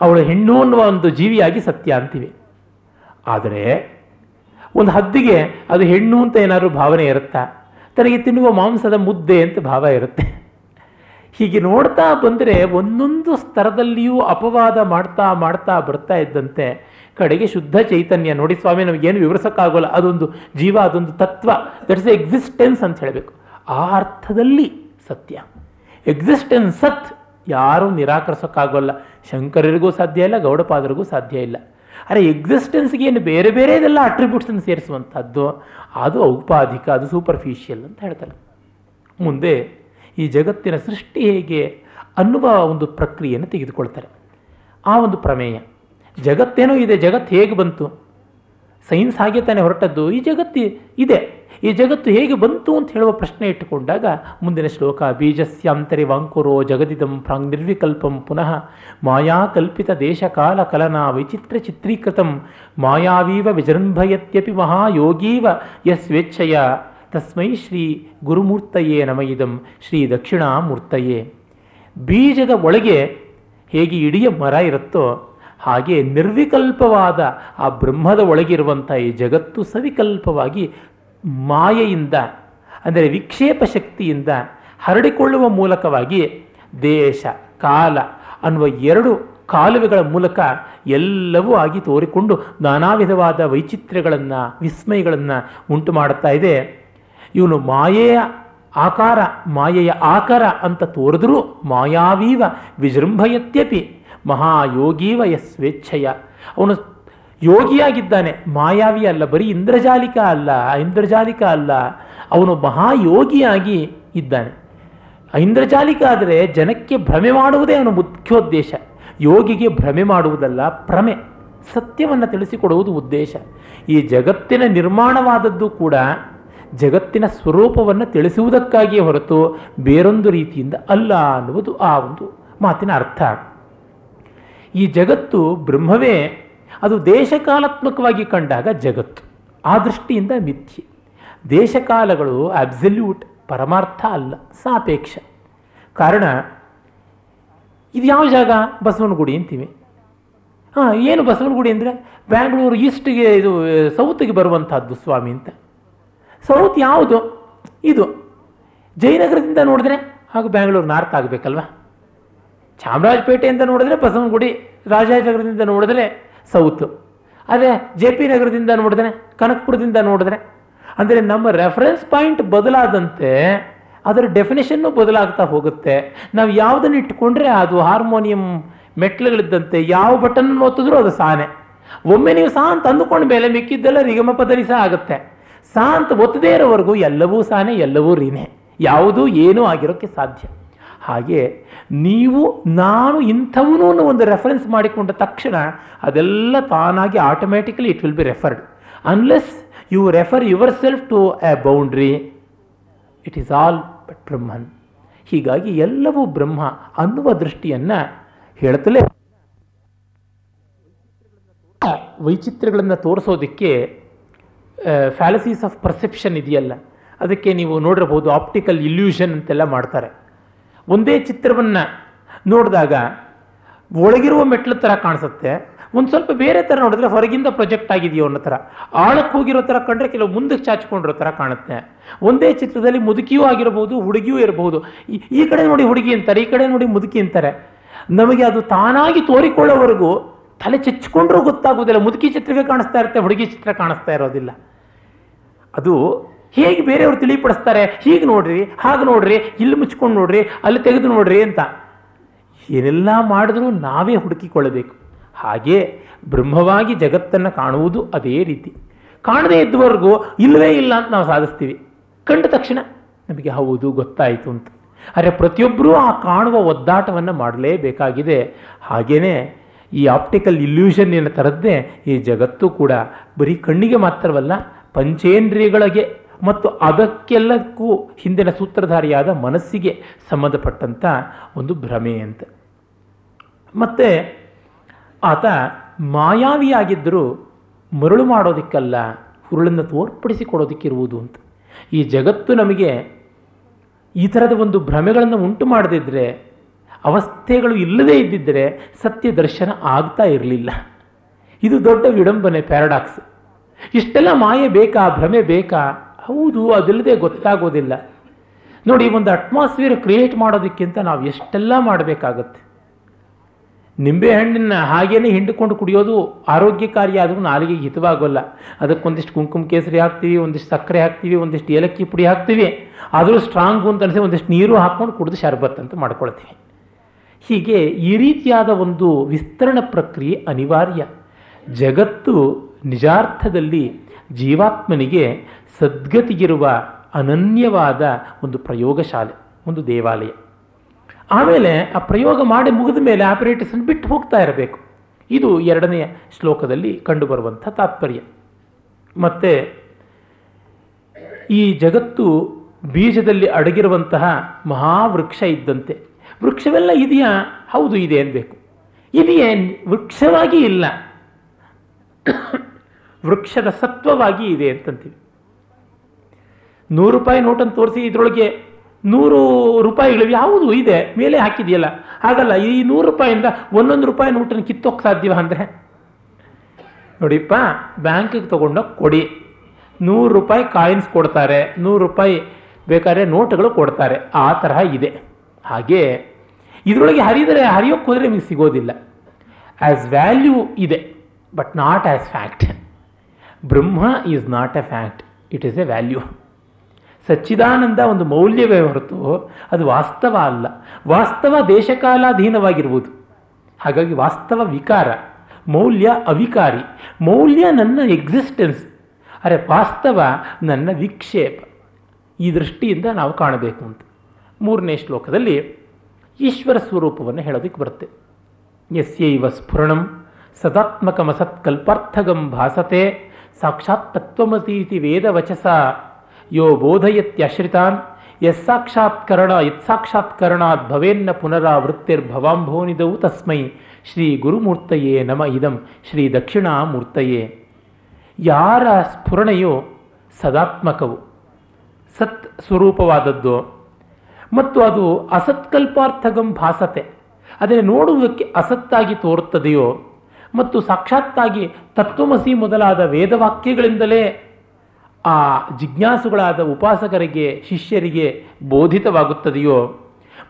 S2: ಅವಳು ಹೆಣ್ಣು ಅನ್ನುವ ಒಂದು ಜೀವಿಯಾಗಿ ಸತ್ಯ ಅಂತೀವಿ. ಆದರೆ ಒಂದು ಹದ್ದಿಗೆ ಅದು ಹೆಣ್ಣು ಅಂತ ಏನಾದರೂ ಭಾವನೆ ಇರುತ್ತಾ? ತನಗೆ ತಿನ್ನುವ ಮಾಂಸದ ಮುದ್ದೆ ಅಂತ ಭಾವ ಇರುತ್ತೆ. ಹೀಗೆ ನೋಡ್ತಾ ಬಂದರೆ ಒಂದೊಂದು ಸ್ತರದಲ್ಲಿಯೂ ಅಪವಾದ ಮಾಡ್ತಾ ಮಾಡ್ತಾ ಬರ್ತಾ ಇದ್ದಂತೆ ಕಡೆಗೆ ಶುದ್ಧ ಚೈತನ್ಯ. ನೋಡಿ ಸ್ವಾಮಿ, ನಮಗೇನು ವಿವರಿಸೋಕ್ಕಾಗೋಲ್ಲ. ಅದೊಂದು ಜೀವ, ಅದೊಂದು ತತ್ವ. ದಟ್ಸ್ ಎಕ್ಸಿಸ್ಟೆನ್ಸ್ ಅಂತ ಹೇಳಬೇಕು. ಆ ಅರ್ಥದಲ್ಲಿ ಸತ್ಯ. ಎಕ್ಸಿಸ್ಟೆನ್ಸ್ ಸತ್ ಯಾರೂ ನಿರಾಕರಿಸೋಕ್ಕಾಗೋಲ್ಲ. ಶಂಕರರಿಗೂ ಸಾಧ್ಯ ಇಲ್ಲ, ಗೌಡಪಾದರಿಗೂ ಸಾಧ್ಯ ಇಲ್ಲ. ಅರೆ ಎಕ್ಸಿಸ್ಟೆನ್ಸ್ಗೆ ಏನು ಬೇರೆ ಬೇರೆ ಇದೆಲ್ಲ ಅಟ್ರಿಬ್ಯೂಟ್ಸನ್ನು ಸೇರಿಸುವಂಥದ್ದು, ಅದು ಔಪಾಧಿಕ, ಅದು ಸೂಪರ್ಫಿಷಿಯಲ್ ಅಂತ ಹೇಳ್ತಾರೆ. ಮುಂದೆ ಈ ಜಗತ್ತಿನ ಸೃಷ್ಟಿ ಹೇಗೆ ಅನ್ನುವ ಒಂದು ಪ್ರಕ್ರಿಯೆಯನ್ನು ತೆಗೆದುಕೊಳ್ತಾರೆ. ಆ ಒಂದು ಪ್ರಮೇಯ. ಜಗತ್ತೇನೋ ಇದೆ, ಜಗತ್ತು ಹೇಗೆ ಬಂತು? ಸೈನ್ಸ್ ಹಾಗೆ ತಾನೇ ಹೊರಟದ್ದು, ಈ ಜಗತ್ತು ಇದೆ. ಈ ಜಗತ್ತು ಹೇಗೆ ಬಂತು ಅಂತ ಹೇಳುವ ಪ್ರಶ್ನೆ ಇಟ್ಟುಕೊಂಡಾಗ ಮುಂದಿನ ಶ್ಲೋಕ ಬೀಜಸ್ಯಾಂತರಿ ವಾಂಕುರೋ ಜಗದಿದಂ ಪ್ರಾಂಗ್ ನಿರ್ವಿಕಲ್ಪಂ ಪುನಃ ಮಾಯಾಕಲ್ಪಿತ ದೇಶಕಾಲ ಕಲನ ವಿಚಿತ್ರ ಚಿತ್ರೀಕೃತಂ ಮಾಯಾವೀವ ವಿಜೃಂಭಯತ್ಯಪಿ ಮಹಾಯೋಗೀವ ಯಸ್ವೇಚ್ಛಯ. ತಸ್ಮೈ ಶ್ರೀ ಗುರುಮೂರ್ತಯೇ ನಮಯಿದಂ ಶ್ರೀ ದಕ್ಷಿಣಾಮೂರ್ತಯೇ. ಬೀಜದ ಒಳಗೆ ಹೇಗೆ ಇಡೀ ಮರ ಇರುತ್ತೋ ಹಾಗೆ ನಿರ್ವಿಕಲ್ಪವಾದ ಆ ಬ್ರಹ್ಮದ ಒಳಗಿರುವಂಥ ಈ ಜಗತ್ತು ಸವಿಕಲ್ಪವಾಗಿ ಮಾಯೆಯಿಂದ, ಅಂದರೆ ವಿಕ್ಷೇಪ ಶಕ್ತಿಯಿಂದ ಹರಡಿಕೊಳ್ಳುವ ಮೂಲಕವಾಗಿ ದೇಶ, ಕಾಲ ಅನ್ನುವ ಎರಡು ಕಾಲುವೆಗಳ ಮೂಲಕ ಎಲ್ಲವೂ ಆಗಿ ತೋರಿಕೊಂಡು ನಾನಾ ವಿಧವಾದ ವೈಚಿತ್ರ್ಯಗಳನ್ನು, ವಿಸ್ಮಯಗಳನ್ನು ಉಂಟು ಮಾಡುತ್ತಾ ಇದೆ. ಇವನು ಮಾಯೆಯ ಆಕಾರ ಮಾಯೆಯ ಆಕಾರ ಅಂತ ತೋರಿದ್ರೂ ಮಾಯಾವೀವ ವಿಜೃಂಭಯತ್ಯಪಿ ಮಹಾಯೋಗೀವ ಯಸ್ವೇಚ್ಛಯ. ಅವನು ಯೋಗಿಯಾಗಿದ್ದಾನೆ. ಮಾಯಾವಿ ಅಲ್ಲ, ಬರೀ ಇಂದ್ರಜಾಲಿಕ ಅಲ್ಲ ಇಂದ್ರಜಾಲಿಕ ಅಲ್ಲ. ಅವನು ಮಹಾಯೋಗಿಯಾಗಿ ಇದ್ದಾನೆ. ಇಂದ್ರಜಾಲಿಕ ಆದರೆ ಜನಕ್ಕೆ ಭ್ರಮೆ ಮಾಡುವುದೇ ಅವನ ಮುಖ್ಯೋದ್ದೇಶ. ಯೋಗಿಗೆ ಭ್ರಮೆ ಮಾಡುವುದಲ್ಲ, ಭ್ರಮೆ. ಸತ್ಯವನ್ನು ತಿಳಿಸಿಕೊಡುವುದು ಉದ್ದೇಶ. ಈ ಜಗತ್ತಿನ ನಿರ್ಮಾಣವಾದದ್ದು ಕೂಡ ಜಗತ್ತಿನ ಸ್ವರೂಪವನ್ನು ತಿಳಿಸುವುದಕ್ಕಾಗಿಯೇ ಹೊರತು ಬೇರೊಂದು ರೀತಿಯಿಂದ ಅಲ್ಲ ಅನ್ನುವುದು ಆ ಒಂದು ಮಾತಿನ ಅರ್ಥ. ಈ ಜಗತ್ತು ಬ್ರಹ್ಮವೇ, ಅದು ದೇಶಕಾಲಾತ್ಮಕವಾಗಿ ಕಂಡಾಗ ಜಗತ್ತು. ಆ ದೃಷ್ಟಿಯಿಂದ ಮಿಥ್ಯೆ. ದೇಶಕಾಲಗಳು ಅಬ್ಸಲ್ಯೂಟ್ ಪರಮಾರ್ಥ ಅಲ್ಲ, ಸಾಪೇಕ್ಷ. ಕಾರಣ, ಇದು ಯಾವ ಜಾಗ? ಬಸವನಗುಡಿ ಅಂತೀವಿ. ಹಾಂ, ಏನು ಬಸವನಗುಡಿ ಅಂದರೆ? ಬ್ಯಾಂಗ್ಳೂರು ಈಸ್ಟ್ಗೆ ಇದು, ಸೌತ್ಗೆ ಬರುವಂಥದ್ದು ಸ್ವಾಮಿ ಅಂತ. ಸೌತ್ ಯಾವುದು? ಇದು. ಜಯನಗರದಿಂದ ನೋಡಿದ್ರೆ, ಹಾಗೂ ಬ್ಯಾಂಗ್ಳೂರು ನಾರ್ತ್ ಆಗಬೇಕಲ್ವಾ? ಚಾಮರಾಜಪೇಟೆಯಿಂದ ನೋಡಿದ್ರೆ ಬಸವನಗುಡಿ ರಾಜಾಜನಗರದಿಂದ ನೋಡಿದ್ರೆ ಸೌತ್. ಅದೇ ಜೆ ಪಿ ನಗರದಿಂದ ನೋಡಿದ್ರೆ ಕನಕಪುರದಿಂದ ನೋಡಿದ್ರೆ. ಅಂದರೆ ನಮ್ಮ ರೆಫರೆನ್ಸ್ ಪಾಯಿಂಟ್ ಬದಲಾದಂತೆ ಅದರ ಡೆಫಿನೇಷನ್ನು ಬದಲಾಗ್ತಾ ಹೋಗುತ್ತೆ. ನಾವು ಯಾವುದನ್ನು ಇಟ್ಕೊಂಡ್ರೆ ಅದು ಹಾರ್ಮೋನಿಯಂ ಮೆಟ್ಲುಗಳಿದ್ದಂತೆ ಯಾವ ಬಟನ್ ಒತ್ತಿದ್ರೂ ಅದು ಸಾನೆ. ಒಮ್ಮೆ ನೀವು ಸಾ ಅಂತ ಅಂದುಕೊಂಡ ಮೇಲೆ ಮಿಕ್ಕಿದ್ದೆಲ್ಲ ನಿಗಮ ಪದರಿ ಆಗುತ್ತೆ. ಸಾ ಅಂತ ಒತ್ತದೇ ಇರೋವರೆಗೂ ಎಲ್ಲವೂ ಸಾನೆ, ಎಲ್ಲವೂ ರೀನೆ. ಯಾವುದೂ ಏನೂ ಆಗಿರೋಕ್ಕೆ ಸಾಧ್ಯ. ಹಾಗೆ ನೀವು, ನಾನು ಇಂಥವನು ಅನ್ನೋ ಒಂದು ರೆಫರೆನ್ಸ್ ಮಾಡಿಕೊಂಡ ತಕ್ಷಣ ಅದೆಲ್ಲ ತಾನಾಗಿ automatically it will be referred unless you refer yourself to a boundary it is all but Brahman ಹೀಗಾಗಿ ಎಲ್ಲವೂ ಬ್ರಹ್ಮ ಅನ್ನುವ ದೃಷ್ಟಿಯನ್ನು ಹೇಳ್ತಲೇ ವೈಚಿತ್ರ್ಯಗಳನ್ನು ತೋರಿಸೋದಕ್ಕೆ ಫ್ಯಾಲಸೀಸ್ ಆಫ್ ಪರ್ಸೆಪ್ಷನ್ ಇದೆಯಲ್ಲ. ಅದಕ್ಕೆ ನೀವು ನೋಡಿರಬಹುದು ಆಪ್ಟಿಕಲ್ ಇಲ್ಯೂಷನ್ ಅಂತೆಲ್ಲ ಮಾಡ್ತಾರೆ. ಒಂದೇ ಚಿತ್ರವನ್ನು ನೋಡಿದಾಗ ಒಳಗಿರುವ ಮೆಟ್ಲ ಥರ ಕಾಣಿಸುತ್ತೆ. ಒಂದು ಸ್ವಲ್ಪ ಬೇರೆ ಥರ ನೋಡಿದ್ರೆ ಹೊರಗಿಂದ ಪ್ರೊಜೆಕ್ಟ್ ಆಗಿದೆಯೋ ಅನ್ನೋ ಥರ ಆಳಕ್ಕೆ ಹೋಗಿರೋ ಥರ ಕಂಡ್ರೆ ಕೆಲವು ಮುಂದಕ್ಕೆ ಚಾಚಿಕೊಂಡಿರೋ ಥರ ಕಾಣುತ್ತೆ. ಒಂದೇ ಚಿತ್ರದಲ್ಲಿ ಮುದುಕಿಯೂ ಆಗಿರಬಹುದು ಹುಡುಗಿಯೂ ಇರಬಹುದು ಈ- ಕಡೆ ನೋಡಿ ಹುಡುಗಿ ಅಂತಾರೆ, ಈ ಕಡೆ ನೋಡಿ ಮುದುಕಿ ಅಂತಾರೆ. ನಮಗೆ ಅದು ತಾನಾಗಿ ತೋರಿಕೊಳ್ಳೋವರೆಗೂ ತಲೆ ಚಚ್ಕೊಂಡ್ರೂ ಗೊತ್ತಾಗೋದಿಲ್ಲ ಮುದುಕಿ ಚಿತ್ರವೇ ಕಾಣಿಸ್ತಾ ಇರುತ್ತೆ, ಹುಡುಗಿ ಚಿತ್ರ ಕಾಣಿಸ್ತಾ ಇರೋದಿಲ್ಲ. ಅದು ಹೇಗೆ ಬೇರೆಯವರು ತಿಳಿಪಡಿಸ್ತಾರೆ? ಹೀಗೆ ನೋಡ್ರಿ, ಹಾಗೆ ನೋಡ್ರಿ, ಇಲ್ಲಿ ಮುಚ್ಕೊಂಡು ನೋಡ್ರಿ, ಅಲ್ಲಿ ತೆಗೆದು ನೋಡ್ರಿ ಅಂತ. ಏನೆಲ್ಲ ಮಾಡಿದ್ರೂ ನಾವೇ ಹುಡುಕಿಕೊಳ್ಳಬೇಕು. ಹಾಗೆ ಬ್ರಹ್ಮವಾಗಿ ಜಗತ್ತನ್ನು ಕಾಣುವುದು ಅದೇ ರೀತಿ. ಕಾಣದೇ ಇದ್ದವರೆಗೂ ಇಲ್ಲವೇ ಇಲ್ಲ ಅಂತ ನಾವು ಸಾಧಿಸ್ತೀವಿ. ಕಂಡ ತಕ್ಷಣ ನಮಗೆ ಹೌದು, ಗೊತ್ತಾಯಿತು ಅಂತ. ಆದರೆ ಪ್ರತಿಯೊಬ್ಬರೂ ಆ ಕಾಣುವ ಒದ್ದಾಟವನ್ನು ಮಾಡಲೇಬೇಕಾಗಿದೆ. ಹಾಗೆಯೇ ಈ ಆಪ್ಟಿಕಲ್ ಇಲ್ಯೂಷನ್ ಇಲ್ಯೂಷನ್ನಿನ ಥರದ್ದೇ ಈ ಜಗತ್ತು ಕೂಡ ಬರೀ ಕಣ್ಣಿಗೆ ಮಾತ್ರವಲ್ಲ, ಪಂಚೇಂದ್ರಿಯಗಳಿಗೆ ಮತ್ತು ಅದಕ್ಕೆಲ್ಲಕ್ಕೂ ಹಿಂದಿನ ಸೂತ್ರಧಾರಿಯಾದ ಮನಸ್ಸಿಗೆ ಸಂಬಂಧಪಟ್ಟಂಥ ಒಂದು ಭ್ರಮೆ ಅಂತ. ಮತ್ತು ಆತ ಮಾಯಾವಿಯಾಗಿದ್ದರೂ ಮರಳು ಮಾಡೋದಕ್ಕಲ್ಲ, ಹುರುಳನ್ನು ತೋರ್ಪಡಿಸಿಕೊಡೋದಕ್ಕಿರುವುದು ಅಂತ. ಈ ಜಗತ್ತು ನಮಗೆ ಈ ಥರದ ಒಂದು ಭ್ರಮೆಗಳನ್ನು ಉಂಟು ಮಾಡದಿದ್ದರೆ ಅವಸ್ಥೆಗಳು ಇಲ್ಲದೇ ಇದ್ದಿದ್ದರೆ ಸತ್ಯ ದರ್ಶನ ಆಗ್ತಾ ಇರಲಿಲ್ಲ. ಇದು ದೊಡ್ಡ ವಿಡಂಬನೆ ಪ್ಯಾರಡಾಕ್ಸ್. ಇಷ್ಟೆಲ್ಲ ಮಾಯೆ ಬೇಕಾ, ಭ್ರಮೆ ಬೇಕಾ? ಹೌದು, ಅದಿಲ್ಲದೆ ಗೊತ್ತಾಗೋದಿಲ್ಲ. ನೋಡಿ, ಒಂದು ಅಟ್ಮಾಸ್ಫಿಯರ್ ಕ್ರಿಯೇಟ್ ಮಾಡೋದಕ್ಕಿಂತ ನಾವು ಎಷ್ಟೆಲ್ಲ ಮಾಡಬೇಕಾಗತ್ತೆ. ನಿಂಬೆ ಹಣ್ಣನ್ನು ಹಾಗೇನೆ ಹಿಂಡಿಕೊಂಡು ಕುಡಿಯೋದು ಆರೋಗ್ಯಕಾರಿ ಆದರೂ ನಾಲಿಗೆಗೆ ಹಿತವಾಗೋಲ್ಲ. ಅದಕ್ಕೊಂದಿಷ್ಟು ಕುಂಕುಮ ಕೇಸರಿ ಹಾಕ್ತೀವಿ, ಒಂದಿಷ್ಟು ಸಕ್ಕರೆ ಹಾಕ್ತೀವಿ, ಒಂದಿಷ್ಟು ಏಲಕ್ಕಿ ಪುಡಿ ಹಾಕ್ತೀವಿ. ಆದರೂ ಸ್ಟ್ರಾಂಗು ಅಂತ ಅನಿಸಿ ಒಂದಿಷ್ಟು ನೀರು ಹಾಕ್ಕೊಂಡು ಕುಡಿದು ಶರ್ಬತ್ ಅಂತ ಮಾಡ್ಕೊಳ್ತೀವಿ. ಹೀಗೆ ಈ ರೀತಿಯಾದ ಒಂದು ವಿಸ್ತರಣ ಪ್ರಕ್ರಿಯೆ ಅನಿವಾರ್ಯ. ಜಗತ್ತು ನಿಜಾರ್ಥದಲ್ಲಿ ಜೀವಾತ್ಮನಿಗೆ ಸದ್ಗತಿಗಿರುವ ಅನನ್ಯವಾದ ಒಂದು ಪ್ರಯೋಗಶಾಲೆ, ಒಂದು ದೇವಾಲಯ. ಆಮೇಲೆ ಆ ಪ್ರಯೋಗ ಮಾಡಿ ಮುಗಿದ ಮೇಲೆ ಆಪರೇಟರ್ಸನ್ನು ಬಿಟ್ಟು ಹೋಗ್ತಾ ಇರಬೇಕು. ಇದು ಎರಡನೆಯ ಶ್ಲೋಕದಲ್ಲಿ ಕಂಡುಬರುವಂಥ ತಾತ್ಪರ್ಯ. ಮತ್ತು ಈ ಜಗತ್ತು ಬೀಜದಲ್ಲಿ ಅಡಗಿರುವಂತಹ ಮಹಾವೃಕ್ಷ ಇದ್ದಂತೆ. ವೃಕ್ಷವೆಲ್ಲ ಇದೆಯಾ? ಹೌದು, ಇದೆ ಅನ್ಬೇಕು. ಇದೆಯೇ? ವೃಕ್ಷವಾಗಿ ಇಲ್ಲ. ವೃಕ್ಷದ ಸತ್ವವಾಗಿ ಇದೆ ಅಂತಂತೀವಿ. ನೂರು ರೂಪಾಯಿ ನೋಟನ್ನು ತೋರಿಸಿ ಇದರೊಳಗೆ ನೂರು ರೂಪಾಯಿಗಳು ಯಾವುದು ಇದೆ, ಮೇಲೆ ಹಾಕಿದೆಯಲ್ಲ? ಹಾಗಲ್ಲ, ಈ ನೂರು ರೂಪಾಯಿಂದ ಒಂದೊಂದು ರೂಪಾಯಿ ನೋಟನ್ನು ಕಿತ್ತೋಕ್ ಸಾಧ್ಯವ ಅಂದರೆ? ನೋಡಿಪ್ಪ, ಬ್ಯಾಂಕಿಗೆ ತೊಗೊಂಡೋಗಿ ಕೊಡಿ. ನೂರು ರೂಪಾಯಿ ಕಾಯಿನ್ಸ್ ಕೊಡ್ತಾರೆ, ನೂರು ರೂಪಾಯಿ ಬೇಕಾದ್ರೆ ನೋಟುಗಳು ಕೊಡ್ತಾರೆ, ಆ ತರಹ ಇದೆ. ಹಾಗೆ ಇದರೊಳಗೆ ಹರಿದರೆ ಹರಿಯೋಕ್ಕೆ ಹೋದರೆ ನಿಮಗೆ ಸಿಗೋದಿಲ್ಲ. ಆ್ಯಸ್ ವ್ಯಾಲ್ಯೂ ಇದೆ but not as fact Brahma is not a fact it is a value ಸಚ್ಚಿದಾನಂದ ಒಂದು ಮೌಲ್ಯವೇ ಹೊರತು ಅದು ವಾಸ್ತವ ಅಲ್ಲ. ವಾಸ್ತವ ದೇಶಕಾಲಾಧೀನವಾಗಿರುವುದು. ಹಾಗಾಗಿ ವಾಸ್ತವ ವಿಕಾರ, ಮೌಲ್ಯ ಅವಿಕಾರಿ, ಮೌಲ್ಯ ನನ್ನ ಎಕ್ಸಿಸ್ಟೆನ್ಸ್, ಅರೆ ವಾಸ್ತವ ನನ್ನ ವಿಕ್ಷೇಪ. ಈ ದೃಷ್ಟಿಯಿಂದ ನಾವು ಕಾಣಬೇಕು ಅಂತ. ಮೂರನೇ ಶ್ಲೋಕದಲ್ಲಿ ಈಶ್ವರ ಸ್ವರೂಪವನ್ನು ಹೇಳೋದಕ್ಕೆ ಬರುತ್ತೆ. ಯಸ್ಯೈವ ಸ್ಫುರಣಂ ಸದಾತ್ಮಕಮಸತ್ಕಲ್ಪಾರ್ಥಗಂ ಭಾಸತೆ, ಸಾಕ್ಷಾತ್ ತತ್ವಮತೀತಿ ವೇದವಚಸ. ಯೋ ಬೋಧಯತ್ಯಶ್ರಿತಾನ್ ಯಸ್ಸಾಕ್ಷಾತ್ಕರಣ ಯತ್ಸಾಕ್ಷಾತ್ಕರಣಾತ್ ಭವೇನ್ನ ಪುನರಾವೃತ್ತಿರ್ಭವಾಂಭೋನಿದವು ತಸ್ಮೈ ಶ್ರೀ ಗುರುಮೂರ್ತಯೇ ನಮ ಇದಂ ಶ್ರೀ ದಕ್ಷಿಣಾಮೂರ್ತಯೇ. ಯಾರ ಸ್ಫುರಣೆಯು ಸದಾತ್ಮಕವು. ಸತ್ ಸ್ವರೂಪವಾದದ್ದು. ಮತ್ತು ಅದು ಅಸತ್ಕಲ್ಪಾರ್ಥಗಂ ಭಾಸತೆ. ಅದನ್ನು ನೋಡುವುದಕ್ಕೆ ಅಸತ್ತಾಗಿ ತೋರುತ್ತದೆಯೋ, ಮತ್ತು ಸಾಕ್ಷಾತ್ತಾಗಿ ತತ್ವಮಸಿ ಮೊದಲಾದ ವೇದವಾಕ್ಯಗಳಿಂದಲೇ ಆ ಜಿಜ್ಞಾಸುಗಳಾದ ಉಪಾಸಕರಿಗೆ, ಶಿಷ್ಯರಿಗೆ ಬೋಧಿತವಾಗುತ್ತದೆಯೋ?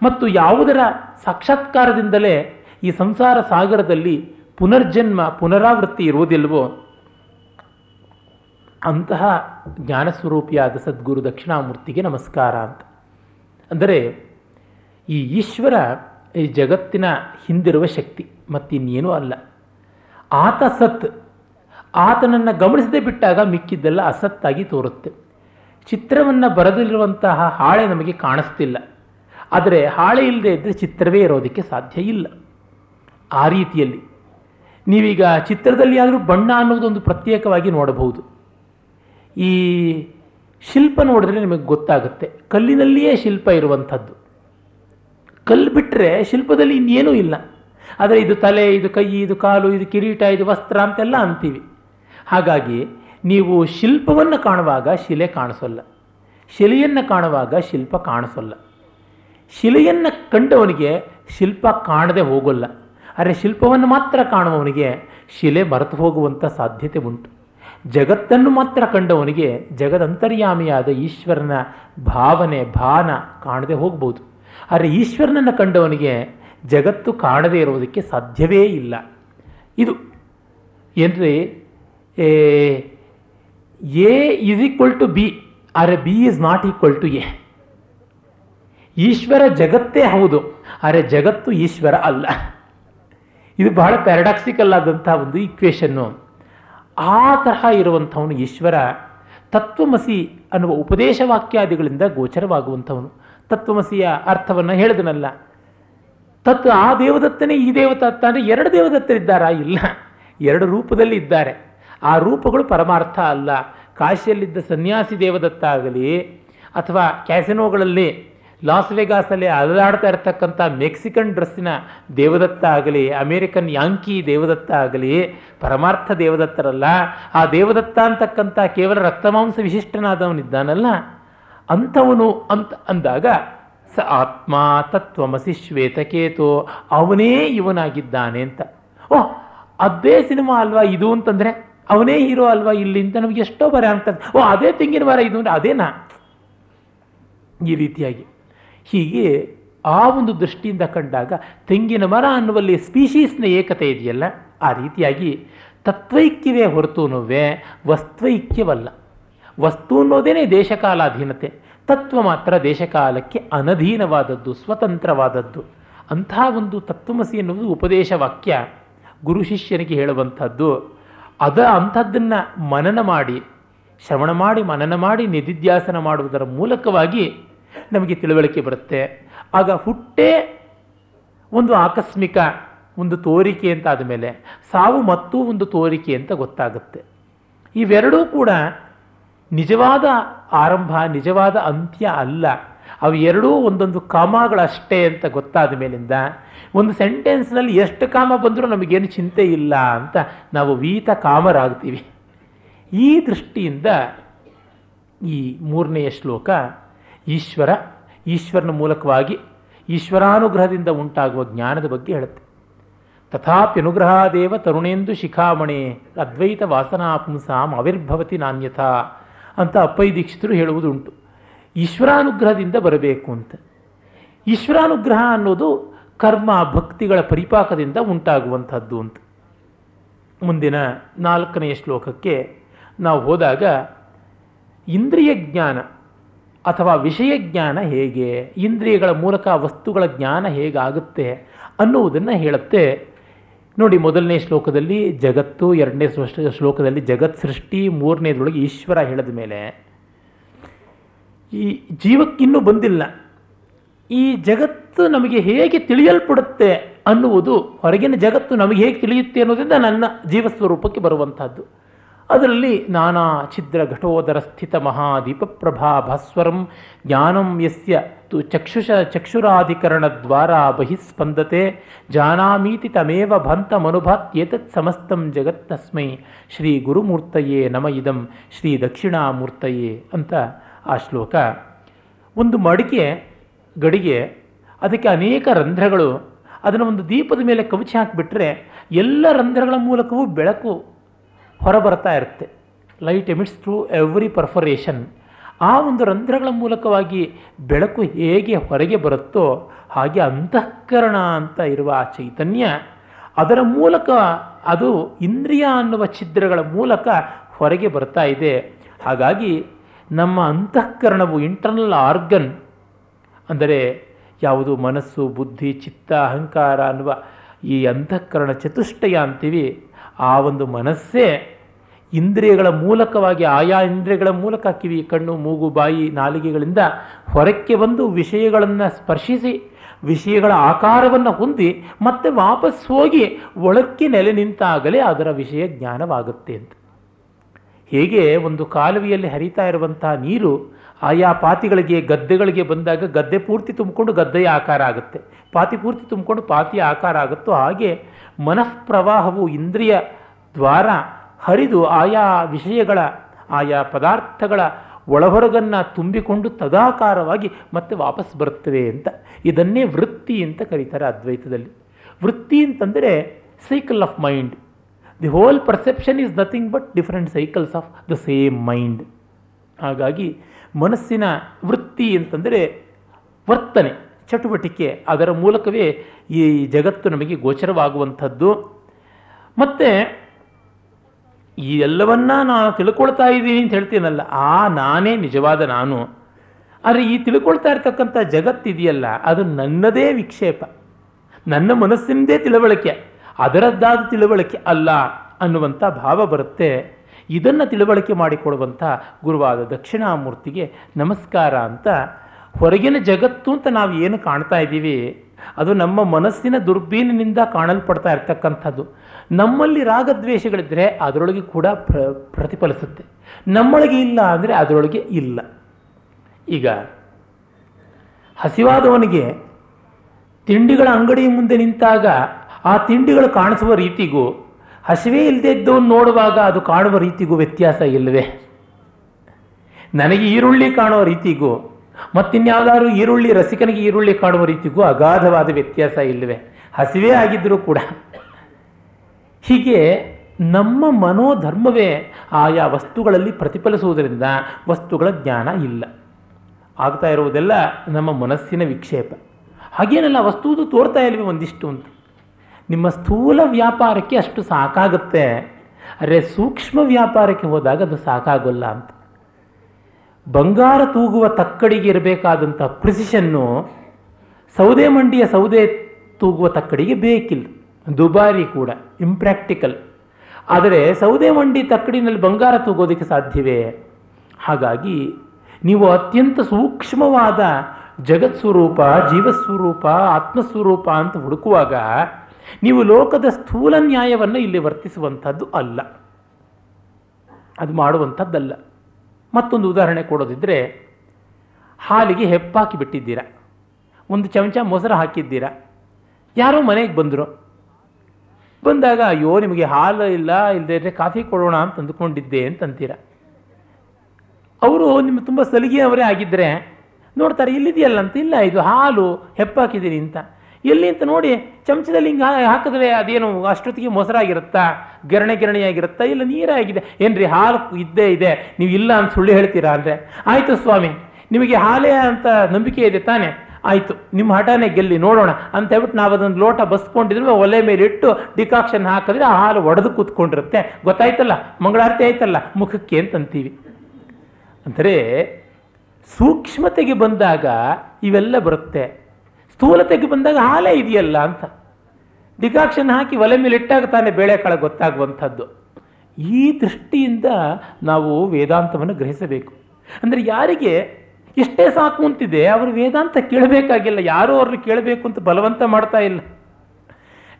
S2: ಮತ್ತು ಯಾವುದರ ಸಾಕ್ಷಾತ್ಕಾರದಿಂದಲೇ ಈ ಸಂಸಾರ ಸಾಗರದಲ್ಲಿ ಪುನರ್ಜನ್ಮ, ಪುನರಾವೃತ್ತಿ ಇರುವುದಿಲ್ವೋ ಅಂತಹ ಜ್ಞಾನಸ್ವರೂಪಿಯಾದ ಸದ್ಗುರು ದಕ್ಷಿಣಾಮೂರ್ತಿಗೆ ನಮಸ್ಕಾರ ಅಂತ. ಅಂದರೆ, ಈ ಈಶ್ವರ ಈ ಜಗತ್ತಿನ ಹಿಂದಿರುವ ಶಕ್ತಿ ಮತ್ತಿನ್ನೇನೂ ಅಲ್ಲ. ಆತ ಸತ್ ಆತನನ್ನು ಗಮನಿಸದೆ ಬಿಟ್ಟಾಗ ಮಿಕ್ಕಿದ್ದೆಲ್ಲ ಅಸತ್ತಾಗಿ ತೋರುತ್ತೆ. ಚಿತ್ರವನ್ನು ಬರೆದಿರುವಂತಹ ಹಾಳೆ ನಮಗೆ ಕಾಣಿಸ್ತಿಲ್ಲ. ಆದರೆ ಹಾಳೆ ಇಲ್ಲದೆ ಇದ್ದರೆ ಚಿತ್ರವೇ ಇರೋದಕ್ಕೆ ಸಾಧ್ಯ ಇಲ್ಲ. ಆ ರೀತಿಯಲ್ಲಿ ನೀವೀಗ ಚಿತ್ರದಲ್ಲಿ ಆದರೂ ಬಣ್ಣ ಅನ್ನೋದೊಂದು ಪ್ರತ್ಯೇಕವಾಗಿ ನೋಡಬಹುದು. ಈ ಶಿಲ್ಪ ನೋಡಿದ್ರೆ ನಿಮಗೆ ಗೊತ್ತಾಗುತ್ತೆ. ಕಲ್ಲಿನಲ್ಲಿಯೇ ಶಿಲ್ಪ ಇರುವಂಥದ್ದು. ಕಲ್ಲು ಬಿಟ್ಟರೆ ಶಿಲ್ಪದಲ್ಲಿ ಇನ್ನೇನೂ ಇಲ್ಲ. ಆದರೆ ಇದು ತಲೆ, ಇದು ಕೈ, ಇದು ಕಾಲು, ಇದು ಕಿರೀಟ, ಇದು ವಸ್ತ್ರ ಅಂತೆಲ್ಲ ಅಂತೀವಿ. ಹಾಗಾಗಿ ನೀವು ಶಿಲ್ಪವನ್ನು ಕಾಣುವಾಗ ಶಿಲೆ ಕಾಣಿಸೋಲ್ಲ. ಶಿಲೆಯನ್ನು ಕಾಣುವಾಗ ಶಿಲ್ಪ ಕಾಣಿಸೋಲ್ಲ. ಶಿಲೆಯನ್ನು ಕಂಡವನಿಗೆ ಶಿಲ್ಪ ಕಾಣದೆ ಹೋಗೋಲ್ಲ. ಆದರೆ ಶಿಲ್ಪವನ್ನು ಮಾತ್ರ ಕಾಣುವವನಿಗೆ ಶಿಲೆ ಮರೆತು ಹೋಗುವಂಥ ಸಾಧ್ಯತೆ ಉಂಟು. ಜಗತ್ತನ್ನು ಮಾತ್ರ ಕಂಡವನಿಗೆ ಜಗದಂತರ್ಯಾಮಿಯಾದ ಈಶ್ವರನ ಭಾವನೆ, ಭಾನ ಕಾಣದೆ ಹೋಗ್ಬೋದು. ಆದರೆ ಈಶ್ವರನನ್ನು ಕಂಡವನಿಗೆ ಜಗತ್ತು ಕಾಣದೇ ಇರುವುದಕ್ಕೆ ಸಾಧ್ಯವೇ ಇಲ್ಲ. ಇದು ಏನ್ರಿ A is equal to B ಆದರೆ B is not equal to A Ishwara ಜಗತ್ತೇ ಹೌದು ಆದರೆ ಜಗತ್ತು ಈಶ್ವರ ಅಲ್ಲ. ಇದು ಬಹಳ ಪ್ಯಾರಡಾಕ್ಸಿಕಲ್ ಆದಂಥ ಒಂದು ಈಕ್ವೇಶನ್ನು ಆ ತರಹ ಇರುವಂಥವನು ಈಶ್ವರ, ತತ್ವಮಸಿ ಅನ್ನುವ ಉಪದೇಶ ವಾಕ್ಯಾದಿಗಳಿಂದ ಗೋಚರವಾಗುವಂಥವನು. ತತ್ವಮಸಿಯ ಅರ್ಥವನ್ನು ಹೇಳಿದನಲ್ಲ. ತತ್ವ ಆ ದೇವದತ್ತನೇ ಈ ದೇವದತ್ತ ಅಂದರೆ ಎರಡು ದೇವದತ್ತರಿದ್ದಾರಾ? ಇಲ್ಲ. ಎರಡು ರೂಪದಲ್ಲಿ ಇದ್ದಾರೆ. ಆ ರೂಪಗಳು ಪರಮಾರ್ಥ ಅಲ್ಲ. ಕಾಶಿಯಲ್ಲಿದ್ದ ಸನ್ಯಾಸಿ ದೇವದತ್ತ ಆಗಲಿ ಅಥವಾ ಕ್ಯಾಸಿನೋಗಳಲ್ಲಿ ಲಾಸ್ ವೆಗಾಸಲ್ಲಿ ಅಲದಾಡ್ತಾ ಇರ್ತಕ್ಕಂಥ ಮೆಕ್ಸಿಕನ್ ಡ್ರೆಸ್ಸಿನ ದೇವದತ್ತ ಆಗಲಿ ಅಮೇರಿಕನ್ ಯಾಂಕಿ ದೇವದತ್ತ ಆಗಲಿ ಪರಮಾರ್ಥ ದೇವದತ್ತರಲ್ಲ. ಆ ದೇವದತ್ತ ಅಂತಕ್ಕಂಥ ಕೇವಲ ರಕ್ತಮಾಂಸ ವಿಶಿಷ್ಟನಾದವನಿದ್ದಾನಲ್ಲ. ಅಂಥವನು ಅಂತ ಅಂದಾಗ ಸ ಆತ್ಮ ತತ್ವಮಸಿ ಶ್ವೇತಕೇತು ಅವನೇ ಇವನಾಗಿದ್ದಾನೆ ಅಂತ. ಓಹ್, ಅದೇ ಸಿನಿಮಾ ಅಲ್ವಾ ಇದು ಅಂತಂದರೆ? ಅವನೇ ಹೀರೋ ಅಲ್ವಾ ಇಲ್ಲಿಂದ ಅಂತ ನಮಗೆ ಎಷ್ಟೋ ಬರ ಆಗ್ತದೆ. ಓ, ಅದೇ ತೆಂಗಿನ ಮರ ಇದು ಅಂದರೆ ಅದೇನಾ? ಈ ರೀತಿಯಾಗಿ. ಹೀಗೆ ಆ ಒಂದು ದೃಷ್ಟಿಯಿಂದ ಕಂಡಾಗ ತೆಂಗಿನ ಮರ ಅನ್ನುವಲ್ಲಿ ಸ್ಪೀಶೀಸ್ನ ಏಕತೆ ಇದೆಯಲ್ಲ, ಆ ರೀತಿಯಾಗಿ ತತ್ವೈಕ್ಯವೇ ಹೊರತುನುವೆ ವಸ್ತ್ವೈಕ್ಯವಲ್ಲ. ವಸ್ತು ಅನ್ನೋದೇನೆ ದೇಶಕಾಲಾಧೀನತೆ. ತತ್ವ ಮಾತ್ರ ದೇಶಕಾಲಕ್ಕೆ ಅನಧೀನವಾದದ್ದು, ಸ್ವತಂತ್ರವಾದದ್ದು. ಅಂಥ ಒಂದು ತತ್ವಮಸಿ ಎನ್ನುವುದು ಉಪದೇಶ ವಾಕ್ಯ ಗುರು ಶಿಷ್ಯನಿಗೆ ಹೇಳುವಂಥದ್ದು. ಅದ ಅಂಥದ್ದನ್ನು ಮನನ ಮಾಡಿ, ಶ್ರವಣ ಮಾಡಿ, ಮನನ ಮಾಡಿ ನಿಧಿಧ್ಯಾಸನ ಮಾಡುವುದರ ಮೂಲಕವಾಗಿ ನಮಗೆ ತಿಳುವಳಿಕೆ ಬರುತ್ತೆ. ಆಗ ಹುಟ್ಟೇ ಒಂದು ಆಕಸ್ಮಿಕ ಒಂದು ತೋರಿಕೆ ಅಂತ ಆದಮೇಲೆ, ಸಾವು ಮತ್ತೂ ಒಂದು ತೋರಿಕೆ ಅಂತ ಗೊತ್ತಾಗುತ್ತೆ. ಇವೆರಡೂ ಕೂಡ ನಿಜವಾದ ಆರಂಭ, ನಿಜವಾದ ಅಂತ್ಯ ಅಲ್ಲ. ಅವು ಎರಡೂ ಒಂದೊಂದು ಕಾಮಗಳಷ್ಟೇ ಅಂತ ಗೊತ್ತಾದ ಮೇಲಿಂದ ಒಂದು ಸೆಂಟೆನ್ಸ್ನಲ್ಲಿ ಎಷ್ಟು ಕಾಮ ಬಂದರೂ ನಮಗೇನು ಚಿಂತೆ ಇಲ್ಲ ಅಂತ ನಾವು ವೀತ ಕಾಮರಾಗ್ತೀವಿ. ಈ ದೃಷ್ಟಿಯಿಂದ ಈ ಮೂರನೆಯ ಶ್ಲೋಕ, ಈಶ್ವರ, ಈಶ್ವರನ ಮೂಲಕವಾಗಿ ಈಶ್ವರಾನುಗ್ರಹದಿಂದ ಉಂಟಾಗುವ ಜ್ಞಾನದ ಬಗ್ಗೆ ಹೇಳುತ್ತೆ. ತಥಾಪ್ಯನುಗ್ರಹಾದೇವ ತರುಣೇಂದು ಶಿಖಾಮಣೆ, ಅದ್ವೈತ ವಾಸನಾ ಪುಂಸಾಂ ಅವಿರ್ಭವತಿ ನಾಣ್ಯಥಾ ಅಂತ ಅಪ್ಪೈ ದೀಕ್ಷಿತರು ಹೇಳುವುದುಂಟು. ಈಶ್ವರಾನುಗ್ರಹದಿಂದ ಬರಬೇಕು ಅಂತ. ಈಶ್ವರಾನುಗ್ರಹ ಅನ್ನೋದು ಕರ್ಮ ಭಕ್ತಿಗಳ ಪರಿಪಾಕದಿಂದ ಉಂಟಾಗುವಂಥದ್ದು ಅಂತ. ಮುಂದಿನ ನಾಲ್ಕನೆಯ ಶ್ಲೋಕಕ್ಕೆ ನಾವು ಹೋದಾಗ, ಇಂದ್ರಿಯ ಜ್ಞಾನ ಅಥವಾ ವಿಷಯ ಜ್ಞಾನ ಹೇಗೆ, ಇಂದ್ರಿಯಗಳ ಮೂಲಕ ವಸ್ತುಗಳ ಜ್ಞಾನ ಹೇಗಾಗುತ್ತೆ ಅನ್ನುವುದನ್ನು ಹೇಳುತ್ತೆ. ನೋಡಿ, ಮೊದಲನೇ ಶ್ಲೋಕದಲ್ಲಿ ಜಗತ್ತು, ಎರಡನೇ ಶ್ಲೋಕದಲ್ಲಿ ಜಗತ್ ಸೃಷ್ಟಿ, ಮೂರನೇದ್ರೊಳಗೆ ಈಶ್ವರ ಹೇಳಿದ ಮೇಲೆ, ಈ ಜೀವಕ್ಕಿನ್ನೂ ಬಂದಿಲ್ಲ. ಈ ಜಗತ್ತು ನಮಗೆ ಹೇಗೆ ತಿಳಿಯಲ್ಪಡುತ್ತೆ ಅನ್ನುವುದು ಹೊರಗಿನ ಜಗತ್ತು ನಮಗೆ ಹೇಗೆ ತಿಳಿಯುತ್ತೆ ಅನ್ನೋದರಿಂದ ನನ್ನ ಜೀವಸ್ವರೂಪಕ್ಕೆ ಬರುವಂಥದ್ದು. ಅದರಲ್ಲಿ ನಾನಾ ಛಿದ್ರ ಘಟೋದರ ಸ್ಥಿತ ಮಹಾದೀಪ ಪ್ರಭಾ ಭಾಸ್ವರಂ ಜ್ಞಾನಂ ಯಸ್ಯ ತು ಚಕ್ಷುಷ ಚಕ್ಷುರಾಧಿಕರಣ ದ್ವಾರ ಬಹಿಸ್ಪಂದತೆ ಜಾನಾಮೀತಿ ತಮೇವ ಭಂತ ಮನುಭಾತ್ಯೇತತ್ ಸಮಸ್ತಂ ಜಗತ್ತಸ್ಮೈ ಶ್ರೀ ಗುರುಮೂರ್ತಯೇ ನಮ ಇದಂ ಶ್ರೀ ದಕ್ಷಿಣಾಮೂರ್ತಯೇ ಅಂತ ಆ ಶ್ಲೋಕ. ಒಂದು ಮಡಿಕೆ ಗಡಿಗೆ ಅದಕ್ಕೆ ಅನೇಕ ರಂಧ್ರಗಳು ಅದನ್ನು ಒಂದು ದೀಪದ ಮೇಲೆ ಕವಚಿ ಹಾಕಿಬಿಟ್ರೆ ಎಲ್ಲ ರಂಧ್ರಗಳ ಮೂಲಕವೂ ಬೆಳಕು ಹೊರಬರ್ತಾ ಇರುತ್ತೆ. Light emits through every perforation ಆ ಒಂದು ರಂಧ್ರಗಳ ಮೂಲಕವಾಗಿ ಬೆಳಕು ಹೇಗೆ ಹೊರಗೆ ಬರುತ್ತೋ ಹಾಗೆ ಅಂತಃಕರಣ ಅಂತ ಇರುವ ಆ ಚೈತನ್ಯ ಅದರ ಮೂಲಕ ಅದು ಇಂದ್ರಿಯ ಅನ್ನುವ ಛಿದ್ರಗಳ ಮೂಲಕ ಹೊರಗೆ ಬರ್ತಾ ಇದೆ. ಹಾಗಾಗಿ ನಮ್ಮ ಅಂತಃಕರಣವು ಇಂಟರ್ನಲ್ ಆರ್ಗನ್ ಅಂದರೆ ಯಾವುದು ಮನಸ್ಸು, ಬುದ್ಧಿ, ಚಿತ್ತ, ಅಹಂಕಾರ ಅನ್ನುವ ಈ ಅಂತಃಕರಣ ಚತುಷ್ಟಯ ಅಂತೀವಿ, ಆ ಒಂದು ಮನಸ್ಸೇ ಇಂದ್ರಿಯಗಳ ಮೂಲಕವಾಗಿ, ಆಯಾ ಇಂದ್ರಿಯಗಳ ಮೂಲಕ ಕಿವಿ ಕಣ್ಣು, ಮೂಗು, ಬಾಯಿ, ನಾಲಿಗೆಗಳಿಂದ ಹೊರಕ್ಕೆ ಬಂದು ವಿಷಯಗಳನ್ನು ಸ್ಪರ್ಶಿಸಿ, ವಿಷಯಗಳ ಆಕಾರವನ್ನು ಹೊಂದಿ, ಮತ್ತೆ ವಾಪಸ್ ಹೋಗಿ ಒಳಕ್ಕೆ ನೆಲೆ ನಿಂತಾಗಲೇ ಅದರ ವಿಷಯ ಜ್ಞಾನವಾಗುತ್ತೆ ಅಂತ. ಹೇಗೆ ಒಂದು ಕಾಲುವೆಯಲ್ಲಿ ಹರಿತಾ ಇರುವಂತಹ ನೀರು ಆಯಾ ಪಾತಿಗಳಿಗೆ, ಗದ್ದೆಗಳಿಗೆ ಬಂದಾಗ ಗದ್ದೆ ಪೂರ್ತಿ ತುಂಬಿಕೊಂಡು ಗದ್ದೆಯ ಆಕಾರ ಆಗುತ್ತೆ. ಪಾತಿ ಪೂರ್ತಿ ತುಂಬಿಕೊಂಡು ಪಾತಿಯ ಆಕಾರ ಆಗುತ್ತೋ ಹಾಗೆ ಮನಃಪ್ರವಾಹವು ಇಂದ್ರಿಯ ದ್ವಾರ ಹರಿದು ಆಯಾ ವಿಷಯಗಳ, ಆಯಾ ಪದಾರ್ಥಗಳ ಒಳಹೊರಗನ್ನು ತುಂಬಿಕೊಂಡು ತದಾಕಾರವಾಗಿ ಮತ್ತೆ ವಾಪಸ್ ಬರುತ್ತವೆ ಅಂತ. ಇದನ್ನೇ ವೃತ್ತಿ ಅಂತ ಕರೀತಾರೆ ಅದ್ವೈತದಲ್ಲಿ. ವೃತ್ತಿ ಅಂತಂದರೆ cycle of mind the whole perception is nothing but different cycles of the same mind ಹಾಗಾಗಿ ಮನಸ್ಸಿನ ವೃತ್ತಿ ಅಂತಂದರೆ ವರ್ತನೆ, ಚಟುವಟಿಕೆ. ಅದರ ಮೂಲಕವೇ ಈ ಜಗತ್ತು ನಮಗೆ ಗೋಚರವಾಗುವಂಥದ್ದು. ಮತ್ತು ಈ ಎಲ್ಲವನ್ನ ನಾನು ತಿಳ್ಕೊಳ್ತಾ ಇದ್ದೀನಿ ಅಂತ ಹೇಳ್ತೀನಲ್ಲ, ಆ ನಾನೇ ನಿಜವಾದ ನಾನು. ಆದರೆ ಈ ತಿಳ್ಕೊಳ್ತಾ ಇರ್ತಕ್ಕಂಥ ಜಗತ್ತಿದೆಯಲ್ಲ, ಅದು ನನ್ನದೇ ವಿಕ್ಷೇಪ. ನನ್ನ ಮನಸ್ಸಿನದೇ ತಿಳುವಳಿಕೆ, ಅದರದ್ದಾದ ತಿಳುವಳಿಕೆ ಅಲ್ಲ ಅನ್ನುವಂಥ ಭಾವ ಬರುತ್ತೆ. ಇದನ್ನು ತಿಳುವಳಿಕೆ ಮಾಡಿಕೊಡುವಂಥ ಗುರುವಾದ ದಕ್ಷಿಣಾಮೂರ್ತಿಗೆ ನಮಸ್ಕಾರ ಅಂತ, ಹೊರಗಿನ ಜಗತ್ತು ಅಂತ ನಾವು ಏನು ಕಾಣ್ತಾ ಇದ್ದೀವಿ, ಅದು ನಮ್ಮ ಮನಸ್ಸಿನ ದುರ್ಬೀನಿನಿಂದ ಕಾಣಲ್ಪಡ್ತಾ ಇರ್ತಕ್ಕಂಥದ್ದು. ನಮ್ಮಲ್ಲಿ ರಾಗದ್ವೇಷಗಳಿದ್ದರೆ ಅದರೊಳಗೆ ಕೂಡ ಪ್ರ, ಪ್ರತಿಫಲಿಸುತ್ತೆ. ನಮ್ಮೊಳಗೆ ಇಲ್ಲ ಅಂದರೆ ಅದರೊಳಗೆ ಇಲ್ಲ. ಈಗ, ಹಸಿವಾದವನಿಗೆ ತಿಂಡಿಗಳ ಅಂಗಡಿ ಮುಂದೆ ನಿಂತಾಗ ಆ ತಿಂಡಿಗಳು ಕಾಣಿಸುವ ರೀತಿಗೂ ಹಸಿವೆ ಇಲ್ಲದೆ ಇದ್ದವನು ನೋಡುವಾಗ ಅದು ಕಾಣುವ ರೀತಿಗೂ ವ್ಯತ್ಯಾಸ ಇಲ್ಲವೇ? ನನಗೆ ಈರುಳ್ಳಿ ಕಾಣುವ ರೀತಿಗೂ, ಮತ್ತಿನ್ಯಾವುದಾದ್ರೂ ಈರುಳ್ಳಿ, ರಸಿಕನಿಗೆ ಈರುಳ್ಳಿ ಕಾಣುವ ರೀತಿಗೂ ಅಗಾಧವಾದ ವ್ಯತ್ಯಾಸ ಇಲ್ಲವೇ? ಹಸಿವೆ ಆಗಿದ್ದರೂ ಕೂಡ. ಹೀಗೆ ನಮ್ಮ ಮನೋಧರ್ಮವೇ ಆಯಾ ವಸ್ತುಗಳಲ್ಲಿ ಪ್ರತಿಫಲಿಸುವುದರಿಂದ ವಸ್ತುಗಳ ಜ್ಞಾನ ಇಲ್ಲ. ಆಗ್ತಾ ಇರುವುದೆಲ್ಲ ನಮ್ಮ ಮನಸ್ಸಿನ ವಿಕ್ಷೇಪ. ಹಾಗೇನಲ್ಲ, ವಸ್ತುವುದು ತೋರ್ತಾ ಇಲ್ವೇ ಒಂದಿಷ್ಟು ಅಂತ. ನಿಮ್ಮ ಸ್ಥೂಲ ವ್ಯಾಪಾರಕ್ಕೆ ಅಷ್ಟು ಸಾಕಾಗುತ್ತೆ. ಅರೆ ಸೂಕ್ಷ್ಮ ವ್ಯಾಪಾರಕ್ಕೆ ಹೋದಾಗ ಅದು ಸಾಕಾಗೋಲ್ಲ ಅಂತ. ಬಂಗಾರ ತೂಗುವ ತಕ್ಕಡಿಗೆ ಇರಬೇಕಾದಂಥ ಪ್ರಿಸಿಷನ್ನು ಸೌದೆ ಮಂಡಿಯ ಸೌದೆ ತೂಗುವ ತಕ್ಕಡಿಗೆ ಬೇಕಿಲ್ಲ. ದುಬಾರಿ ಕೂಡ ಇಂಪ್ರ್ಯಾಕ್ಟಿಕಲ್ ಆದರೆ ಸೌದೆ ಮಂಡಿ ತಕ್ಕಡಿನಲ್ಲಿ ಬಂಗಾರ ತೂಗೋದಕ್ಕೆ ಸಾಧ್ಯವೇ? ಹಾಗಾಗಿ ನೀವು ಅತ್ಯಂತ ಸೂಕ್ಷ್ಮವಾದ ಜಗತ್ ಸ್ವರೂಪ ಜೀವಸ್ವರೂಪ, ಆತ್ಮಸ್ವರೂಪ ಅಂತ ಹುಡುಕುವಾಗ ನೀವು ಲೋಕದ ಸ್ಥೂಲ ನ್ಯಾಯವನ್ನು ಇಲ್ಲಿ ವರ್ತಿಸುವಂಥದ್ದು ಅಲ್ಲ. ಅದು ಮಾಡುವಂಥದ್ದಲ್ಲ. ಮತ್ತೊಂದು ಉದಾಹರಣೆ ಕೊಡೋದಿದ್ದರೆ ಹಾಲಿಗೆ ಹೆಪ್ಪಾಕಿ ಬಿಟ್ಟಿದ್ದೀರಾ? ಒಂದು ಚಮಚ ಮೊಸರು ಹಾಕಿದ್ದೀರಾ? ಯಾರೋ ಮನೆಗೆ ಬಂದರು. ಬಂದಾಗ, ಅಯ್ಯೋ, ನಿಮಗೆ ಹಾಲು ಇಲ್ಲ ಇಲ್ಲದೇ ಇದ್ದರೆ ಕಾಫಿ ಕೊಡೋಣ ಅಂತ ಅಂದುಕೊಂಡಿದ್ದೆ ಅಂತಂತೀರ? ಅವರು ನಿಮ್ಮ ತುಂಬ ಸಲಿಗೆಯವರೇ ಆಗಿದ್ದರೆ ನೋಡ್ತಾರೆ ಇಲ್ಲಿದೆಯಲ್ಲ ಅಂತ ಇಲ್ಲ, ಇದು ಹಾಲು ಹೆಪ್ಪಾಕಿದ್ದೀನಿ ಅಂತ. ಎಲ್ಲಿ ಅಂತ ನೋಡಿ ಚಮಚದಲ್ಲಿ ಹಿಂಗೆ ಹಾಕಿದ್ರೆ ಅದೇನು ಅಷ್ಟೊತ್ತಿಗೆ ಮೊಸರಾಗಿರುತ್ತಾ? ಗಿರಣೆ ಗಿರಣಿಯಾಗಿರುತ್ತಾ? ಇಲ್ಲ, ನೀರಾಗಿದೆ. ಏನ್ರಿ, ಹಾಲು ಇದ್ದೇ ಇದೆ. ನೀವು ಇಲ್ಲ ಅಂತ ಸುಳ್ಳು ಹೇಳ್ತೀರಾ ಅಂದರೆ? ಆಯಿತು ಸ್ವಾಮಿ, ನಿಮಗೆ ಹಾಲೇ ಅಂತ ನಂಬಿಕೆ ಇದೆ ತಾನೇ? ಆಯಿತು, ನಿಮ್ಮ ಹಠಾನೇ ಗೆಲ್ಲಿ, ನೋಡೋಣ. ಅಂತ ಹೇಳ್ಬಿಟ್ಟು ನಾವು ಅದೊಂದು ಲೋಟ ಬಸ್ಕೊಂಡಿದ್ರೆ, ಒಲೆ ಮೇಲೆ ಇಟ್ಟು ಡಿಕಾಕ್ಷನ್ ಹಾಕಿದ್ರೆ ಆ ಹಾಲು ಒಡೆದು ಕೂತ್ಕೊಂಡಿರುತ್ತೆ. ಗೊತ್ತಾಯ್ತಲ್ಲ? ಮಂಗಳಾರತಿ ಆಯ್ತಲ್ಲ? ಮುಖಕ್ಕೆ ಅಂತಂತೀವಿ. ಅಂದರೆ ಸೂಕ್ಷ್ಮತೆಗೆ ಬಂದಾಗ ಇವೆಲ್ಲ ಬರುತ್ತೆ. ಸ್ಥೂಲತೆಗೆ ಬಂದಾಗ ಹಾಲೇ ಇದೆಯಲ್ಲ ಅಂತ. ಡಿಕಾಕ್ಷನ್ ಹಾಕಿ ಒಲೆ ಮೇಲೆ ಇಟ್ಟಾಗ ತಾನೇ ಬೇಳೆಕಾಳು ಗೊತ್ತಾಗುವಂಥದ್ದು. ಈ ದೃಷ್ಟಿಯಿಂದ ನಾವು ವೇದಾಂತವನ್ನು ಗ್ರಹಿಸಬೇಕು. ಅಂದರೆ ಯಾರಿಗೆ ಎಷ್ಟೇ ಸಾಕು ಅಂತಿದೆ, ಅವರು ವೇದಾಂತ ಕೇಳಬೇಕಾಗಿಲ್ಲ, ಯಾರೂ ಅವ್ರನ್ನ ಕೇಳಬೇಕು ಅಂತ ಬಲವಂತ ಮಾಡ್ತಾ ಇಲ್ಲ.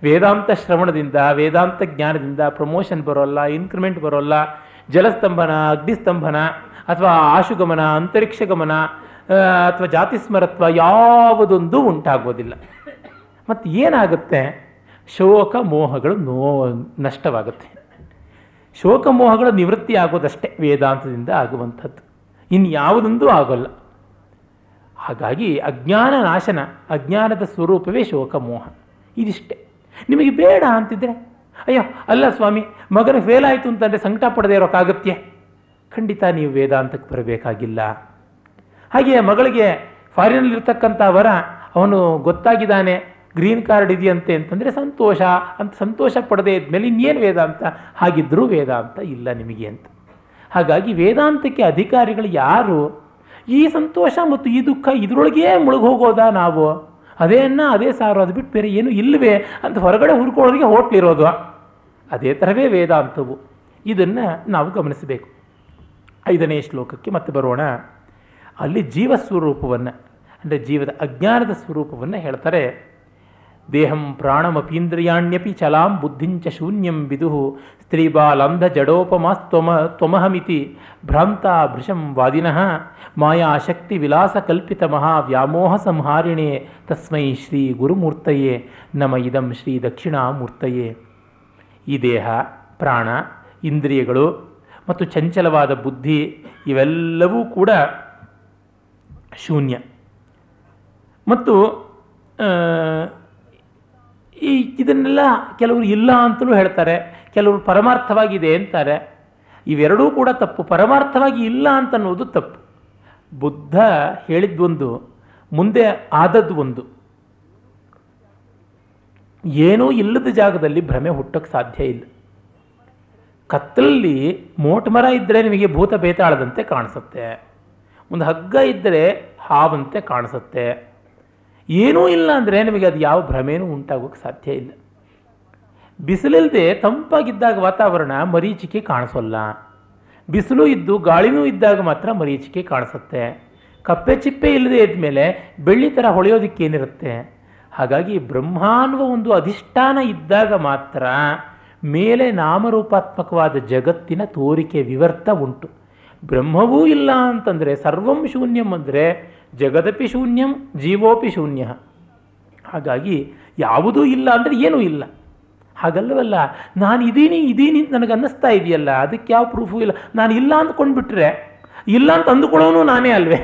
S2: ವೇದಾಂತ ಶ್ರವಣದಿಂದ, ವೇದಾಂತ ಜ್ಞಾನದಿಂದ ಪ್ರಮೋಷನ್ ಬರೋಲ್ಲ ಇನ್ಕ್ರಿಮೆಂಟ್ ಬರೋಲ್ಲ, ಜಲಸ್ತಂಭನ, ಅಗ್ನಿಸ್ತಂಭನ, ಅಥವಾ ಆಶುಗಮನ, ಅಂತರಿಕ್ಷ ಗಮನ ಆ, ಜಾತಿ ಸ್ಮರತ್ವ ಯಾವುದೊಂದು ಉಂಟಾಗೋದಿಲ್ಲ. ಮತ್ತು ಏನಾಗುತ್ತೆ? ಶೋಕ ಮೋಹಗಳು ನೋ ನಷ್ಟವಾಗುತ್ತೆ. ಶೋಕ ಮೋಹಗಳು ನಿವೃತ್ತಿ ಆಗೋದಷ್ಟೇ ವೇದಾಂತದಿಂದ ಆಗುವಂಥದ್ದು. ಇನ್ಯಾವುದೊಂದು ಆಗೋಲ್ಲ. ಹಾಗಾಗಿ ಅಜ್ಞಾನ ನಾಶನ ಅಜ್ಞಾನದ ಸ್ವರೂಪವೇ ಶೋಕ ಮೋಹ. ಇದಿಷ್ಟೇ. ನಿಮಗೆ ಬೇಡ ಅಂತಿದ್ರೆ ಅಯ್ಯೋ ಅಲ್ಲ ಸ್ವಾಮಿ ಮಗನ ಫೇಲ್ ಆಯಿತು ಅಂತಂದರೆ ಸಂಕಟ ಪಡೆದೇ ಇರೋಕ್ಕಾಗತ್ಯ ಖಂಡಿತ ನೀವು ವೇದಾಂತಕ್ಕೆ ಬರಬೇಕಾಗಿಲ್ಲ. ಹಾಗೆ ಮಗಳಿಗೆ ಫಾರಿನಲ್ಲಿರ್ತಕ್ಕಂಥ ವರ ಅವನು ಗೊತ್ತಾಗಿದ್ದಾನೆ ಗ್ರೀನ್ ಕಾರ್ಡ್ ಇದೆಯಂತೆ ಅಂತಂದರೆ ಸಂತೋಷ ಅಂತ ಸಂತೋಷ ಪಡದೇ ಇದ್ಮೇಲೆ ಇನ್ನೇನು ವೇದಾಂತ? ಹಾಗಿದ್ದರೂ ವೇದಾಂತ ಇಲ್ಲ ನಿಮಗೆ ಅಂತ. ಹಾಗಾಗಿ ವೇದಾಂತಕ್ಕೆ ಅಧಿಕಾರಿಗಳು ಯಾರು? ಈ ಸಂತೋಷ ಮತ್ತು ಈ ದುಃಖ ಇದರೊಳಗೇ ಮುಳುಗೋಗೋದಾ ನಾವು? ಅದೇ ಅನ್ನ, ಅದೇ ಸಾರು, ಅದು ಬಿಟ್ಟು ಬೇರೆ ಏನು ಇಲ್ಲವೇ ಅಂತ ಹೊರಗಡೆ ಹುಡ್ಕೊಳ್ಳೋರಿಗೆ ಹೋಟ್ಲಿರೋದು ಅದೇ ಥರವೇ ವೇದಾಂತವು. ಇದನ್ನು ನಾವು ಗಮನಿಸಬೇಕು. ಐದನೇ ಶ್ಲೋಕಕ್ಕೆ ಮತ್ತೆ ಬರೋಣ. ಅಲ್ಲಿ ಜೀವ ಸ್ವರೂಪವನ್ನು, ಅಂದರೆ ಜೀವದ ಅಜ್ಞಾನದ ಸ್ವರೂಪವನ್ನು ಹೇಳ್ತಾರೆ. ದೇಹಂ ಪ್ರಾಣಮಪೀಂದ್ರಿಯಾಣ್ಯಪಿ ಚಲಾಂ ಬುದ್ಧಿಂಚ ಶೂನ್ಯಂ ವಿದು, ಸ್ತ್ರೀಬಾಲಂಧ ಜಡೋಪಮಾಸ್ತ್ವಮ, ತ್ವಮಹಮಿತಿ ಭ್ರಾಂತ ಭೃಶಂ ವಾದಿನಃ, ಮಾಯಾಶಕ್ತಿ ವಿಲಾಸ ಕಲ್ಪಿತ ಮಹಾ ವ್ಯಾಮೋಹ ಸಂಹಾರಿಣೆ, ತಸ್ಮೈ ಶ್ರೀ ಗುರುಮೂರ್ತಯೇ, ನಮ ಇದಂ ಶ್ರೀ ದಕ್ಷಿಣಾಮೂರ್ತಯೇ. ಈ ದೇಹ, ಪ್ರಾಣ, ಇಂದ್ರಿಯಗಳು ಮತ್ತು ಚಂಚಲವಾದ ಬುದ್ಧಿ ಇವೆಲ್ಲವೂ ಕೂಡ ಶೂನ್ಯ. ಮತ್ತು ಈ ಇದನ್ನೆಲ್ಲ ಕೆಲವರು ಇಲ್ಲ ಅಂತಲೂ ಹೇಳ್ತಾರೆ, ಕೆಲವರು ಪರಮಾರ್ಥವಾಗಿದೆ ಅಂತಾರೆ. ಇವೆರಡೂ ಕೂಡ ತಪ್ಪು. ಪರಮಾರ್ಥವಾಗಿ ಇಲ್ಲ ಅಂತ ಅನ್ನೋದು ತಪ್ಪು. ಬುದ್ಧ ಹೇಳಿದ್ದೊಂದು ಮುಂದೆ ಆದದ್ದು ಒಂದು ಏನೂ ಇಲ್ಲದ ಜಾಗದಲ್ಲಿ ಭ್ರಮೆ ಹುಟ್ಟೋಕ್ಕೆ ಸಾಧ್ಯ ಇಲ್ಲ. ಕತ್ತಲಲ್ಲಿ ಮೋಟ್ ಮರ ಇದ್ದರೆ ನಿಮಗೆ ಭೂತ ಬೇತಾಳದಂತೆ ಕಾಣಿಸುತ್ತೆ. ಒಂದು ಹಗ್ಗ ಇದ್ದರೆ ಹಾವಂತೆ ಕಾಣಿಸುತ್ತೆ. ಏನೂ ಇಲ್ಲ ಅಂದರೆ ನಿಮಗೆ ಅದು ಯಾವ ಭ್ರಮೇನೂ ಉಂಟಾಗೋಕ್ಕೆ ಸಾಧ್ಯ ಇಲ್ಲ. ಬಿಸಿಲಿಲ್ಲದೆ ತಂಪಾಗಿದ್ದಾಗ ವಾತಾವರಣ ಮರೀಚಿಕೆ ಕಾಣಿಸೋಲ್ಲ. ಬಿಸಿಲು ಇದ್ದು ಗಾಳಿನೂ ಇದ್ದಾಗ ಮಾತ್ರ ಮರೀಚಿಕೆ ಕಾಣಿಸುತ್ತೆ. ಕಪ್ಪೆ ಚಿಪ್ಪೆ ಇಲ್ಲದೆ ಇದ್ಮೇಲೆ ಬೆಳ್ಳಿ ಥರ ಹೊಳೆಯೋದಕ್ಕೇನಿರುತ್ತೆ ಹಾಗಾಗಿ ಬ್ರಹ್ಮ ಅನ್ನುವ ಒಂದು ಅಧಿಷ್ಠಾನ ಇದ್ದಾಗ ಮಾತ್ರ ಮೇಲೆ ನಾಮರೂಪಾತ್ಮಕವಾದ ಜಗತ್ತಿನ ತೋರಿಕೆ ವಿವರ್ತ ಉಂಟು. ಬ್ರಹ್ಮವೂ ಇಲ್ಲ ಅಂತಂದರೆ ಸರ್ವಂ ಶೂನ್ಯಂ ಅಂದರೆ ಜಗದಪಿ ಶೂನ್ಯಂ ಜೀವೋಪಿ ಶೂನ್ಯ. ಹಾಗಾಗಿ ಯಾವುದೂ ಇಲ್ಲ ಅಂದರೆ ಏನೂ ಇಲ್ಲ. ಹಾಗಲ್ಲವಲ್ಲ, ನಾನು ಇದೀನಿ ಇದೀನಿ ಅಂತ ನನಗೆ ಅನ್ನಿಸ್ತಾ ಇದೆಯಲ್ಲ, ಅದಕ್ಕೆ ಯಾವ ಪ್ರೂಫು ಇಲ್ಲ. ನಾನು ಇಲ್ಲ ಅಂದ್ಕೊಂಡ್ಬಿಟ್ರೆ ಇಲ್ಲ ಅಂತ ಅಂದುಕೊಳ್ಳೋನು ನಾನೇ ಅಲ್ವೇ?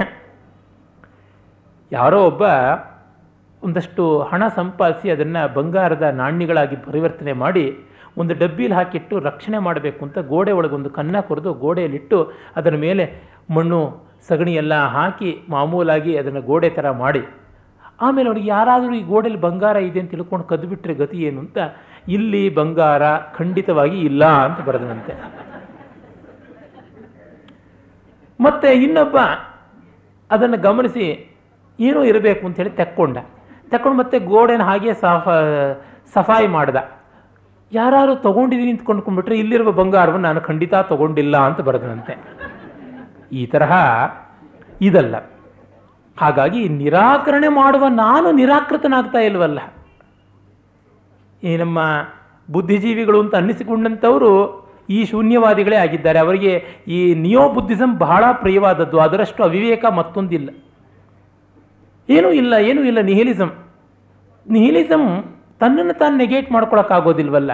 S2: ಯಾರೋ ಒಬ್ಬ ಒಂದಷ್ಟು ಹಣ ಸಂಪಾದಿಸಿ ಅದನ್ನು ಬಂಗಾರದ ನಾಣ್ಯಗಳಾಗಿ ಪರಿವರ್ತನೆ ಮಾಡಿ ಒಂದು ಡಬ್ಬಿಲಿ ಹಾಕಿಟ್ಟು ರಕ್ಷಣೆ ಮಾಡಬೇಕು ಅಂತ ಗೋಡೆ ಒಳಗೊಂದು ಕನ್ನ ಕೊರೆದು ಗೋಡೆಯಲ್ಲಿಟ್ಟು ಅದರ ಮೇಲೆ ಮಣ್ಣು, ಸಗಣಿ ಎಲ್ಲ ಹಾಕಿ ಮಾಮೂಲಾಗಿ ಅದನ್ನು ಗೋಡೆ ಥರ ಮಾಡಿ. ಆಮೇಲೆ ಅವ್ರಿಗೆ ಯಾರಾದರೂ ಈ ಗೋಡೆಯಲ್ಲಿ ಬಂಗಾರ ಇದೆ ಅಂತ ತಿಳ್ಕೊಂಡು ಕದ್ದುಬಿಟ್ರೆ ಗತಿ ಏನು ಅಂತ, ಇಲ್ಲಿ ಬಂಗಾರ ಖಂಡಿತವಾಗಿ ಇಲ್ಲ ಅಂತ ಬರೆದನಂತೆ. ಮತ್ತೆ ಇನ್ನೊಬ್ಬ ಅದನ್ನು ಗಮನಿಸಿ ಏನೂ ಇರಬೇಕು ಅಂತೇಳಿ ತೆಕ್ಕೊಂಡ. ತಕ್ಕೊಂಡು ಮತ್ತೆ ಗೋಡೆನ ಹಾಗೆ ಸಫ, ಸಫಾಯಿ ಮಾಡ್ದ. ಯಾರು ತಗೊಂಡಿದ್ದೀನಿ ಅಂತ ಕೊಂಡ್ಕೊಂಡ್ಬಿಟ್ರೆ ಇಲ್ಲಿರುವ ಬಂಗಾರವನ್ನು ನಾನು ಖಂಡಿತ ತಗೊಂಡಿಲ್ಲ ಅಂತ ಬರೆದನಂತೆ. ಈ ತರಹ ಇದಲ್ಲ. ಹಾಗಾಗಿ ನಿರಾಕರಣೆ ಮಾಡುವ ನಾನು ನಿರಾಕೃತನಾಗ್ತಾ ಇಲ್ವಲ್ಲ. ಈ ನಮ್ಮ ಬುದ್ಧಿಜೀವಿಗಳು ಅಂತ ಅನ್ನಿಸಿಕೊಂಡಂಥವರು ಈ ಶೂನ್ಯವಾದಿಗಳೇ ಆಗಿದ್ದಾರೆ. ಅವರಿಗೆ ಈ ನಿಯೋ ಬುದ್ಧಿಸಮ್ ಬಹಳ ಪ್ರಿಯವಾದದ್ದು. ಅದರಷ್ಟು ಅವಿವೇಕ ಮತ್ತೊಂದಿಲ್ಲ. ಏನೂ ಇಲ್ಲ ಏನೂ ಇಲ್ಲ ನಿಹಿಲಿಸಮ್ ನಿಹಿಲಿಸಮ್ ತನ್ನನ್ನು ತಾನು ನೆಗೆಟ್ ಮಾಡ್ಕೊಳಕ್ಕಾಗೋದಿಲ್ವಲ್ಲ?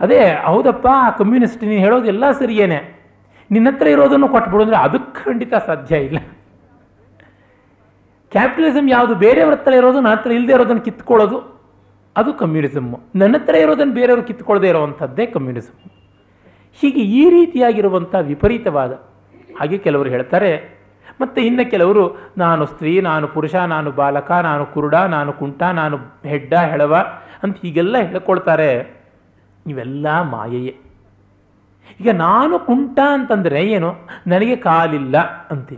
S2: ಅದೇ, ಹೌದಪ್ಪ ಆ ಕಮ್ಯುನಿಸ್ಟ್ ನೀನು ಹೇಳೋದೆಲ್ಲ ಸರಿಯೇನೆ. ನಿನ್ನ ಹತ್ರ ಇರೋದನ್ನು ಕೊಟ್ಬಿಡು ಅಂದರೆ ಅದಕ್ಕೆ ಖಂಡಿತ ಸಾಧ್ಯ ಇಲ್ಲ. ಕ್ಯಾಪಿಟಲಿಸಮ್ ಯಾವುದು, ಬೇರೆಯವ್ರ ಹತ್ರ ಇರೋದು, ನನ್ನ ಹತ್ರ ಇಲ್ಲದೆ ಇರೋದನ್ನು ಕಿತ್ಕೊಳ್ಳೋದು, ಅದು ಕಮ್ಯುನಿಸಮ್ಮು ನನ್ನ ಹತ್ರ ಇರೋದನ್ನು ಬೇರೆಯವರು ಕಿತ್ಕೊಳ್ಳದೆ ಇರುವಂಥದ್ದೇ ಕಮ್ಯುನಿಸಮ್ ಹೀಗೆ ಈ ರೀತಿಯಾಗಿರುವಂಥ ವಿಪರೀತವಾದ, ಹಾಗೆ ಕೆಲವರು ಹೇಳ್ತಾರೆ ಮತ್ತು ಇನ್ನು ಕೆಲವರು ನಾನು ಸ್ತ್ರೀ, ನಾನು ಪುರುಷ, ನಾನು ಬಾಲಕ, ನಾನು ಕುರುಡ, ನಾನು ಕುಂಟ, ನಾನು ಹೆಡ್ಡ, ಹೆಳವ ಅಂತ ಹೀಗೆಲ್ಲ ಹೇಳ್ಕೊಳ್ತಾರೆ. ಇವೆಲ್ಲ ಮಾಯೆಯೇ. ಈಗ ನಾನು ಕುಂಟ ಅಂತಂದರೆ ಏನು? ನನಗೆ ಕಾಲಿಲ್ಲ ಅಂತ.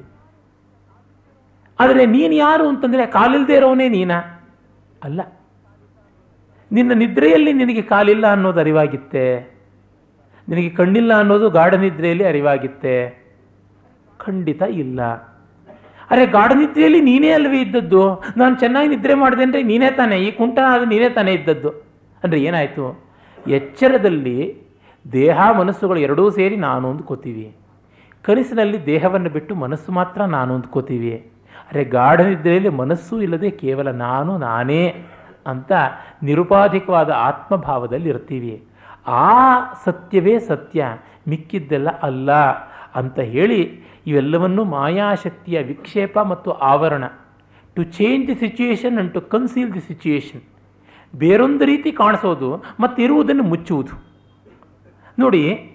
S2: ಆದರೆ ನೀನು ಯಾರು ಅಂತಂದರೆ ಕಾಲಿಲ್ಲದೆ ಇರೋನೇ ನೀನ? ಅಲ್ಲ. ನಿನ್ನ ನಿದ್ರೆಯಲ್ಲಿ ನಿನಗೆ ಕಾಲಿಲ್ಲ ಅನ್ನೋದು ಅರಿವಾಗಿತ್ತೆ. ನಿನಗೆ ಕಣ್ಣಿಲ್ಲ ಅನ್ನೋದು ಗಾಢ ನಿದ್ರೆಯಲ್ಲಿ ಅರಿವಾಗಿತ್ತೆ. ಖಂಡಿತ ಇಲ್ಲ. ಅರೆ ಗಾಢ ನಿದ್ರೆಯಲ್ಲಿ ನೀನೇ ಅಲ್ವೇ ಇದ್ದದ್ದು? ನಾನು ಚೆನ್ನಾಗಿ ನಿದ್ರೆ ಮಾಡಿದೆ ನೀನೇ ತಾನೇ? ಈ ಕುಂಟ ಅದು ನೀನೇ ತಾನೇ ಇದ್ದದ್ದು? ಅಂದರೆ ಏನಾಯಿತು? ಎಚ್ಚರದಲ್ಲಿ ದೇಹ ಮನಸ್ಸುಗಳು ಎರಡೂ ಸೇರಿ ನಾನು ಅಂದ್ಕೋತೀವಿ ಕನಸಿನಲ್ಲಿ ದೇಹವನ್ನು ಬಿಟ್ಟು ಮನಸ್ಸು ಮಾತ್ರ ನಾನು ಅಂದ್ಕೋತೀವಿ ಅರೆ ಗಾಢ ನಿದ್ರೆಯಲ್ಲಿ ಮನಸ್ಸು ಇಲ್ಲದೆ ಕೇವಲ ನಾನು, ನಾನೇ ಅಂತ ನಿರುಪಾಧಿಕವಾದ ಆತ್ಮಭಾವದಲ್ಲಿ ಇರ್ತೀವಿ. ಆ ಸತ್ಯವೇ ಸತ್ಯ, ಮಿಕ್ಕಿದ್ದೆಲ್ಲ ಅಲ್ಲ ಅಂತ ಹೇಳಿ ಇವೆಲ್ಲವನ್ನು ಮಾಯಾಶಕ್ತಿಯ ವಿಕ್ಷೇಪ ಮತ್ತು ಆವರಣ. To change the situation and to conceal the situation ಬೇರೊಂದು ರೀತಿ ಕಾಣಿಸೋದು ಮತ್ತು ಇರುವುದನ್ನು ಮುಚ್ಚುವುದು. ನೋಡಿ,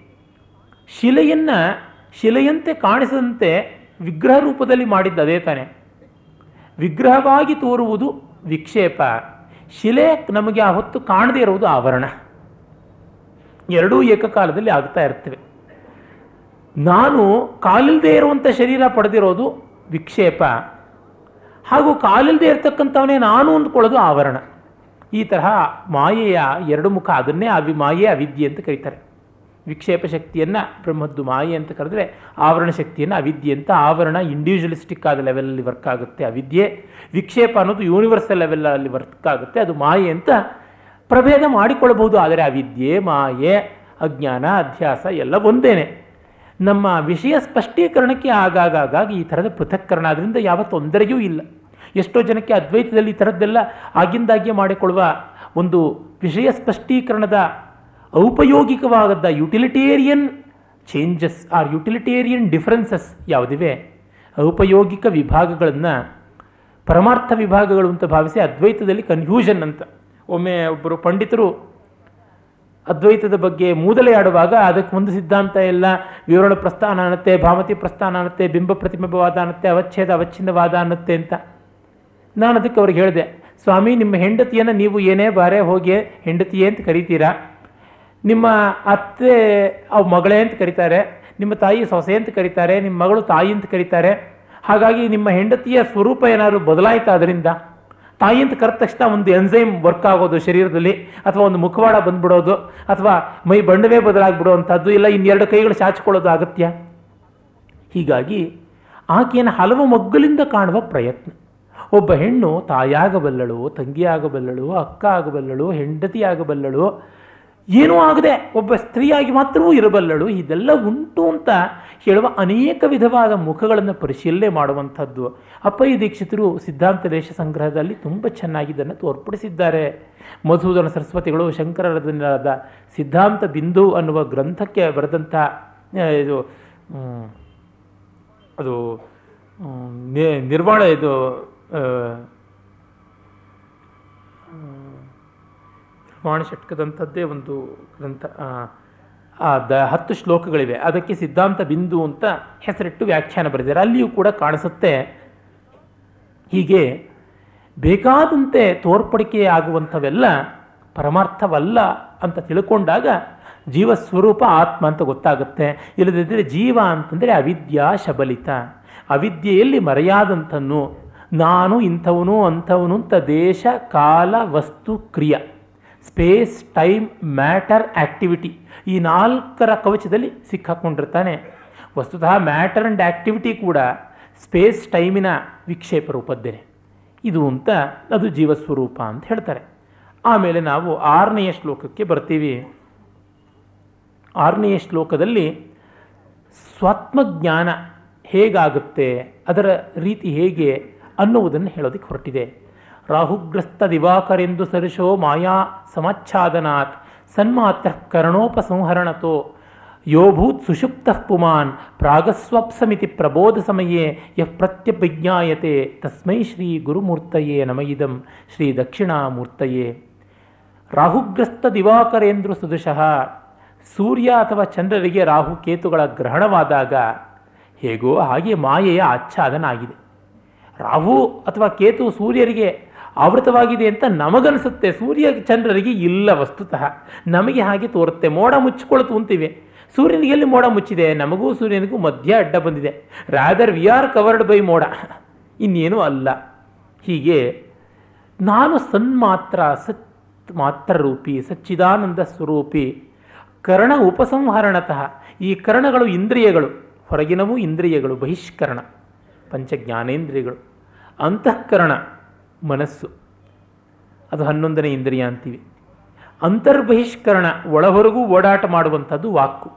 S2: ಶಿಲೆಯನ್ನು ಶಿಲೆಯಂತೆ ಕಾಣಿಸದಂತೆ ವಿಗ್ರಹ ರೂಪದಲ್ಲಿ ಮಾಡಿದ್ದ ಅದೇ ತಾನೆ. ವಿಗ್ರಹವಾಗಿ ತೋರುವುದು ವಿಕ್ಷೇಪ. ಶಿಲೆ ನಮಗೆ ಆ ಹೊತ್ತು ಕಾಣದೇ ಇರುವುದು ಆವರಣ. ಎರಡೂ ಏಕಕಾಲದಲ್ಲಿ ಆಗ್ತಾ ಇರ್ತವೆ. ನಾನು ಕಾಲಿಲ್ಲದೆ ಇರುವಂಥ ಶರೀರ ಪಡೆದಿರೋದು ವಿಕ್ಷೇಪ. ಹಾಗೂ ಕಾಲಿಲ್ಲದೆ ಇರ್ತಕ್ಕಂಥವನೇ ನಾನು ಅಂದ್ಕೊಳ್ಳೋದು ಆವರಣ. ಈ ತರಹ ಮಾಯೆಯ ಎರಡು ಮುಖ ಅದನ್ನೇ ಅವಿ, ಮಾಯೆ ಅವಿದ್ಯೆ ಅಂತ ಕರೀತಾರೆ. ವಿಕ್ಷೇಪ ಶಕ್ತಿಯನ್ನು, ಬ್ರಹ್ಮದ್ದು ಮಾಯೆ ಅಂತ ಕರೆದ್ರೆ ಆವರಣ ಶಕ್ತಿಯನ್ನು ಅವಿದ್ಯೆ ಅಂತ. ಆವರಣ ಇಂಡಿವಿಜುವಲಿಸ್ಟಿಕ್ ಆದ ಲೆವೆಲಲ್ಲಿ ವರ್ಕ್ ಆಗುತ್ತೆ ಅವಿದ್ಯೆ. ವಿಕ್ಷೇಪ ಅನ್ನೋದು ಯೂನಿವರ್ಸಲ್ ಲೆವೆಲಲ್ಲಿ ವರ್ಕ್ ಆಗುತ್ತೆ, ಅದು ಮಾಯೆ ಅಂತ ಪ್ರಭೇದ ಮಾಡಿಕೊಳ್ಳಬಹುದು. ಆದರೆ ಅವಿದ್ಯೆ, ಮಾಯೆ, ಅಜ್ಞಾನ, ಅಧ್ಯಾಸ ಎಲ್ಲ ಒಂದೇನೆ. ನಮ್ಮ ವಿಷಯ ಸ್ಪಷ್ಟೀಕರಣಕ್ಕೆ ಆಗಾಗಾಗಾಗಿ ಈ ಥರದ ಪೃಥಕ್ಕರಣ ಅದರಿಂದ ಯಾವ ತೊಂದರೆಯೂ ಇಲ್ಲ. ಎಷ್ಟೋ ಜನಕ್ಕೆ ಅದ್ವೈತದಲ್ಲಿ ಈ ಥರದ್ದೆಲ್ಲ ಆಗಿಂದಾಗ್ಗೆ ಮಾಡಿಕೊಳ್ಳುವ ಒಂದು ವಿಷಯ ಸ್ಪಷ್ಟೀಕರಣದ ಔಪಯೋಗಿಕವಾದ utilitarian changes or utilitarian differences ಯಾವುದಿವೆ? ಔಪಯೋಗಿಕ ವಿಭಾಗಗಳನ್ನು ಪರಮಾರ್ಥ ವಿಭಾಗಗಳು ಅಂತ ಭಾವಿಸಿ ಅದ್ವೈತದಲ್ಲಿ ಕನ್ಫ್ಯೂಷನ್ ಅಂತ. ಒಮ್ಮೆ ಒಬ್ಬರು ಪಂಡಿತರು ಅದ್ವೈತದ ಬಗ್ಗೆ ಮೂದಲೆಯಾಡುವಾಗ ಅದಕ್ಕೆ ಒಂದು ಸಿದ್ಧಾಂತ ಎಲ್ಲ ವಿವರಣ ಪ್ರಸ್ಥಾನ ಅನ್ನತ್ತೆ ಭಾಮತಿ ಪ್ರಸ್ಥಾನ ಅನ್ನತ್ತೆ, ಬಿಂಬ ಪ್ರತಿಬಿಂಬವಾದ ಅನ್ನತ್ತೆ, ಅವಚ್ಛೇದ ಅವಚ್ಛಿನ್ನವಾದ ಅನ್ನತ್ತೆ ಅಂತ. ನಾನು ಅದಕ್ಕೆ ಅವ್ರಿಗೆ ಹೇಳಿದೆ, ಸ್ವಾಮಿ, ನಿಮ್ಮ ಹೆಂಡತಿಯನ್ನು ನೀವು ಏನೇ ಬಾರೆ ಹೋಗಿ ಹೆಂಡತಿಯೇ ಅಂತ ಕರಿತೀರಾ? ನಿಮ್ಮ ಅತ್ತೆ, ಅವ್ ಮಗಳೇ ಅಂತ ಕರೀತಾರೆ, ನಿಮ್ಮ ತಾಯಿ ಸೊಸೆ ಅಂತ ಕರೀತಾರೆ, ನಿಮ್ಮ ಮಗಳು ತಾಯಿ ಅಂತ ಕರೀತಾರೆ. ಹಾಗಾಗಿ ನಿಮ್ಮ ಹೆಂಡತಿಯ ಸ್ವರೂಪ ಏನಾದರೂ ಬದಲಾಯಿತಾ ಅದರಿಂದ? ತಾಯಿ ಅಂತ ಕರೆದ ತಕ್ಷಣ ಒಂದು ಎನ್ಸೈಮ್ ವರ್ಕ್ ಆಗೋದು ಶರೀರದಲ್ಲಿ ಅಥವಾ ಒಂದು ಮುಖವಾಡ ಬಂದ್ಬಿಡೋದು ಅಥವಾ ಮೈ ಬಣ್ಣವೇ ಬದಲಾಗ್ಬಿಡುವಂಥದ್ದು ಇಲ್ಲ ಇನ್ನೆರಡು ಕೈಗಳು ಚಾಚಿಕೊಳ್ಳೋದು ಅಗತ್ಯ? ಹೀಗಾಗಿ ಆಕೆಯನ್ನು ಹಲವು ಮಗ್ಗಲಿಂದ ಕಾಣುವ ಪ್ರಯತ್ನ. ಒಬ್ಬ ಹೆಣ್ಣು ತಾಯಾಗಬಲ್ಲಳು ತಂಗಿಯಾಗಬಲ್ಲಳು, ಅಕ್ಕ ಆಗಬಲ್ಲಳು, ಹೆಂಡತಿ ಏನೂ ಆಗದೆ ಒಬ್ಬ ಸ್ತ್ರೀಯಾಗಿ ಮಾತ್ರವೂ ಇರಬಲ್ಲಳು. ಇದೆಲ್ಲ ಉಂಟು ಅಂತ ಹೇಳುವ ಅನೇಕ ವಿಧವಾದ ಮುಖಗಳನ್ನು ಪರಿಶೀಲನೆ ಮಾಡುವಂಥದ್ದು. ಅಪ್ಪಯ್ಯ ದೀಕ್ಷಿತರು ಸಿದ್ಧಾಂತ ದೇಶ ಸಂಗ್ರಹದಲ್ಲಿ ತುಂಬ ಚೆನ್ನಾಗಿ ಇದನ್ನು ತೋರ್ಪಡಿಸಿದ್ದಾರೆ. ಮಧುಸೂದನ ಸರಸ್ವತಿಗಳು ಶಂಕರರದ ಸಿದ್ಧಾಂತ ಬಿಂದು ಅನ್ನುವ ಗ್ರಂಥಕ್ಕೆ ಬರೆದಂಥ ಇದು ಅದು ನಿರ್ವಾಳ ಇದು ನಿರ್ವಾಣ ಷಟ್ಕದಂಥದ್ದೇ ಒಂದು ಗ್ರಂಥ ದ ಹತ್ತು ಶ್ಲೋಕಗಳಿವೆ. ಅದಕ್ಕೆ ಸಿದ್ಧಾಂತ ಬಿಂದು ಅಂತ ಹೆಸರಿಟ್ಟು ವ್ಯಾಖ್ಯಾನ ಬರೆದಿದ್ದಾರೆ. ಅಲ್ಲಿಯೂ ಕೂಡ ಕಾಣಿಸುತ್ತೆ ಹೀಗೆ ಬೇಕಾದಂತೆ ತೋರ್ಪಡಿಕೆ ಆಗುವಂಥವೆಲ್ಲ ಪರಮಾರ್ಥವಲ್ಲ ಅಂತ ತಿಳ್ಕೊಂಡಾಗ ಜೀವ ಸ್ವರೂಪ ಆತ್ಮ ಅಂತ ಗೊತ್ತಾಗುತ್ತೆ. ಇಲ್ಲದಿದ್ದರೆ ಜೀವ ಅಂತಂದರೆ ಅವಿದ್ಯಾ ಶಬಲಿತ. ಅವಿದ್ಯೆಯಲ್ಲಿ ಮರೆಯಾದಂಥನ್ನು, ನಾನು ಇಂಥವನು, ಅಂಥವನು ಅಂತ ದೇಶ, ಕಾಲ, ವಸ್ತು, ಕ್ರಿಯೆ. ಸ್ಪೇಸ್ ಟೈಮ್ ಮ್ಯಾಟರ್ ಆ್ಯಕ್ಟಿವಿಟಿ ಈ ನಾಲ್ಕರ ಕವಚದಲ್ಲಿ ಸಿಕ್ಕಾಕೊಂಡಿರ್ತಾನೆ. ವಸ್ತುತಃ ಮ್ಯಾಟರ್ ಆ್ಯಂಡ್ ಆ್ಯಕ್ಟಿವಿಟಿ ಕೂಡ ಸ್ಪೇಸ್ ಟೈಮಿನ ವಿಕ್ಷೇಪ ರೂಪದ್ದೇನೆ. ಇದು ಅಂತ ಅದು ಜೀವಸ್ವರೂಪ ಅಂತ ಹೇಳ್ತಾರೆ. ಆಮೇಲೆ ನಾವು ಆರನೆಯ ಶ್ಲೋಕಕ್ಕೆ ಬರ್ತೀವಿ. ಆರನೆಯ ಶ್ಲೋಕದಲ್ಲಿ ಸ್ವಾತ್ಮಜ್ಞಾನ ಹೇಗಾಗುತ್ತೆ, ಅದರ ರೀತಿ ಹೇಗೆ ಅನ್ನುವುದನ್ನು ಹೇಳೋದಕ್ಕೆ ಹೊರಟಿದೆ. ರಾಹುಗ್ರಸ್ತ ದಿವಾಕರೆಂದು ಸರಿಶೋ ಮಾಯಾ ಸಮಚ್ಛಾದನಾತ್ ಸನ್ಮಾತ್ರ ಕರ್ಣೋಪಸಂಹರಣತೋ. ಯೋಭೂತ್ ಸುಷುಪ್ತ ಪುಮಾನ್ ಪ್ರಾಗಸ್ವಪ್ಸಮಿತಿ ಪ್ರಬೋಧ ಸಮಯೇ ಯಃ ಪ್ರತ್ಯಪಿಜ್ಞಾಯತೆ ತಸ್ಮೈ ಶ್ರೀ ಗುರುಮೂರ್ತಯೇ ನಮಯಿದಂ ಶ್ರೀ ದಕ್ಷಿಣಾಮೂರ್ತಯೇ. ರಾಹುಗ್ರಸ್ತ ದಿವಾಕರೇಂದ್ರ ಸದೃಶಃ. ಸೂರ್ಯ ಅಥವಾ ಚಂದ್ರರಿಗೆ ರಾಹು ಕೇತುಗಳ ಗ್ರಹಣವಾದಾಗ ಹೇಗೋ ಹಾಗೆ ಮಾಯೆಯ ಆಚ್ಛಾದನ ಆಗಿದೆ ರಾಹು ಅಥವಾ ಕೇತು ಸೂರ್ಯರಿಗೆ ಆವೃತವಾಗಿದೆ ಅಂತ ನಮಗನಿಸುತ್ತೆ. ಸೂರ್ಯ ಚಂದ್ರರಿಗೆ ಇಲ್ಲ ವಸ್ತುತಃ. ನಮಗೆ ಹಾಗೆ ತೋರುತ್ತೆ. ಮೋಡ ಮುಚ್ಚಿಕೊಳ್ತು ಅಂತಿವೆ. ಸೂರ್ಯನಿಗೆ ಎಲ್ಲಿ ಮೋಡ ಮುಚ್ಚಿದೆ? ನಮಗೂ ಸೂರ್ಯನಿಗೂ ಮಧ್ಯ ಅಡ್ಡ ಬಂದಿದೆ. Rather we are covered by ಮೋಡ. ಇನ್ನೇನೂ ಅಲ್ಲ. ಹೀಗೆ ನಾನು ಸನ್ಮಾತ್ರ, ಸತ್ ಮಾತ್ರ ರೂಪಿ ಸಚ್ಚಿದಾನಂದ ಸ್ವರೂಪಿ, ಕರ್ಣ ಉಪಸಂಹರಣತಃ, ಈ ಕರ್ಣಗಳು ಇಂದ್ರಿಯಗಳು. ಹೊರಗಿನವು ಇಂದ್ರಿಯಗಳು, ಬಹಿಷ್ಕರಣ ಪಂಚ ಜ್ಞಾನೇಂದ್ರಿಯಗಳು ಅಂತಃಕರಣ ಮನಸ್ಸು. ಅದು ಹನ್ನೊಂದನೇ ಇಂದ್ರಿಯ ಅಂತೀವಿ. ಅಂತರ್ಬಹಿಷ್ಕರಣ, ಒಳಹೊರಗೂ ಓಡಾಟ ಮಾಡುವಂಥದ್ದು ವಾಕು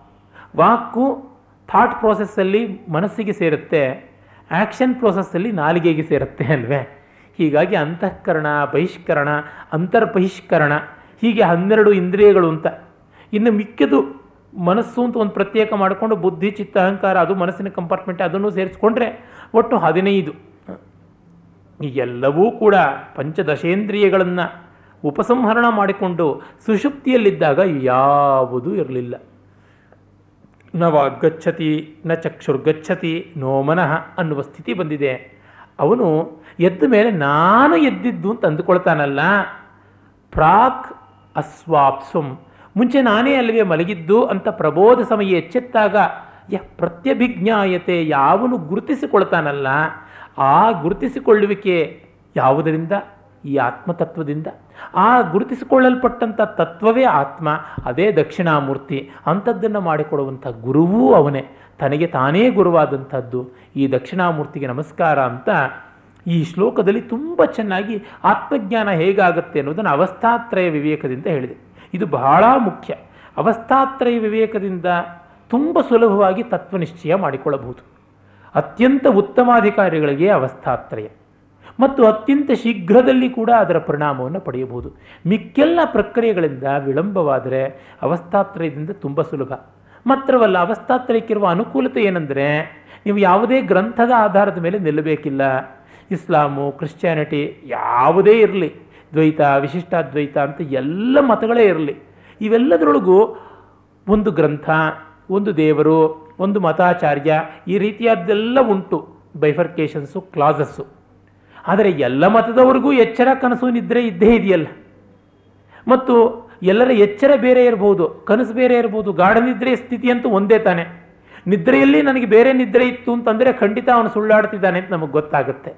S2: ವಾಕು ಥಾಟ್ ಪ್ರೋಸೆಸ್ಸಲ್ಲಿ ಮನಸ್ಸಿಗೆ ಸೇರುತ್ತೆ, ಆ್ಯಕ್ಷನ್ ಪ್ರೋಸೆಸ್ಸಲ್ಲಿ ನಾಲಿಗೆಗೆ ಸೇರುತ್ತೆ ಅಲ್ವೇ? ಹೀಗಾಗಿ ಅಂತಃಕರಣ, ಬಹಿಷ್ಕರಣ, ಅಂತರ್ಬಹಿಷ್ಕರಣ, ಹೀಗೆ ಹನ್ನೆರಡು ಇಂದ್ರಿಯಗಳು ಅಂತ. ಇನ್ನು ಮಿಕ್ಕದು ಮನಸ್ಸು ಅಂತ ಒಂದು ಪ್ರತ್ಯೇಕ ಮಾಡಿಕೊಂಡು ಬುದ್ಧಿ, ಚಿತ್ತ, ಅಹಂಕಾರ, ಅದು ಮನಸ್ಸಿನ ಕಂಪಾರ್ಟ್ಮೆಂಟ್ ಅದನ್ನು ಸೇರಿಸ್ಕೊಂಡ್ರೆ ಒಟ್ಟು ಹದಿನೈದು. ಈ ಎಲ್ಲವೂ ಕೂಡ ಪಂಚದಶೇಂದ್ರಿಯಗಳನ್ನು ಉಪಸಂಹರಣ ಮಾಡಿಕೊಂಡು ಸುಷುಪ್ತಿಯಲ್ಲಿದ್ದಾಗ ಯಾವುದೂ ಇರಲಿಲ್ಲ. ನ ವಾಗ್ಗಚ್ಚತಿ, ನ ಚಕ್ಷುರ್ಗಚ್ಛತಿ ನೋ ಮನಃ ಅನ್ನುವ ಸ್ಥಿತಿ ಬಂದಿದೆ. ಅವನು ಎದ್ದ ಮೇಲೆ ನಾನು ಎದ್ದಿದ್ದು ಅಂತ ಅಂದುಕೊಳ್ತಾನಲ್ಲ. ಪ್ರಾಕ್ ಅಸ್ವಾಪ್ಸುಂ. ಮುಂಚೆ ನಾನೇ ಅಲ್ಲಿಗೆ ಮಲಗಿದ್ದು ಅಂತ ಪ್ರಬೋಧ ಸಮಯ ಎಚ್ಚೆತ್ತಾಗ ಯ ಪ್ರತ್ಯಭಿಜ್ಞಾಯತೆ ಯಾವನು ಗುರುತಿಸಿಕೊಳ್ತಾನಲ್ಲ. ಆ ಗುರುತಿಸಿಕೊಳ್ಳುವಿಕೆ ಯಾವುದರಿಂದ? ಈ ಆತ್ಮತತ್ವದಿಂದ. ಆ ಗುರುತಿಸಿಕೊಳ್ಳಲ್ಪಟ್ಟಂಥ ತತ್ವವೇ ಆತ್ಮ, ಅದೇ ದಕ್ಷಿಣಾಮೂರ್ತಿ. ಅಂಥದ್ದನ್ನು ಮಾಡಿಕೊಡುವಂಥ ಗುರುವೂ ಅವನೇ. ತನಗೆ ತಾನೇ ಗುರುವಾದಂಥದ್ದು. ಈ ದಕ್ಷಿಣಾಮೂರ್ತಿಗೆ ನಮಸ್ಕಾರ ಅಂತ ಈ ಶ್ಲೋಕದಲ್ಲಿ ತುಂಬ ಚೆನ್ನಾಗಿ ಆತ್ಮಜ್ಞಾನ ಹೇಗಾಗುತ್ತೆ ಅನ್ನೋದನ್ನು ಅವಸ್ಥಾತ್ರಯ ವಿವೇಕದಿಂದ ಹೇಳಿದೆ. ಇದು ಬಹಳ ಮುಖ್ಯ. ಅವಸ್ಥಾತ್ರಯ ವಿವೇಕದಿಂದ ತುಂಬ ಸುಲಭವಾಗಿ ತತ್ವನಿಶ್ಚಯ ಮಾಡಿಕೊಳ್ಳಬಹುದು. ಅತ್ಯಂತ ಉತ್ತಮಾಧಿಕಾರಿಗಳಿಗೆ ಅವಸ್ಥಾತ್ರಯ. ಮತ್ತು ಅತ್ಯಂತ ಶೀಘ್ರದಲ್ಲಿ ಕೂಡ ಅದರ ಪರಿಣಾಮವನ್ನು ಪಡೆಯಬಹುದು. ಮಿಕ್ಕೆಲ್ಲ ಪ್ರಕ್ರಿಯೆಗಳಿಂದ ವಿಳಂಬವಾದರೆ ಅವಸ್ಥಾತ್ರಯದಿಂದ ತುಂಬ ಸುಲಭ. ಮಾತ್ರವಲ್ಲ, ಅವಸ್ಥಾತ್ರಯಕ್ಕಿರುವ ಅನುಕೂಲತೆ ಏನೆಂದರೆ, ನೀವು ಯಾವುದೇ ಗ್ರಂಥದ ಆಧಾರದ ಮೇಲೆ ನಿಲ್ಲಬೇಕಿಲ್ಲ. ಇಸ್ಲಾಮು, ಕ್ರಿಶ್ಚಿಯಾನಿಟಿ ಯಾವುದೇ ಇರಲಿ, ದ್ವೈತ, ವಿಶಿಷ್ಟಾದ್ವೈತ ಅಂತ ಎಲ್ಲ ಮತಗಳೇ ಇರಲಿ, ಇವೆಲ್ಲದರೊಳಗೂ ಒಂದು ಗ್ರಂಥ, ಒಂದು ದೇವರು ಒಂದು ಮತಾಚಾರ್ಯ ಈ ರೀತಿಯಾದ್ದೆಲ್ಲ ಉಂಟು ಬೈಫರ್ಕೇಶನ್ಸು ಕ್ಲಾಸಸ್ಸು ಆದರೆ ಎಲ್ಲ ಮತದವರಿಗೂ ಎಚ್ಚರ ಕನಸು ನಿದ್ರೆ ಇದ್ದೇ ಇದೆಯಲ್ಲ. ಮತ್ತು ಎಲ್ಲರ ಎಚ್ಚರ ಬೇರೆ ಇರಬಹುದು ಕನಸು ಬೇರೆ ಇರಬಹುದು ಗಾಢ ನಿದ್ರೆ ಸ್ಥಿತಿ ಅಂತೂ ಒಂದೇ ತಾನೆ. ನಿದ್ರೆಯಲ್ಲಿ ನನಗೆ ಬೇರೆ ನಿದ್ರೆ ಇತ್ತು ಅಂತಂದರೆ ಖಂಡಿತ ಅವನು ಸುಳ್ಳಾಡ್ತಿದ್ದಾನೆ ಅಂತ ನಮಗೆ ಗೊತ್ತಾಗುತ್ತೆ.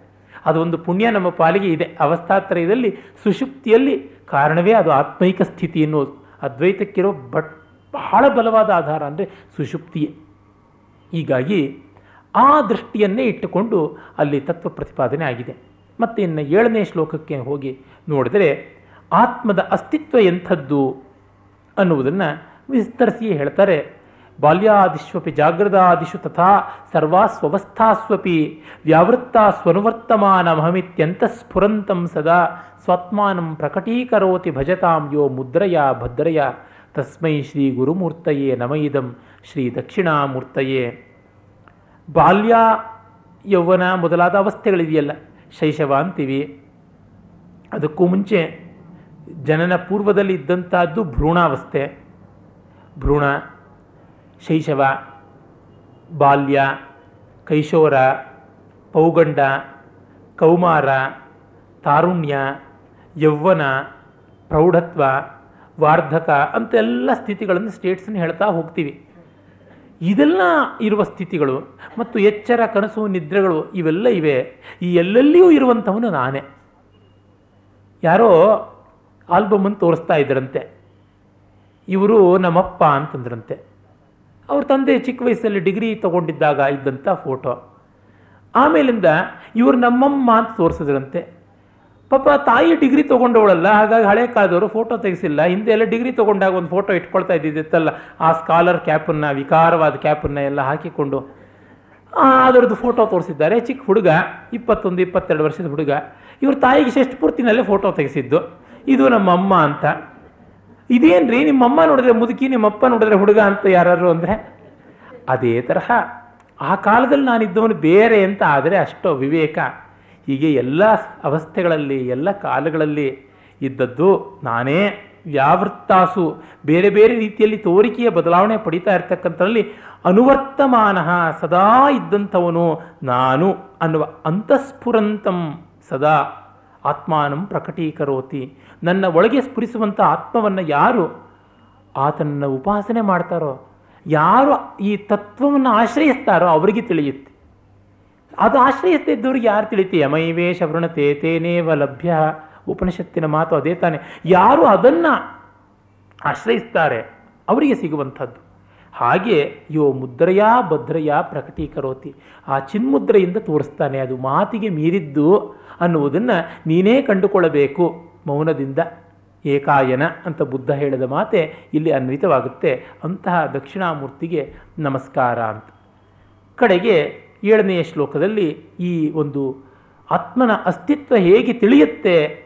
S2: ಅದೊಂದು ಪುಣ್ಯ ನಮ್ಮ ಪಾಲಿಗೆ ಇದೆ. ಅವಸ್ಥಾತ್ರಯದಲ್ಲಿ, ಸುಷುಪ್ತಿಯಲ್ಲಿ ಕಾರಣವೇ ಅದು ಆತ್ಮೈಕ ಸ್ಥಿತಿ ಎನ್ನುವುದು. ಅದ್ವೈತಕ್ಕಿರೋ ಬಟ್ ಬಹಳ ಬಲವಾದ ಆಧಾರ ಅಂದರೆ ಸುಷುಪ್ತಿಯೇ. ಹೀಗಾಗಿ ಆ ದೃಷ್ಟಿಯನ್ನೇ ಇಟ್ಟುಕೊಂಡು ಅಲ್ಲಿ ತತ್ವ ಪ್ರತಿಪಾದನೆ ಆಗಿದೆ. ಮತ್ತು ಇನ್ನು ಏಳನೇ ಶ್ಲೋಕಕ್ಕೆ ಹೋಗಿ ನೋಡಿದರೆ ಆತ್ಮದ ಅಸ್ತಿತ್ವ ಎಂಥದ್ದು ಅನ್ನುವುದನ್ನು ವಿಸ್ತರಿಸಿ ಹೇಳ್ತಾರೆ. ಬಾಲ್ಯಾದಿಷ್ವಪಿ ಜಾಗೃತಾದಿಷು ತಥಾ ಸರ್ವಾಸ್ವಸ್ಥಾಸ್ವಪಿ ವ್ಯಾವೃತ್ತ ಸ್ವನುವರ್ತಮಾನಮಹಮಿತ್ಯಂತ ಸ್ಫುರಂತಂ ಸದಾ ಸ್ವಾತ್ಮಾನಂ ಪ್ರಕಟೀಕರೋತಿ ಭಜತಾಂ ಯೋ ಮುದ್ರಯ ಭದ್ರಯ ತಸ್ಮೈ ಶ್ರೀ ಗುರುಮೂರ್ತಯೇ ನಮಯಿದಂ ಶ್ರೀ ದಕ್ಷಿಣಾಮೂರ್ತಯೇ. ಬಾಲ್ಯ ಯೌವನ ಮೊದಲಾದ ಅವಸ್ಥೆಗಳಿದೆಯಲ್ಲ ಶೈಶವ ಅಂತೀವಿ ಅದಕ್ಕೂ ಮುಂಚೆ ಜನನ ಪೂರ್ವದಲ್ಲಿ ಇದ್ದಂಥದ್ದು ಭ್ರೂಣಾವಸ್ಥೆ. ಭ್ರೂಣ, ಶೈಶವ, ಬಾಲ್ಯ, ಕೈಶೋರ, ಪೌಗಂಡ, ಕೌಮಾರ, ತಾರುಣ್ಯ, ಯೌವನ, ಪ್ರೌಢತ್ವ, ವಾರ್ಧಕ ಅಂತೆಲ್ಲ ಸ್ಥಿತಿಗಳನ್ನು ಸ್ಟೇಟ್ಸನ್ನು ಹೇಳ್ತಾ ಹೋಗ್ತೀವಿ. ಇದೆಲ್ಲ ಇರುವ ಸ್ಥಿತಿಗಳು ಮತ್ತು ಎಚ್ಚರ, ಕನಸು, ನಿದ್ರೆಗಳು ಇವೆಲ್ಲ ಇವೆ. ಈ ಎಲ್ಲೆಲ್ಲಿಯೂ ಇರುವಂಥವನು ನಾನೇ. ಯಾರೋ ಆಲ್ಬಮನ್ನು ತೋರಿಸ್ತಾ ಇದ್ದರಂತೆ ಇವರು ನಮ್ಮಪ್ಪ ಅಂತಂದ್ರಂತೆ. ಅವ್ರ ತಂದೆ ಚಿಕ್ಕ ವಯಸ್ಸಲ್ಲಿ ಡಿಗ್ರಿ ತಗೊಂಡಿದ್ದಾಗ ಇದ್ದಂಥ ಫೋಟೋ. ಆಮೇಲಿಂದ ಇವರು ನಮ್ಮಮ್ಮ ಅಂತ ತೋರಿಸಿದ್ರಂತೆ. ಪಾಪ ತಾಯಿ ಡಿಗ್ರಿ ತೊಗೊಂಡವಳಲ್ಲ, ಹಾಗಾಗಿ ಹಳೆ ಕಾಲದವರು ಫೋಟೋ ತೆಗೆಸಿಲ್ಲ. ಹಿಂದೆ ಎಲ್ಲ ಡಿಗ್ರಿ ತೊಗೊಂಡಾಗ ಒಂದು ಫೋಟೋ ಇಟ್ಕೊಳ್ತಾ ಇದ್ದಿದ್ದಿತ್ತಲ್ಲ ಆ ಸ್ಕಾಲರ್ ಕ್ಯಾಪನ್ನು ವಿಕಾರವಾದ ಕ್ಯಾಪನ್ನು ಎಲ್ಲ ಹಾಕಿಕೊಂಡು ಅದರದ್ದು ಫೋಟೋ ತೋರಿಸಿದ್ದಾರೆ. ಚಿಕ್ಕ ಹುಡುಗ, ಇಪ್ಪತ್ತೊಂದು, ಇಪ್ಪತ್ತೆರಡು ವರ್ಷದ ಹುಡುಗ, ಇವ್ರ ತಾಯಿಗೆ ಶೆಸ್ಟ್ ಪೂರ್ತಿನಲ್ಲೇ ಫೋಟೋ ತೆಗೆಸಿದ್ದು. ಇದು ನಮ್ಮಮ್ಮ ಅಂತ. ಇದೇನು ರೀ ನಿಮ್ಮಮ್ಮ ನೋಡಿದ್ರೆ ಮುದುಕಿ ನಿಮ್ಮಪ್ಪ ನೋಡಿದ್ರೆ ಹುಡುಗ ಅಂತ ಯಾರು ಅಂದರೆ, ಅದೇ ತರಹ. ಆ ಕಾಲದಲ್ಲಿ ನಾನಿದ್ದವನು ಬೇರೆ ಅಂತ ಆದರೆ ಅಷ್ಟೋ ವಿವೇಕ. ಹೀಗೆ ಎಲ್ಲ ಅವಸ್ಥೆಗಳಲ್ಲಿ, ಎಲ್ಲ ಕಾಲಗಳಲ್ಲಿ ಇದ್ದದ್ದು ನಾನೇ ವ್ಯಾವೃತ್ತಾಸು. ಬೇರೆ ಬೇರೆ ರೀತಿಯಲ್ಲಿ ತೋರಿಕೆಯ ಬದಲಾವಣೆ ಪಡಿತಾ ಇರ್ತಕ್ಕಂಥದ್ರಲ್ಲಿ ಅನುವರ್ತಮಾನ ಸದಾ ಇದ್ದಂಥವನು ನಾನು ಅನ್ನುವ ಅಂತಃಸ್ಫುರಂತಂ ಸದಾ ಆತ್ಮಾನಂ ಪ್ರಕಟೀಕರೋತಿ. ನನ್ನ ಒಳಗೆ ಸ್ಫುರಿಸುವಂಥ ಆತ್ಮವನ್ನು ಯಾರು ಆತನನ್ನು ಉಪಾಸನೆ ಮಾಡ್ತಾರೋ, ಯಾರು ಈ ತತ್ವವನ್ನು ಆಶ್ರಯಿಸ್ತಾರೋ ಅವರಿಗೆ ತಿಳಿಯುತ್ತೆ. ಅದು ಆಶ್ರಯಿಸ್ತಿದ್ದವ್ರಿಗೆ ಯಾರು ತಿಳಿತಿ ಯಮೈವೇಶ ವೃಣತೆ ತೇನೇವ ಲಭ್ಯ. ಉಪನಿಷತ್ತಿನ ಮಾತು ಅದೇ ತಾನೆ. ಯಾರು ಅದನ್ನು ಆಶ್ರಯಿಸ್ತಾರೆ ಅವರಿಗೆ ಸಿಗುವಂಥದ್ದು. ಹಾಗೆ ಯೋ ಮುದ್ರೆಯ ಭದ್ರೆಯ ಪ್ರಕಟೀಕರೋತಿ. ಆ ಚಿನ್ಮುದ್ರೆಯಿಂದ ತೋರಿಸ್ತಾನೆ, ಅದು ಮಾತಿಗೆ ಮೀರಿದ್ದು ಅನ್ನುವುದನ್ನು ನೀನೇ ಕಂಡುಕೊಳ್ಳಬೇಕು. ಮೌನದಿಂದ ಏಕಾಯನ ಅಂತ ಬುದ್ಧ ಹೇಳಿದ ಮಾತೆ ಇಲ್ಲಿ ಅನ್ವಿತವಾಗುತ್ತೆ. ಅಂತಹ ದಕ್ಷಿಣಾಮೂರ್ತಿಗೆ ನಮಸ್ಕಾರ ಅಂತ. ಕಡೆಗೆ ಏಳನೆಯ ಶ್ಲೋಕದಲ್ಲಿ ಈ ಒಂದು ಆತ್ಮನ ಅಸ್ತಿತ್ವ ಹೇಗೆ ತಿಳಿಯುತ್ತೆ?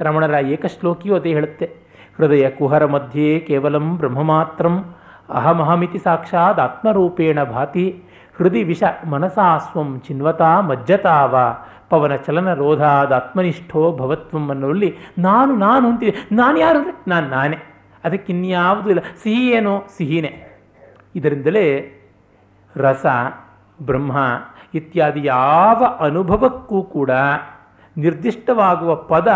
S2: ರಮಣರ ಏಕಶ್ಲೋಕಿಯು ಅದೇ ಹೇಳುತ್ತೆ. ಹೃದಯ ಕುಹರ ಮಧ್ಯೆ ಕೇವಲಂ ಬ್ರಹ್ಮ ಮಾತ್ರಂ ಅಹಮಹಮಿತಿ ಸಾಕ್ಷಾತ್ ಆತ್ಮರೂಪೇಣ ಭಾತಿ ಹೃದಯ ವಿಷ ಮನಸಾ ಸ್ವಂ ಚಿನ್ವತಾ ಮಜ್ಜತಾವ ಪವನ ಚಲನ ರೋಧಾದ ಆತ್ಮನಿಷ್ಠೋ ಭವತ್ವಂ ಅನ್ನೋಲ್ಲಿ ನಾನು ನಾನು ಅಂತಿದೆ. ನಾನು ಯಾರು ಅಂದರೆ ನಾನು ನಾನೇ. ಅದಕ್ಕಿನ್ಯಾವುದೂ ಇಲ್ಲ. ಸಿಹಿ ಏನೋ? ಸಿಹಿನೇ. ಇದರಿಂದಲೇ ರಸ ಬ್ರಹ್ಮ ಇತ್ಯಾದಿ ಯಾವ ಅನುಭವಕ್ಕೂ ಕೂಡ ನಿರ್ದಿಷ್ಟವಾಗುವ ಪದ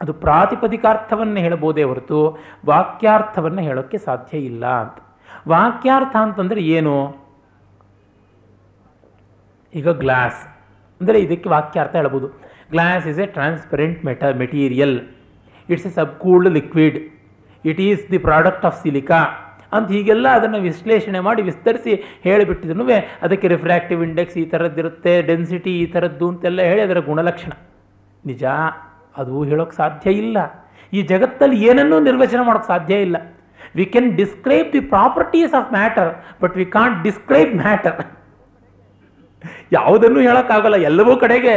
S2: ಅದು ಪ್ರಾತಿಪದಿಕಾರ್ಥವನ್ನು ಹೇಳಬಹುದೇ ಹೊರತು ವಾಕ್ಯಾರ್ಥವನ್ನು ಹೇಳೋಕ್ಕೆ ಸಾಧ್ಯ ಇಲ್ಲ ಅಂತ. ವಾಕ್ಯಾರ್ಥ ಅಂತಂದರೆ ಏನು? ಈಗ ಗ್ಲಾಸ್. ಅಂದರೆ ಇದಕ್ಕೆ ವಾಕ್ಯಾರ್ಥ ಹೇಳ್ಬೋದು glass is a transparent ಮೆಟ material it's a subcooled liquid it is the product of silica ಅಂತ ಹೀಗೆಲ್ಲ ಅದನ್ನು ವಿಶ್ಲೇಷಣೆ ಮಾಡಿ ವಿಸ್ತರಿಸಿ ಹೇಳಿಬಿಟ್ಟಿದ್ರು. ಅದಕ್ಕೆ ರಿಫ್ರಾಕ್ಟಿವ್ ಇಂಡೆಕ್ಸ್ ಈ ಥರದ್ದಿರುತ್ತೆ ಡೆನ್ಸಿಟಿ ಈ ಥರದ್ದು ಅಂತೆಲ್ಲ ಹೇಳಿ ಅದರ ಗುಣಲಕ್ಷಣ. ನಿಜ, ಅದು ಹೇಳೋಕ್ಕೆ ಸಾಧ್ಯ ಇಲ್ಲ. ಈ ಜಗತ್ತಲ್ಲಿ ಏನನ್ನೂ ನಿರ್ವಚನ ಮಾಡೋಕ್ಕೆ ಸಾಧ್ಯ ಇಲ್ಲ. We can describe the properties of matter but we can't describe matter ಯಾವುದನ್ನು ಹೇಳೋಕ್ಕಾಗಲ್ಲ. ಎಲ್ಲವೂ ಕಡೆಗೆ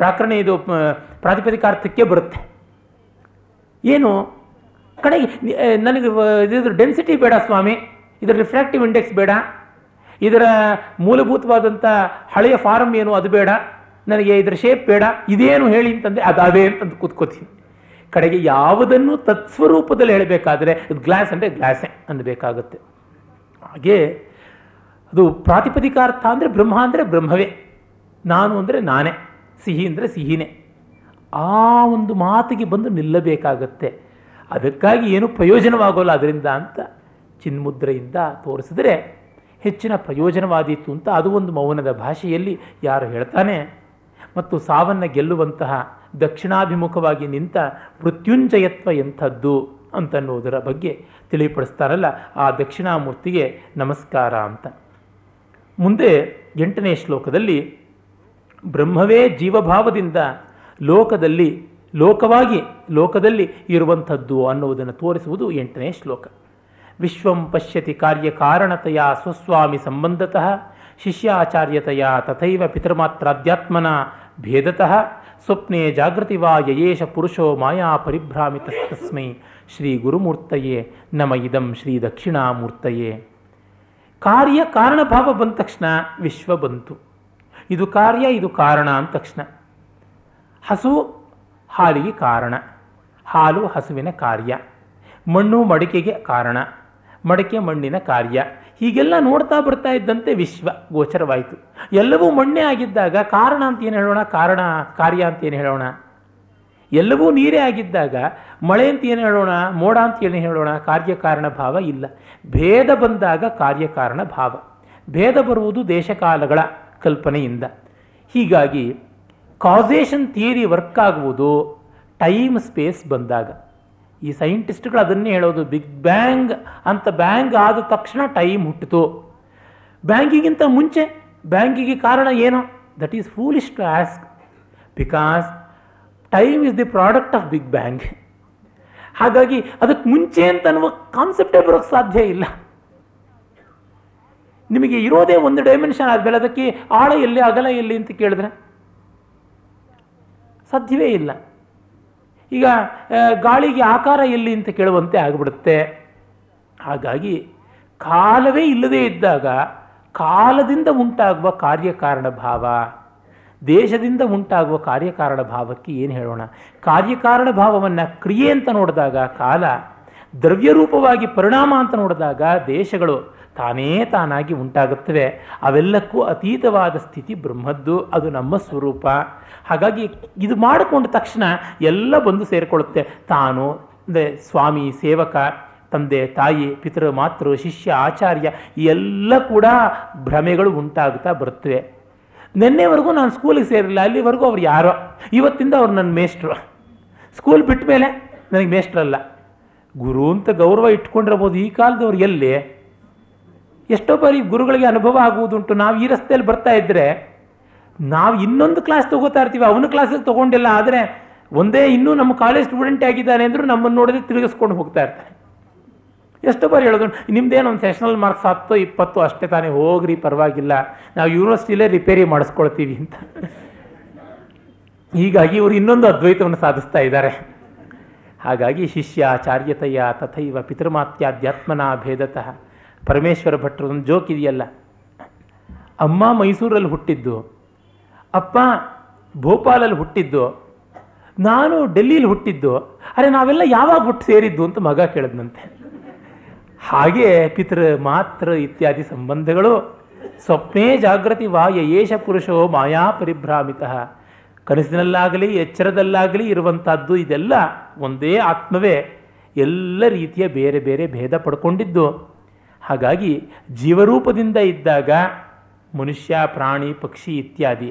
S2: ಪ್ರಾಕರಣ ಇದು ಪ್ರಾತಿಪದಿಕಾರ್ಥಕ್ಕೆ ಬರುತ್ತೆ. ಏನು? ಕಡೆಗೆ ನನಗೆ ಇದ್ರ ಡೆನ್ಸಿಟಿ ಬೇಡ ಸ್ವಾಮಿ. ಇದರ ರಿಫ್ರಾಕ್ಟಿವ್ ಇಂಡೆಕ್ಸ್ ಬೇಡ. ಇದರ ಮೂಲಭೂತವಾದಂಥ ಹಳೆಯ ಫಾರಮ್ ಏನು, ಅದು ಬೇಡ. ನನಗೆ ಇದರ ಶೇಪ್ ಬೇಡ. ಇದೇನು ಹೇಳಿ ಅಂತಂದರೆ ಅದಾವೇ ಅಂತಂದು ಕೂತ್ಕೋತೀನಿ. ಕಡೆಗೆ ಯಾವುದನ್ನು ತತ್ಸ್ವರೂಪದಲ್ಲಿ ಹೇಳಬೇಕಾದ್ರೆ ಇದು ಗ್ಲಾಸ್ ಅಂದರೆ ಗ್ಲಾಸೇ ಅನ್ನಬೇಕಾಗುತ್ತೆ. ಹಾಗೆ ಅದು ಪ್ರಾತಿಪದಿಕಾರ್ಥ ಅಂದರೆ ಬ್ರಹ್ಮ ಅಂದರೆ ಬ್ರಹ್ಮವೇ. ನಾನು ಅಂದರೆ ನಾನೇ. ಸಿಹಿ ಅಂದರೆ ಸಿಹಿನೇ. ಆ ಒಂದು ಮಾತಿಗೆ ಬಂದು ನಿಲ್ಲಬೇಕಾಗತ್ತೆ. ಅದಕ್ಕಾಗಿ ಏನು ಪ್ರಯೋಜನವಾಗೋಲ್ಲ ಅದರಿಂದ ಅಂತ ಚಿನ್ಮುದ್ರೆಯಿಂದ ತೋರಿಸಿದ್ರೆ ಹೆಚ್ಚಿನ ಪ್ರಯೋಜನವಾದೀತು ಅಂತ ಅದು ಒಂದು ಮೌನದ ಭಾಷೆಯಲ್ಲಿ ಯಾರು ಹೇಳ್ತಾನೆ, ಮತ್ತು ಸಾವನ್ನು ಗೆಲ್ಲುವಂತಹ ದಕ್ಷಿಣಾಭಿಮುಖವಾಗಿ ನಿಂತ ಮೃತ್ಯುಂಜಯತ್ವ ಎಂಥದ್ದು ಅಂತನ್ನುವುದರ ಬಗ್ಗೆ ತಿಳಿಪಡಿಸ್ತಾರಲ್ಲ, ಆ ದಕ್ಷಿಣಾಮೂರ್ತಿಗೆ ನಮಸ್ಕಾರ ಅಂತ. ಮುಂದೆ ಎಂಟನೇ ಶ್ಲೋಕದಲ್ಲಿ, ಬ್ರಹ್ಮವೇ ಜೀವಭಾವದಿಂದ ಲೋಕದಲ್ಲಿ ಲೋಕವಾಗಿ, ಲೋಕದಲ್ಲಿ ಇರುವಂಥದ್ದು ಅನ್ನುವುದನ್ನು ತೋರಿಸುವುದು ಎಂಟನೇ ಶ್ಲೋಕ. ವಿಶ್ವಂ ಪಶ್ಯತಿ ಕಾರ್ಯಕಾರಣತೆಯ ಸ್ವಸ್ವಾಮಿ ಸಂಬಂಧತಃ, ಶಿಷ್ಯಾಚಾರ್ಯತೆಯ ತಥೈವ ಪಿತೃಮಾತ್ರಾಧ್ಯಾತ್ಮನ ಭೇದತಃ, ಸ್ವಪ್ನೆ ಜಾಗೃತಿ ವಾ ಯಯೇಶ ಪುರುಷೋ ಮಾಯಾ ಪರಿಭ್ರಾಮಿತಸ್ತಸ್ಮೈ ಶ್ರೀ ಗುರುಮೂರ್ತಯೇ ನಮ ಇದಂ ಶ್ರೀ ದಕ್ಷಿಣಾಮೂರ್ತಯೇ. ಕಾರ್ಯ ಕಾರಣಭಾವ ಬಂದ ತಕ್ಷಣ ವಿಶ್ವ ಬಂತು. ಇದು ಕಾರ್ಯ, ಇದು ಕಾರಣ ಅಂದ ತಕ್ಷಣ. ಹಸು ಹಾಲಿಗೆ ಕಾರಣ. ಹಾಲು ಹಸುವಿನ ಕಾರ್ಯ. ಮಣ್ಣು ಮಡಿಕೆಗೆ ಕಾರಣ. ಮಡಿಕೆ ಮಣ್ಣಿನ ಕಾರ್ಯ. ಹೀಗೆಲ್ಲ ನೋಡ್ತಾ ಬರ್ತಾ ಇದ್ದಂತೆ ವಿಶ್ವ ಗೋಚರವಾಯಿತು. ಎಲ್ಲವೂ ಮಣ್ಣೇ ಆಗಿದ್ದಾಗ ಕಾರಣ ಅಂತ ಏನು ಹೇಳೋಣ? ಕಾರಣ, ಕಾರ್ಯ ಅಂತ ಏನು ಹೇಳೋಣ? ಎಲ್ಲವೂ ನೀರೇ ಆಗಿದ್ದಾಗ ಮಳೆ ಅಂತ ಏನು ಹೇಳೋಣ? ಮೋಡ ಅಂತ ಏನು ಹೇಳೋಣ? ಕಾರ್ಯಕಾರಣ ಭಾವ ಇಲ್ಲ. ಭೇದ ಬಂದಾಗ ಕಾರ್ಯಕಾರಣ ಭಾವ. ಭೇದ ಬರುವುದು ದೇಶಕಾಲಗಳ ಕಲ್ಪನೆಯಿಂದ. ಹೀಗಾಗಿ ಕಾಸೇಷನ್ ಥಿಯರಿ ವರ್ಕ್ ಆಗುವುದು ಟೈಮ್ ಸ್ಪೇಸ್ ಬಂದಾಗ. ಈ ಸೈಂಟಿಸ್ಟ್ಗಳು ಅದನ್ನೇ ಹೇಳೋದು ಬಿಗ್ ಬ್ಯಾಂಗ್ ಅಂತ ಬ್ಯಾಂಗ್ ಆದ ತಕ್ಷಣ ಟೈಮ್ ಹುಟ್ಟಿತು. ಬ್ಯಾಂಕಿಗಿಂತ ಮುಂಚೆ ಬ್ಯಾಂಕಿಗೆ ಕಾರಣ ಏನು? That is foolish to ask because time is the product of big bang ಹಾಗಾಗಿ ಅದಕ್ಕೆ ಮುಂಚೆ ಅಂತ ಅನ್ನುವ ಕಾನ್ಸೆಪ್ಟೇ ಬರೋಕ್ಕೆ ಸಾಧ್ಯ ಇಲ್ಲ. ನಿಮಗೆ ಇರೋದೇ ಒಂದು ಡೈಮೆನ್ಷನ್ ಆದಮೇಲೆ ಅದಕ್ಕೆ ಆಳ ಎಲ್ಲಿ, ಅಗಲ ಎಲ್ಲಿ ಅಂತ ಕೇಳಿದ್ರೆ ಸಾಧ್ಯವೇ ಇಲ್ಲ. ಈಗ ಗಾಳಿಗೆ ಆಕಾರ ಎಲ್ಲಿ ಅಂತ ಕೇಳುವಂತೆ ಆಗಿಬಿಡುತ್ತೆ. ಹಾಗಾಗಿ ಕಾಲವೇ ಇಲ್ಲದೇ ಇದ್ದಾಗ ಕಾಲದಿಂದ ಉಂಟಾಗುವ ಕಾರ್ಯಕಾರಣ ಭಾವ, ದೇಶದಿಂದ ಉಂಟಾಗುವ ಕಾರ್ಯಕಾರಣ ಭಾವಕ್ಕೆ ಏನು ಹೇಳೋಣ? ಕಾರ್ಯಕಾರಣ ಭಾವವನ್ನು ಕ್ರಿಯೆ ಅಂತ ನೋಡಿದಾಗ ಕಾಲ, ದ್ರವ್ಯರೂಪವಾಗಿ ಪರಿಣಾಮ ಅಂತ ನೋಡಿದಾಗ ದೇಶಗಳು ತಾನೇ ತಾನಾಗಿ ಉಂಟಾಗುತ್ತವೆ. ಅವೆಲ್ಲಕ್ಕೂ ಅತೀತವಾದ ಸ್ಥಿತಿ ಬ್ರಹ್ಮದ್ದು, ಅದು ನಮ್ಮ ಸ್ವರೂಪ. ಹಾಗಾಗಿ ಇದು ಮಾಡಿಕೊಂಡ ತಕ್ಷಣ ಎಲ್ಲ ಬಂದು ಸೇರಿಕೊಳ್ಳುತ್ತೆ. ತಾನು, ಅಂದರೆ ಸ್ವಾಮಿ, ಸೇವಕ, ತಂದೆ, ತಾಯಿ, ಪಿತೃ, ಮಾತೃ, ಶಿಷ್ಯ, ಆಚಾರ್ಯ ಎಲ್ಲ ಕೂಡ ಭ್ರಮೆಗಳು ಉಂಟಾಗುತ್ತಾ ಬರುತ್ತವೆ. ನಿನ್ನೆವರೆಗೂ ನಾನು ಸ್ಕೂಲಿಗೆ ಸೇರಿಲ್ಲ ಅಲ್ಲಿವರೆಗೂ ಅವ್ರು ಯಾರೋ? ಇವತ್ತಿಂದ ಅವ್ರು ನನ್ನ ಮೇಷ್ಟ್ರು. ಸ್ಕೂಲ್ ಬಿಟ್ಟ ಮೇಲೆ ನನಗೆ ಮೇಷ್ಟ್ರಲ್ಲ ಗುರು ಅಂತ ಗೌರವ ಇಟ್ಕೊಂಡಿರ್ಬೋದು ಈ ಕಾಲದವ್ರು ಎಲ್ಲಿ? ಎಷ್ಟೋ ಬಾರಿ ಗುರುಗಳಿಗೆ ಅನುಭವ ಆಗುವುದುಂಟು. ನಾವು ಈ ರಸ್ತೆಯಲ್ಲಿ ಬರ್ತಾ ಇದ್ದರೆ ನಾವು ಇನ್ನೊಂದು ಕ್ಲಾಸ್ ತಗೋತಾ ಇರ್ತೀವಿ, ಅವನ ಕ್ಲಾಸಿಗೆ ತಗೊಂಡಿಲ್ಲ ಆದರೆ ಒಂದೇ ಇನ್ನೂ ನಮ್ಮ ಕಾಲೇಜ್ ಸ್ಟೂಡೆಂಟ್ ಆಗಿದ್ದಾನೆ ಅಂದರೂ ನಮ್ಮನ್ನು ನೋಡಿದ್ರೆ ತಿರುಗಿಸ್ಕೊಂಡು ಹೋಗ್ತಾ ಇರ್ತಾನೆ. ಎಷ್ಟು ಬಾರಿ ಹೇಳೋದು ನಿಮ್ದೇನು ಒಂದು ಸೆಷನಲ್ ಮಾರ್ಕ್ಸ್ ಹತ್ತು ಇಪ್ಪತ್ತು ಅಷ್ಟೇ ತಾನೇ, ಹೋಗ್ರಿ ಪರವಾಗಿಲ್ಲ, ನಾವು ಯೂನಿವರ್ಸಿಟಿಲೇ ರಿಪೇರಿ ಮಾಡಿಸ್ಕೊಳ್ತೀವಿ ಅಂತ. ಹೀಗಾಗಿ ಇವರು ಇನ್ನೊಂದು ಅದ್ವೈತವನ್ನು ಸಾಧಿಸ್ತಾ ಇದ್ದಾರೆ. ಹಾಗಾಗಿ ಶಿಷ್ಯ ಚಾರ್ಯತೆಯ ತಥೈವ ಪಿತೃಮಾತ್ಯಾಧ್ಯಾತ್ಮನ ಭೇದತಃ, ಪರಮೇಶ್ವರ ಭಟ್ರದೊಂದು ಜೋಕ್ ಇದೆಯಲ್ಲ. ಅಮ್ಮ ಮೈಸೂರಲ್ಲಿ ಹುಟ್ಟಿದ್ದು ಅಪ್ಪ, ಭೋಪಾಲಲ್ಲಿ ಹುಟ್ಟಿದ್ದು, ನಾನು ಡೆಲ್ಲಿಲಿ ಹುಟ್ಟಿದ್ದು, ಅರೆ ನಾವೆಲ್ಲ ಯಾವಾಗ ಹುಟ್ಟು ಸೇರಿದ್ದು ಅಂತ ಮಗ ಕೇಳಿದ್ನಂತೆ. ಹಾಗೆ ಪಿತೃ, ಮಾತೃ ಇತ್ಯಾದಿ ಸಂಬಂಧಗಳು, ಸ್ವಪ್ನೇ ಜಾಗೃತಿ ವಾಯ ಯೇಷ ಪುರುಷೋ ಮಾಯಾ ಪರಿಭ್ರಾಮಿತ. ಕನಸಿನಲ್ಲಾಗಲಿ, ಎಚ್ಚರದಲ್ಲಾಗಲಿ ಇರುವಂಥದ್ದು ಇದೆಲ್ಲ ಒಂದೇ ಆತ್ಮವೇ. ಎಲ್ಲ ರೀತಿಯ ಬೇರೆ ಬೇರೆ ಭೇದ ಪಡ್ಕೊಂಡಿದ್ದು. ಹಾಗಾಗಿ ಜೀವರೂಪದಿಂದ ಇದ್ದಾಗ ಮನುಷ್ಯ, ಪ್ರಾಣಿ, ಪಕ್ಷಿ ಇತ್ಯಾದಿ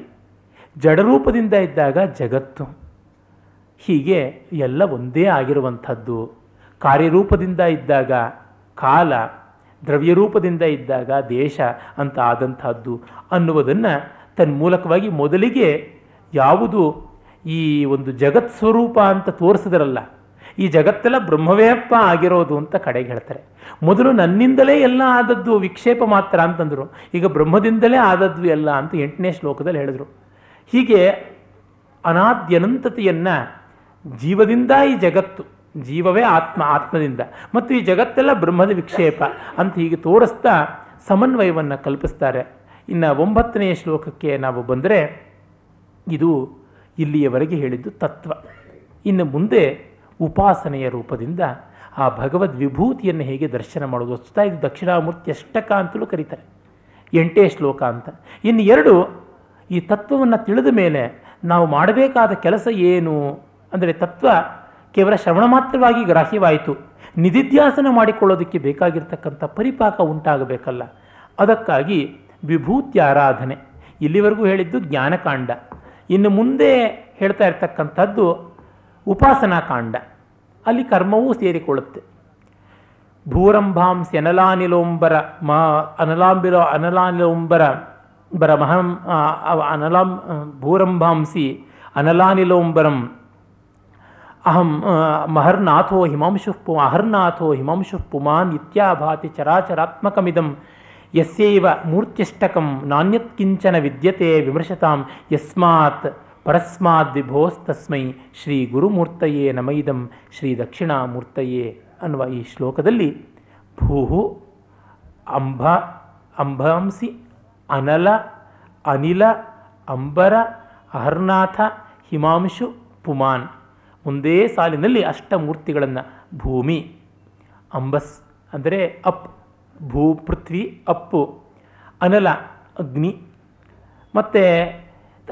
S2: ಜಡರೂಪದಿಂದ ಇದ್ದಾಗ ಜಗತ್ತು. ಹೀಗೆ ಎಲ್ಲ ಒಂದೇ ಆಗಿರುವಂಥದ್ದು. ಕಾರ್ಯರೂಪದಿಂದ ಇದ್ದಾಗ ಕಾಲ, ದ್ರವ್ಯರೂಪದಿಂದ ಇದ್ದಾಗ ದೇಶ ಅಂತ ಆದಂಥದ್ದು ಅನ್ನುವುದನ್ನು ತನ್ಮೂಲಕವಾಗಿ ಮೊದಲಿಗೆ ಯಾವುದು ಈ ಒಂದು ಜಗತ್ ಸ್ವರೂಪ ಅಂತ ತೋರಿಸಿದ್ರಲ್ಲ. ಈ ಜಗತ್ತೆಲ್ಲ ಬ್ರಹ್ಮವೇಪ್ಪ ಆಗಿರೋದು ಅಂತ ಕಡೆಗೆ ಹೇಳ್ತಾರೆ. ಮೊದಲು ನನ್ನಿಂದಲೇ ಎಲ್ಲ ಆದದ್ದು ವಿಕ್ಷೇಪ ಮಾತ್ರ ಅಂತಂದರು. ಈಗ ಬ್ರಹ್ಮದಿಂದಲೇ ಆದದ್ದು ಎಲ್ಲ ಅಂತ ಎಂಟನೇ ಶ್ಲೋಕದಲ್ಲಿ ಹೇಳಿದರು. ಹೀಗೆ ಅನಾದ್ಯನಂತತೆಯನ್ನು ಜೀವದಿಂದ ಈ ಜಗತ್ತು, ಜೀವವೇ ಆತ್ಮ, ಆತ್ಮದಿಂದ. ಮತ್ತು ಈ ಜಗತ್ತೆಲ್ಲ ಬ್ರಹ್ಮದ ವಿಕ್ಷೇಪ ಅಂತ ಹೀಗೆ ತೋರಿಸ್ತಾ ಸಮನ್ವಯವನ್ನು ಕಲ್ಪಿಸ್ತಾರೆ. ಇನ್ನು ಒಂಬತ್ತನೆಯ ಶ್ಲೋಕಕ್ಕೆ ನಾವು ಬಂದರೆ ಇದು ಇಲ್ಲಿಯವರೆಗೆ ಹೇಳಿದ್ದು ತತ್ವ. ಇನ್ನು ಮುಂದೆ ಉಪಾಸನೆಯ ರೂಪದಿಂದ ಆ ಭಗವದ್ ವಿಭೂತಿಯನ್ನು ಹೇಗೆ ದರ್ಶನ ಮಾಡೋದು ವಸ್ತುತ ಇದು ದಕ್ಷಿಣಾಮೂರ್ತಿ ಅಷ್ಟಕ ಅಂತಲೂ ಕರೀತಾರೆ. ಎಂಟೇ ಶ್ಲೋಕ ಅಂತ. ಇನ್ನು ಎರಡು ಈ ತತ್ವವನ್ನು ತಿಳಿದ ಮೇಲೆ ನಾವು ಮಾಡಬೇಕಾದ ಕೆಲಸ ಏನು? ಅಂದರೆ ತತ್ವ ಕೇವಲ ಶ್ರವಣ ಮಾತ್ರವಾಗಿ ಗ್ರಾಹ್ಯವಾಯಿತು. ನಿಧಿಧ್ಯಾಸನ ಮಾಡಿಕೊಳ್ಳೋದಕ್ಕೆ ಬೇಕಾಗಿರ್ತಕ್ಕಂಥ ಪರಿಪಾಕ ಉಂಟಾಗಬೇಕಲ್ಲ. ಅದಕ್ಕಾಗಿ ವಿಭೂತಿ ಆರಾಧನೆ ಇಲ್ಲಿವರೆಗೂ ಹೇಳಿದ್ದು ಜ್ಞಾನಕಾಂಡ. ಇನ್ನು ಮುಂದೆ ಹೇಳ್ತಾ ಇರ್ತಕ್ಕಂಥದ್ದು ಉಪಾಸನಾ ಕಾಂಡ ಅಲ್ಲಿ ಕರ್ಮವೂ ಸೇರಿಕೊಳ್ಳುತ್ತೆ. ಭೂರಂಭಾಂಸಿ ಅನಲಾನಿಲೋಂಬರ ಮಾ ಅನಲಾಂಬಿಲೋ ಅನಲಾನಿಲೋಂಬರ ಬರ ಮಹಂ ಅನಲಾಂ ಭೂರಂಭಾಂಸಿ ಅನಲಾನಿಲೋಂಬರಂ ಅಹಂ ಮಹರ್ನಾಥೋ ಹಿಮಾಂಶುಃ ಪು ಅಹರ್ನಾಥೋ ಹಿಮಾಂಶುಃ ಪುಮಾನ್ ಇತ್ಯಾಭಾತಿ ಚರಾಚರಾತ್ಮಕಮಿದಂ ಯಸ್ಯೈವ ಮೂರ್ತ್ಯಷ್ಟಕಂ ನಾಣ್ಯತ್ ಕಿಂಚನ ವಿದ್ಯತೆ ವಿಮರ್ಶತಾಂ ಯಸ್ಮಾತ್ ಪರಸ್ಮಾದ್ ವಿಭೋಸ್ತಸ್ಮೈ ಶ್ರೀ ಗುರುಮೂರ್ತಯೇ ನಮೈದಂ ಶ್ರೀ ದಕ್ಷಿಣಾಮೂರ್ತಯೇ ಅನ್ನುವ ಈ ಶ್ಲೋಕದಲ್ಲಿ ಭೂಹು ಅಂಬ ಅಂಬಾಂಸಿ ಅನಲ, ಅನಿಲ, ಅಂಬರ, ಅಹರ್ನಾಥ, ಹಿಮಾಂಶು, ಪುಮಾನ್. ಒಂದೇ ಸಾಲಿನಲ್ಲಿ ಅಷ್ಟಮೂರ್ತಿಗಳನ್ನು ಭೂಮಿ, ಅಂಬಸ್ ಅಂದರೆ ಅಪ್, ಭೂ, ಪೃಥ್ವಿ, ಅಪ್ಪು, ಅನಲ, ಅಗ್ನಿ. ಮತ್ತು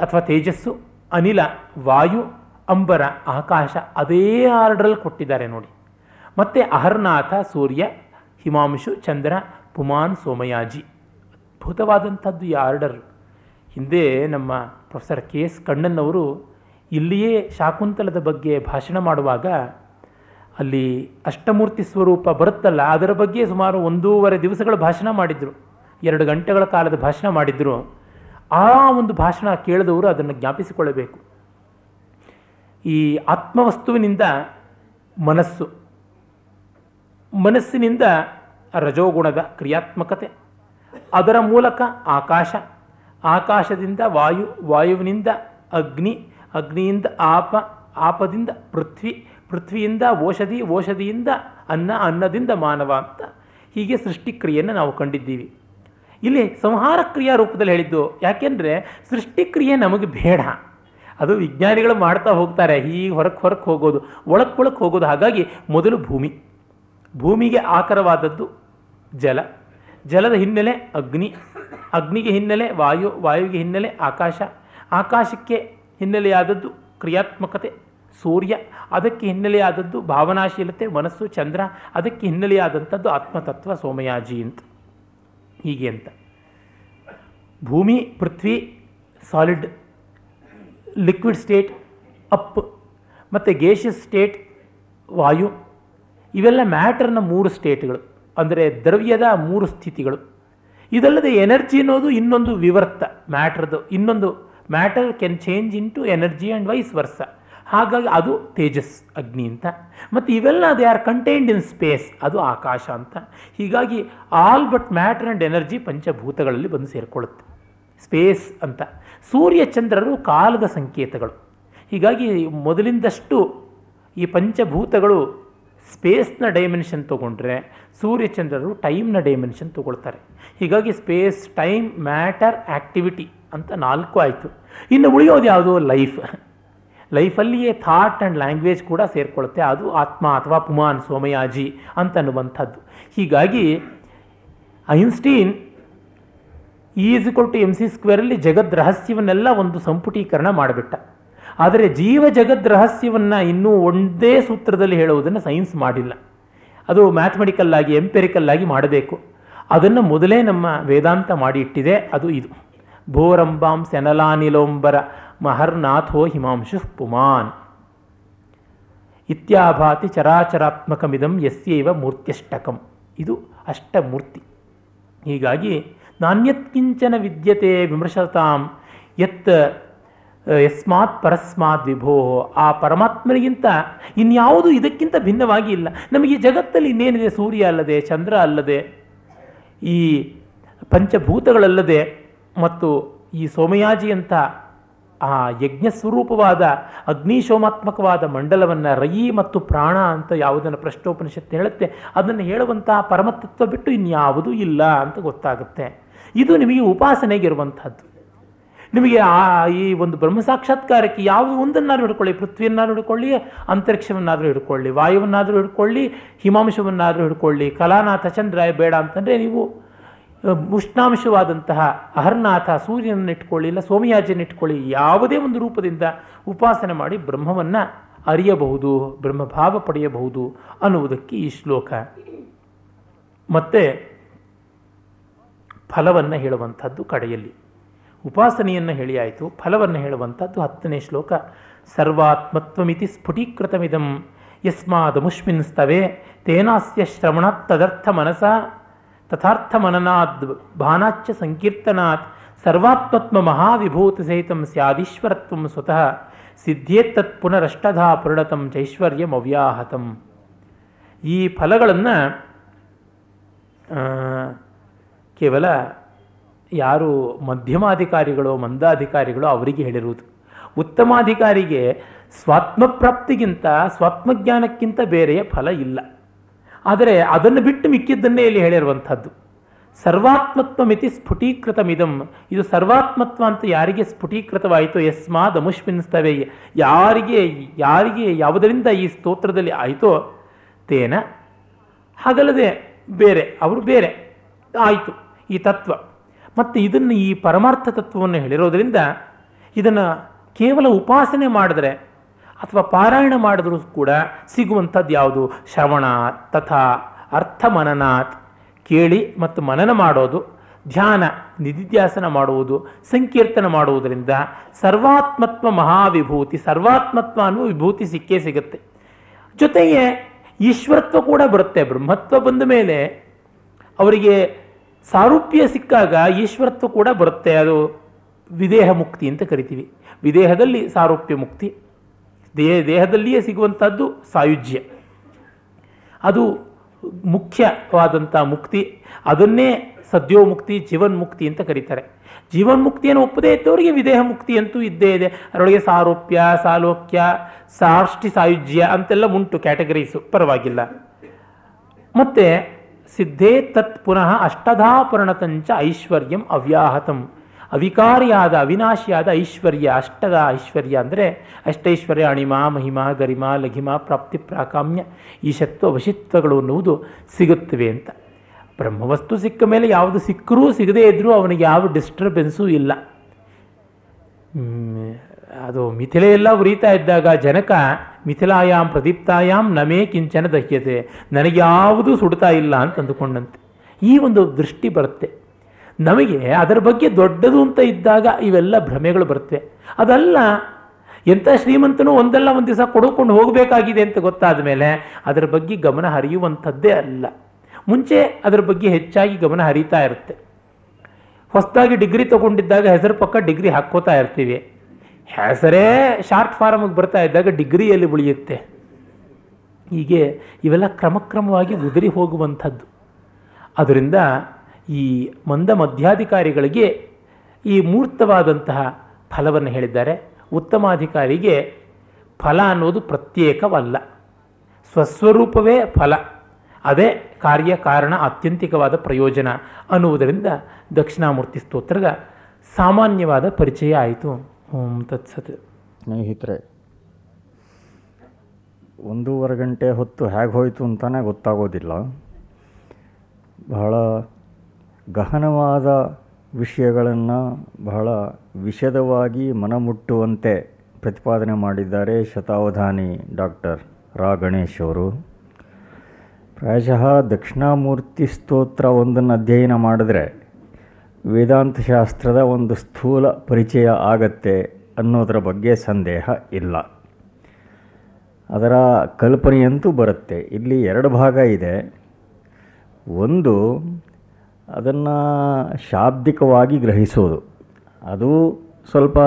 S2: ಅಥವಾ ತೇಜಸ್ಸು, ಅನಿಲ, ವಾಯು, ಅಂಬರ, ಆಕಾಶ, ಅದೇ ಆರ್ಡ್ರಲ್ಲಿ ಕೊಟ್ಟಿದ್ದಾರೆ ನೋಡಿ. ಮತ್ತು ಅಹರ್ನಾಥ, ಸೂರ್ಯ, ಹಿಮಾಂಶು, ಚಂದ್ರ, ಪುಮಾನ್, ಸೋಮಯಾಜಿ. ಅದ್ಭುತವಾದಂಥದ್ದು ಈ ಆರ್ಡರ್. ಹಿಂದೆ ನಮ್ಮ ಪ್ರೊಫೆಸರ್ ಕೆ ಎಸ್ ಕಣ್ಣನ್ನವರು ಇಲ್ಲಿಯೇ ಶಾಕುಂತಲದ ಬಗ್ಗೆ ಭಾಷಣ ಮಾಡುವಾಗ ಅಲ್ಲಿ ಅಷ್ಟಮೂರ್ತಿ ಸ್ವರೂಪ ಬರುತ್ತಲ್ಲ, ಅದರ ಬಗ್ಗೆ ಸುಮಾರು ಒಂದೂವರೆ ದಿವಸಗಳ ಭಾಷಣ ಮಾಡಿದರು. ಎರಡು ಗಂಟೆಗಳ ಕಾಲದ ಭಾಷಣ ಮಾಡಿದರು. ಆ ಒಂದು ಭಾಷಣ ಕೇಳಿದವರು ಅದನ್ನು ಜ್ಞಾಪಿಸಿಕೊಳ್ಳಬೇಕು. ಈ ಆತ್ಮವಸ್ತುವಿನಿಂದ ಮನಸ್ಸು. ಮನಸ್ಸಿನಿಂದ ರಜೋಗುಣದ ಕ್ರಿಯಾತ್ಮಕತೆ. ಅದರ ಮೂಲಕ ಆಕಾಶ, ಆಕಾಶದಿಂದ ವಾಯು, ವಾಯುವಿನಿಂದ ಅಗ್ನಿ, ಅಗ್ನಿಯಿಂದ ಆಪ, ಆಪದಿಂದ ಪೃಥ್ವಿ, ಪೃಥ್ವಿಯಿಂದ ಓಷಧಿ, ಓಷಧಿಯಿಂದ ಅನ್ನ, ಅನ್ನದಿಂದ ಮಾನವ ಅಂತ ಹೀಗೆ ಸೃಷ್ಟಿಕ್ರಿಯೆಯನ್ನು ನಾವು ಕಂಡಿದ್ದೀವಿ. ಇಲ್ಲಿ ಸಂಹಾರ ಕ್ರಿಯಾ ರೂಪದಲ್ಲಿ ಹೇಳಿದ್ದು ಯಾಕೆಂದರೆ ಸೃಷ್ಟಿಕ್ರಿಯೆ ನಮಗೆ ಬೇಡ. ಅದು ವಿಜ್ಞಾನಿಗಳು ಮಾಡ್ತಾ ಹೋಗ್ತಾರೆ, ಹೀಗೆ ಹೊರಕ್ಕೆ ಹೊರಕ್ಕೆ ಹೋಗೋದು ಒಳಕ್ಕೆ ಒಳಕ್ಕೆ ಹೋಗೋದು ಹಾಗಾಗಿ ಮೊದಲು ಭೂಮಿ. ಭೂಮಿಗೆ ಆಕರವಾದದ್ದು ಜಲ. ಜಲದ ಹಿನ್ನೆಲೆ ಅಗ್ನಿ, ಅಗ್ನಿಗೆ ಹಿನ್ನೆಲೆ ವಾಯು, ವಾಯುವಿಗೆ ಹಿನ್ನೆಲೆ ಆಕಾಶ. ಆಕಾಶಕ್ಕೆ ಹಿನ್ನೆಲೆಯಾದದ್ದು ಕ್ರಿಯಾತ್ಮಕತೆ, ಸೂರ್ಯ. ಅದಕ್ಕೆ ಹಿನ್ನೆಲೆಯಾದದ್ದು ಭಾವನಾಶೀಲತೆ, ಮನಸ್ಸು, ಚಂದ್ರ. ಅದಕ್ಕೆ ಹಿನ್ನೆಲೆಯಾದಂಥದ್ದು ಆತ್ಮತತ್ವ, ಸೋಮಯಾಜಿ ಅಂತ. ಹೀಗೆ ಅಂತ. ಭೂಮಿ, ಪೃಥ್ವಿ, ಸಾಲಿಡ್, ಲಿಕ್ವಿಡ್ ಸ್ಟೇಟ್, ಅಪ್. ಮತ್ತು ಗೇಷಿಯಸ್ ಸ್ಟೇಟ್, ವಾಯು. ಇವೆಲ್ಲ ಮ್ಯಾಟರ್ನ ಮೂರು ಸ್ಟೇಟ್ಗಳು. ಅಂದರೆ ದ್ರವ್ಯದ ಮೂರು ಸ್ಥಿತಿಗಳು. ಇದಲ್ಲದೆ ಎನರ್ಜಿ ಅನ್ನೋದು ಇನ್ನೊಂದು ವಿವರ್ತ, ಮ್ಯಾಟ್ರದ್ದು. ಇನ್ನೊಂದು, matter can change into energy and vice versa. ಹಾಗಾಗಿ ಅದು ತೇಜಸ್, ಅಗ್ನಿ ಅಂತ. ಮತ್ತು ಇವೆಲ್ಲ they are contained in space, ಅದು ಆಕಾಶ ಅಂತ. ಹೀಗಾಗಿ all but matter and energy ಪಂಚಭೂತಗಳಲ್ಲಿ ಬಂದು ಸೇರಿಕೊಳ್ಳುತ್ತೆ. ಸ್ಪೇಸ್ ಅಂತ. ಸೂರ್ಯ ಚಂದ್ರರು ಕಾಲದ ಸಂಕೇತಗಳು. ಹೀಗಾಗಿ ಮೊದಲಿಂದಷ್ಟು ಈ ಪಂಚಭೂತಗಳು ಸ್ಪೇಸ್ನ ಡೈಮೆನ್ಷನ್ ತೊಗೊಂಡ್ರೆ ಸೂರ್ಯಚಂದ್ರರು ಟೈಮ್ನ ಡೈಮೆನ್ಷನ್ ತೊಗೊಳ್ತಾರೆ. ಹೀಗಾಗಿ ಸ್ಪೇಸ್, ಟೈಮ್, ಮ್ಯಾಟರ್ ಆ್ಯಕ್ಟಿವಿಟಿ ಅಂತ ನಾಲ್ಕು ಆಯಿತು. ಇನ್ನು ಉಳಿಯೋದು ಯಾವುದು? ಲೈಫ್. ಲೈಫಲ್ಲಿಯೇ ಥಾಟ್ ಆ್ಯಂಡ್ ಲ್ಯಾಂಗ್ವೇಜ್ ಕೂಡ ಸೇರಿಕೊಳ್ಳುತ್ತೆ. ಅದು ಆತ್ಮ ಅಥವಾ ಪುಮಾನ್, ಸೋಮಯಾಜಿ ಅಂತನ್ನುವಂಥದ್ದು. ಹೀಗಾಗಿ Einstein is equal to M C ಸ್ಕ್ವೇರಲ್ಲಿ ಜಗದ್ ರಹಸ್ಯವನ್ನೆಲ್ಲ ಒಂದು ಸಂಪುಟೀಕರಣ ಮಾಡಿಬಿಟ್ಟ. ಆದರೆ ಜೀವ ಜಗದ್ ರಹಸ್ಯವನ್ನು ಇನ್ನೂ ಒಂದೇ ಸೂತ್ರದಲ್ಲಿ ಹೇಳುವುದನ್ನು ಸೈನ್ಸ್ ಮಾಡಿಲ್ಲ. ಅದು ಮ್ಯಾಥಮೆಟಿಕಲ್ ಆಗಿ ಎಂಪೆರಿಕಲ್ ಆಗಿ ಮಾಡಬೇಕು. ಅದನ್ನು ಮೊದಲೇ ನಮ್ಮ ವೇದಾಂತ ಮಾಡಿ ಇಟ್ಟಿದೆ ಅದು ಇದು. ಭೋರಂಬಾಂ ಸೆನಲಾನಿಲೋಂಬರ ಮಹರ್ನಾಥೋ ಹಿಮಾಂಶು ಪುಮಾನ್ ಇತ್ಯಾಭಾತಿ ಚರಾಚರಾತ್ಮಕಮಿದಂ ಯಸ್ಯೈವ ಮೂರ್ತ್ಯಷ್ಟಕಂ. ಇದು ಅಷ್ಟಮೂರ್ತಿ. ಹೀಗಾಗಿ ನಾಣ್ಯತ್ಕಿಂಚನ ವಿದ್ಯತೆ ವಿಮರ್ಶತಾಂ, ಯತ್ ಯಸ್ಮಾತ್ ಪರಸ್ಮಾತ್ ವಿಭೋ. ಆ ಪರಮಾತ್ಮನಿಗಿಂತ ಇನ್ಯಾವುದು ಇದಕ್ಕಿಂತ ಭಿನ್ನವಾಗಿ ಇಲ್ಲ. ನಮಗೆ ಜಗತ್ತಲ್ಲಿ ಇನ್ನೇನಿದೆ? ಸೂರ್ಯ ಅಲ್ಲದೆ, ಚಂದ್ರ ಅಲ್ಲದೆ, ಈ ಪಂಚಭೂತಗಳಲ್ಲದೆ ಮತ್ತು ಈ ಸೋಮಯಾಜಿಯಂಥ ಆ ಯಜ್ಞ ಸ್ವರೂಪವಾದ ಅಗ್ನಿಶೋಮಾತ್ಮಕವಾದ ಮಂಡಲವನ್ನು ರಯಿ ಮತ್ತು ಪ್ರಾಣ ಅಂತ ಯಾವುದನ್ನು ಪ್ರಶ್ನೋಪನಿಷತ್ತು ಹೇಳುತ್ತೆ, ಅದನ್ನು ಹೇಳುವಂತಹ ಪರಮತತ್ವ ಬಿಟ್ಟು ಇನ್ಯಾವುದೂ ಇಲ್ಲ ಅಂತ ಗೊತ್ತಾಗುತ್ತೆ. ಇದು ನಿಮಗೆ ಉಪಾಸನೆಗಿರುವಂಥದ್ದು ನಿಮಗೆ ಆ ಈ ಒಂದು ಬ್ರಹ್ಮ ಸಾಕ್ಷಾತ್ಕಾರಕ್ಕೆ ಯಾವುದು ಒಂದನ್ನಾದರೂ ಹಿಡ್ಕೊಳ್ಳಿ, ಪೃಥ್ವಿಯನ್ನಾದರೂ ಹಿಡ್ಕೊಳ್ಳಿ, ಅಂತರಿಕ್ಷವನ್ನಾದರೂ ಹಿಡ್ಕೊಳ್ಳಿ, ವಾಯುವನ್ನಾದರೂ ಹಿಡ್ಕೊಳ್ಳಿ, ಹಿಮಾಂಶವನ್ನಾದರೂ ಹಿಡ್ಕೊಳ್ಳಿ, ಕಲಾನಾಥ, ಚಂದ್ರ, ಬೇಡ ಅಂತಂದರೆ ನೀವು ಉಷ್ಣಾಂಶವಾದಂತಹ ಅಹರ್ನಾಥ ಸೂರ್ಯನನ್ನು ಇಟ್ಕೊಳ್ಳಿ, ಇಲ್ಲ ಸೋಮಯಾಜಿಯನ್ನು ಇಟ್ಕೊಳ್ಳಿ, ಯಾವುದೇ ಒಂದು ರೂಪದಿಂದ ಉಪಾಸನೆ ಮಾಡಿ ಬ್ರಹ್ಮವನ್ನು ಅರಿಯಬಹುದು, ಬ್ರಹ್ಮಭಾವ ಪಡೆಯಬಹುದು ಅನ್ನುವುದಕ್ಕೆ ಈ ಶ್ಲೋಕ. ಮತ್ತೆ ಫಲವನ್ನು ಹೇಳುವಂಥದ್ದು ಕಡೆಯಲ್ಲಿ. ಉಪಾಸನೆಯನ್ನು ಹೇಳಿಯಾಯಿತು ಫಲವನ್ನು ಹೇಳುವಂಥದ್ದು ಹತ್ತನೇ ಶ್ಲೋಕ. ಸರ್ವಾತ್ಮತ್ವಮಿತಿ ಸ್ಫುಟೀಕೃತಮಿದಂ ಯಸ್ಮಾದಮುಷ್ಮಿನ್ ಸ್ತವೆ ತೇನಾಸ್ಯ ಶ್ರವಣಾತ್ ತದರ್ಥ ಮನಸ ತಥಾರ್ಥ ಮನನಾದ್ ಭಾನಾಚ್ಯ ಸಂಕೀರ್ತನಾತ್ ಸರ್ವಾತ್ಮತ್ವ ಮಹಾವಿಭೂತ ಸಹಿತಂ ಸ್ಯಾದೀಶ್ವರತ್ವಂ ಸ್ವತಃ ಸಿದ್ಧೇತ್ತತ್ ಪುನರಷ್ಟಧಾ ಪುರಣತಂ ಚೈಶ್ವರ್ಯಂ ಅವ್ಯಾಹತಂ. ಈ ಫಲಗಳನ್ನು ಕೇವಲ ಯಾರು ಮಧ್ಯಮಾಧಿಕಾರಿಗಳು ಮಂದಾಧಿಕಾರಿಗಳು ಅವರಿಗೆ ಹೇಳಿರುವುದು. ಉತ್ತಮಾಧಿಕಾರಿಗೆ ಸ್ವಾತ್ಮಪ್ರಾಪ್ತಿಗಿಂತ ಸ್ವಾತ್ಮಜ್ಞಾನಕ್ಕಿಂತ ಬೇರೆಯ ಫಲ ಇಲ್ಲ. ಆದರೆ ಅದನ್ನು ಬಿಟ್ಟು ಮಿಕ್ಕಿದ್ದನ್ನೇ ಇಲ್ಲಿ ಹೇಳಿರುವಂಥದ್ದು. ಸರ್ವಾತ್ಮತ್ವ ಮಿತಿ ಸ್ಫುಟೀಕೃತಮಿದಂ. ಇದು ಸರ್ವಾತ್ಮತ್ವ ಅಂತ ಯಾರಿಗೆ ಸ್ಫುಟೀಕೃತವಾಯಿತು, ಯಸ್ಮಾದ್ ಅಮುಷ್ಮಿನ್ಸ್ತವೆ ಯಾರಿಗೆ ಯಾರಿಗೆ ಯಾವುದರಿಂದ ಈ ಸ್ತೋತ್ರದಲ್ಲಿ ಆಯಿತೋ, ತೇನ ಹಾಗಲ್ಲದೆ ಬೇರೆ, ಅವರು ಬೇರೆ, ಆಯಿತು ಈ ತತ್ವ. ಮತ್ತು ಇದನ್ನು ಈ ಪರಮಾರ್ಥ ತತ್ವವನ್ನು ಹೇಳಿರೋದ್ರಿಂದ ಇದನ್ನು ಕೇವಲ ಉಪಾಸನೆ ಮಾಡಿದ್ರೆ ಅಥವಾ ಪಾರಾಯಣ ಮಾಡಿದ್ರೂ ಕೂಡ ಸಿಗುವಂಥದ್ದು ಯಾವುದು? ಶ್ರವಣ, ತಥಾ ಅರ್ಥ ಮನನಾತ್ ಕೇಳಿ ಮತ್ತು ಮನನ ಮಾಡೋದು, ಧ್ಯಾನ, ನಿಧಿಧ್ಯಾಸನ ಮಾಡುವುದು, ಸಂಕೀರ್ತನ ಮಾಡುವುದರಿಂದ ಸರ್ವಾತ್ಮತ್ವ ಮಹಾವಿಭೂತಿ, ಸರ್ವಾತ್ಮತ್ವ ಅನ್ನುವ ವಿಭೂತಿ ಸಿಕ್ಕೇ ಸಿಗುತ್ತೆ. ಜೊತೆಗೆ ಈಶ್ವರತ್ವ ಕೂಡ ಬರುತ್ತೆ, ಬ್ರಹ್ಮತ್ವ ಬಂದ ಮೇಲೆ ಅವರಿಗೆ ಸಾರೂಪ್ಯ ಸಿಕ್ಕಾಗ ಈಶ್ವರತ್ವ ಕೂಡ ಬರುತ್ತೆ. ಅದು ವಿದೇಹ ಮುಕ್ತಿ ಅಂತ ಕರಿತೀವಿ. ವಿದೇಹದಲ್ಲಿ ಸಾರೂಪ್ಯ ಮುಕ್ತಿ. ದೇಹ, ದೇಹದಲ್ಲಿಯೇ ಸಿಗುವಂಥದ್ದು ಸಾಯುಜ್ಯ. ಅದು ಮುಖ್ಯವಾದಂಥ ಮುಕ್ತಿ. ಅದನ್ನೇ ಸದ್ಯೋಮುಕ್ತಿ ಜೀವನ್ಮುಕ್ತಿ ಅಂತ ಕರೀತಾರೆ. ಜೀವನ್ಮುಕ್ತಿಯನ್ನು ಒಪ್ಪದೇ ಇದ್ದವರಿಗೆ ವಿದೇಹ ಮುಕ್ತಿ ಅಂತೂ ಇದ್ದೇ ಇದೆ. ಅದರೊಳಗೆ ಸಾರೂಪ್ಯ, ಸಾಲೋಕ್ಯ, ಸಾಷ್ಟಿ ಸಾಯುಜ್ಯ ಅಂತೆಲ್ಲ ಉಂಟು, ಕ್ಯಾಟಗರೀಸು. ಪರವಾಗಿಲ್ಲ. ಮತ್ತು ಸಿದ್ಧೇ ತತ್ ಪುನಃ ಅಷ್ಟಧಾಪರ್ಣತಂಚ ಐಶ್ವರ್ಯಂ ಅವ್ಯಾಹತಂ. ಅವಿಕಾರಿಯಾದ, ಅವಿನಾಶಿಯಾದ ಐಶ್ವರ್ಯ, ಅಷ್ಟದ ಐಶ್ವರ್ಯ ಅಂದರೆ ಅಷ್ಟೈಶ್ವರ್ಯ, ಅಣಿಮಾ, ಮಹಿಮಾ, ಗರಿಮಾ, ಲಘಿಮಾ, ಪ್ರಾಪ್ತಿ, ಪ್ರಾಕಾಮ್ಯ ಈಶತ್ವ ವಶಿತ್ವಗಳು ಅನ್ನುವುದು ಸಿಗುತ್ತವೆ ಅಂತ. ಬ್ರಹ್ಮವಸ್ತು ಸಿಕ್ಕ ಮೇಲೆ ಯಾವುದು ಸಿಕ್ಕರೂ ಸಿಗದೇ ಇದ್ದರೂ ಅವನಿಗೆ ಯಾವ ಡಿಸ್ಟರ್ಬೆನ್ಸೂ ಇಲ್ಲ. ಅದು ಮಿಥಿಲೆಯೆಲ್ಲ ಉರಿತಾ ಇದ್ದಾಗ ಜನಕ ಮಿಥಿಲಾಯಾಮ್ ಪ್ರದೀಪ್ತಾಯಾಮ್ ನಮೇ ಕಿಂಚನ ದಹ್ಯತೆ ನನಗೆ ಯಾವುದೂ ಸುಡ್ತಾ ಇಲ್ಲ ಅಂತ ಅಂದುಕೊಂಡಂತೆ ಈ ಒಂದು ದೃಷ್ಟಿ ಬರುತ್ತೆ. ನಮಗೆ ಅದರ ಬಗ್ಗೆ ದೊಡ್ಡದು ಅಂತ ಇದ್ದಾಗ ಇವೆಲ್ಲ ಭ್ರಮೆಗಳು ಬರುತ್ತೆ. ಅದಲ್ಲ, ಎಂಥ ಶ್ರೀಮಂತನೂ ಒಂದಲ್ಲ ಒಂದು ದಿವಸ ಕೊಡುಕೊಂಡು ಹೋಗಬೇಕಾಗಿದೆ ಅಂತ ಗೊತ್ತಾದ ಮೇಲೆ ಅದರ ಬಗ್ಗೆ ಗಮನ ಹರಿಯುವಂಥದ್ದೇ ಅಲ್ಲ. ಮುಂಚೆ ಅದರ ಬಗ್ಗೆ ಹೆಚ್ಚಾಗಿ ಗಮನ ಹರಿತಾ ಇರುತ್ತೆ. ಹೊಸದಾಗಿ ಡಿಗ್ರಿ ತಗೊಂಡಿದ್ದಾಗ ಹೆಸರು ಪಕ್ಕ ಡಿಗ್ರಿ ಹಾಕ್ಕೋತಾ ಇರ್ತೀವಿ. ಹೆಸರೇ ಶಾರ್ಟ್ ಫಾರಮ್ಗೆ ಬರ್ತಾ ಇದ್ದಾಗ ಡಿಗ್ರಿಯಲ್ಲಿ ಉಳಿಯುತ್ತೆ. ಹೀಗೆ ಇವೆಲ್ಲ ಕ್ರಮಕ್ರಮವಾಗಿ ಉದುರಿ ಹೋಗುವಂಥದ್ದು. ಅದರಿಂದ ಈ ಮಂದ ಮಧ್ಯಾಧಿಕಾರಿಗಳಿಗೆ ಈ ಮೂರ್ತವಾದಂತಹ ಫಲವನ್ನು ಹೇಳಿದ್ದಾರೆ. ಉತ್ತಮಾಧಿಕಾರಿಗೆ ಫಲ ಅನ್ನೋದು ಪ್ರತ್ಯೇಕವಲ್ಲ. ಸ್ವಸ್ವರೂಪವೇ ಫಲ. ಅದೇ ಕಾರ್ಯ ಕಾರಣ ಆತ್ಯಂತಿಕವಾದ ಪ್ರಯೋಜನ ಅನ್ನುವುದರಿಂದ ದಕ್ಷಿಣಾಮೂರ್ತಿ ಸ್ತೋತ್ರದ ಸಾಮಾನ್ಯವಾದ ಪರಿಚಯ ಆಯಿತು. ಓಂ ತತ್ಸತ್.
S1: ಸ್ನೇಹಿತರೆ, ಒಂದೂವರೆ ಗಂಟೆ ಹೊತ್ತು ಹೇಗೆ ಹೋಯಿತು ಅಂತಲೇ ಗೊತ್ತಾಗೋದಿಲ್ಲ. ಬಹಳ ಗಹನವಾದ ವಿಷಯಗಳನ್ನು ಬಹಳ ವಿಶದವಾಗಿ ಮನಮುಟ್ಟುವಂತೆ ಪ್ರತಿಪಾದನೆ ಮಾಡಿದ್ದಾರೆ ಶತಾವಧಾನಿ ಡಾಕ್ಟರ್ ರಾ. ಗಣೇಶ್ ಅವರು. ಪ್ರಾಯಶಃ ದಕ್ಷಿಣಾಮೂರ್ತಿ ಸ್ತೋತ್ರ ಒಂದನ್ನು ಅಧ್ಯಯನ ಮಾಡಿದ್ರೆ ವೇದಾಂತ ಶಾಸ್ತ್ರದ ಒಂದು ಸ್ಥೂಲ ಪರಿಚಯ ಆಗತ್ತೆ ಅನ್ನೋದರ ಬಗ್ಗೆ ಸಂದೇಹ ಇಲ್ಲ. ಅದರ ಕಲ್ಪನೆಯಂತೂ ಬರುತ್ತೆ. ಇಲ್ಲಿ ಎರಡು ಭಾಗ ಇದೆ. ಒಂದು, ಅದನ್ನು ಶಾಬ್ದಿಕವಾಗಿ ಗ್ರಹಿಸೋದು. ಅದು ಸ್ವಲ್ಪ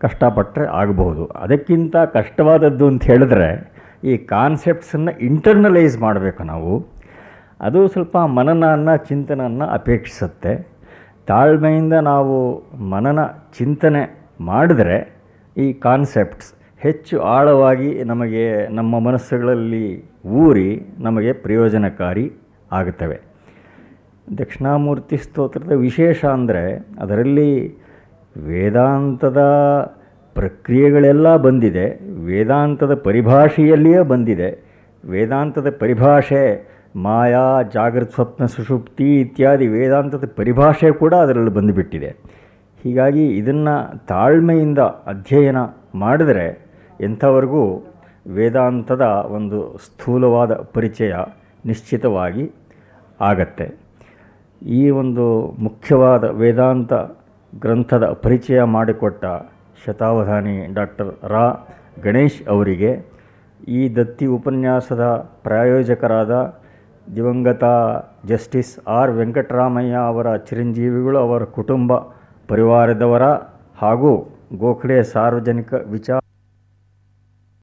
S1: ಕಷ್ಟಪಟ್ಟರೆ ಆಗಬಹುದು ಅದಕ್ಕಿಂತ ಕಷ್ಟವಾದದ್ದು ಅಂತ ಹೇಳಿದ್ರೆ, ಈ ಕಾನ್ಸೆಪ್ಟ್ಸನ್ನು ಇಂಟರ್ನಲೈಸ್ ಮಾಡಬೇಕು ನಾವು. ಅದು ಸ್ವಲ್ಪ ಮನನನ್ನು, ಚಿಂತನನ್ನು ಅಪೇಕ್ಷಿಸುತ್ತೆ. ತಾಳ್ಮೆಯಿಂದ ನಾವು ಮನನ ಚಿಂತನೆ ಮಾಡಿದ್ರೆ ಈ ಕಾನ್ಸೆಪ್ಟ್ಸ್ ಹೆಚ್ಚು ಆಳವಾಗಿ ನಮಗೆ ನಮ್ಮ ಮನಸ್ಸುಗಳಲ್ಲಿ ಊರಿ ನಮಗೆ ಪ್ರಯೋಜನಕಾರಿ ಆಗುತ್ತವೆ ದಕ್ಷಿಣಾಮೂರ್ತಿ ಸ್ತೋತ್ರದ ವಿಶೇಷ ಅಂದರೆ ಅದರಲ್ಲಿ ವೇದಾಂತದ ಪ್ರಕ್ರಿಯೆಗಳೆಲ್ಲ ಬಂದಿದೆ, ವೇದಾಂತದ ಪರಿಭಾಷೆಯಲ್ಲಿಯೇ ಬಂದಿದೆ, ವೇದಾಂತದ ಪರಿಭಾಷೆ ಮಾಯಾ, ಜಾಗೃತ ಸ್ವಪ್ನ ಸುಷುಪ್ತಿ ಇತ್ಯಾದಿ ವೇದಾಂತದ ಪರಿಭಾಷೆ ಕೂಡ ಅದರಲ್ಲಿ ಬಂದುಬಿಟ್ಟಿದೆ. ಹೀಗಾಗಿ ಇದನ್ನು ತಾಳ್ಮೆಯಿಂದ ಅಧ್ಯಯನ ಮಾಡಿದರೆ ಎಂಥವರೆಗೂ ವೇದಾಂತದ ಒಂದು ಸ್ಥೂಲವಾದ ಪರಿಚಯ ನಿಶ್ಚಿತವಾಗಿ ಆಗತ್ತೆ. ಈ ಒಂದು ಮುಖ್ಯವಾದ ವೇದಾಂತ ಗ್ರಂಥದ ಪರಿಚಯ ಮಾಡಿಕೊಟ್ಟ ಶತಾವಧಾನಿ ಡಾಕ್ಟರ್ ರಾ. ಗಣೇಶ್ ಅವರಿಗೆ ಈ ದತ್ತಿ ಉಪನ್ಯಾಸದ ಪ್ರಾಯೋಜಕರಾದ ದಿವಂಗತ ಜಸ್ಟಿಸ್ ಆರ್ ವೆಂಕಟರಾಮಯ್ಯ ಅವರ ಚಿರಂಜೀವಿಗಳು ಅವರ ಕುಟುಂಬ ಪರಿವಾರದವರ ಹಾಗೂ ಗೋಖಲೆ ಸಾರ್ವಜನಿಕ ವಿಚಾರ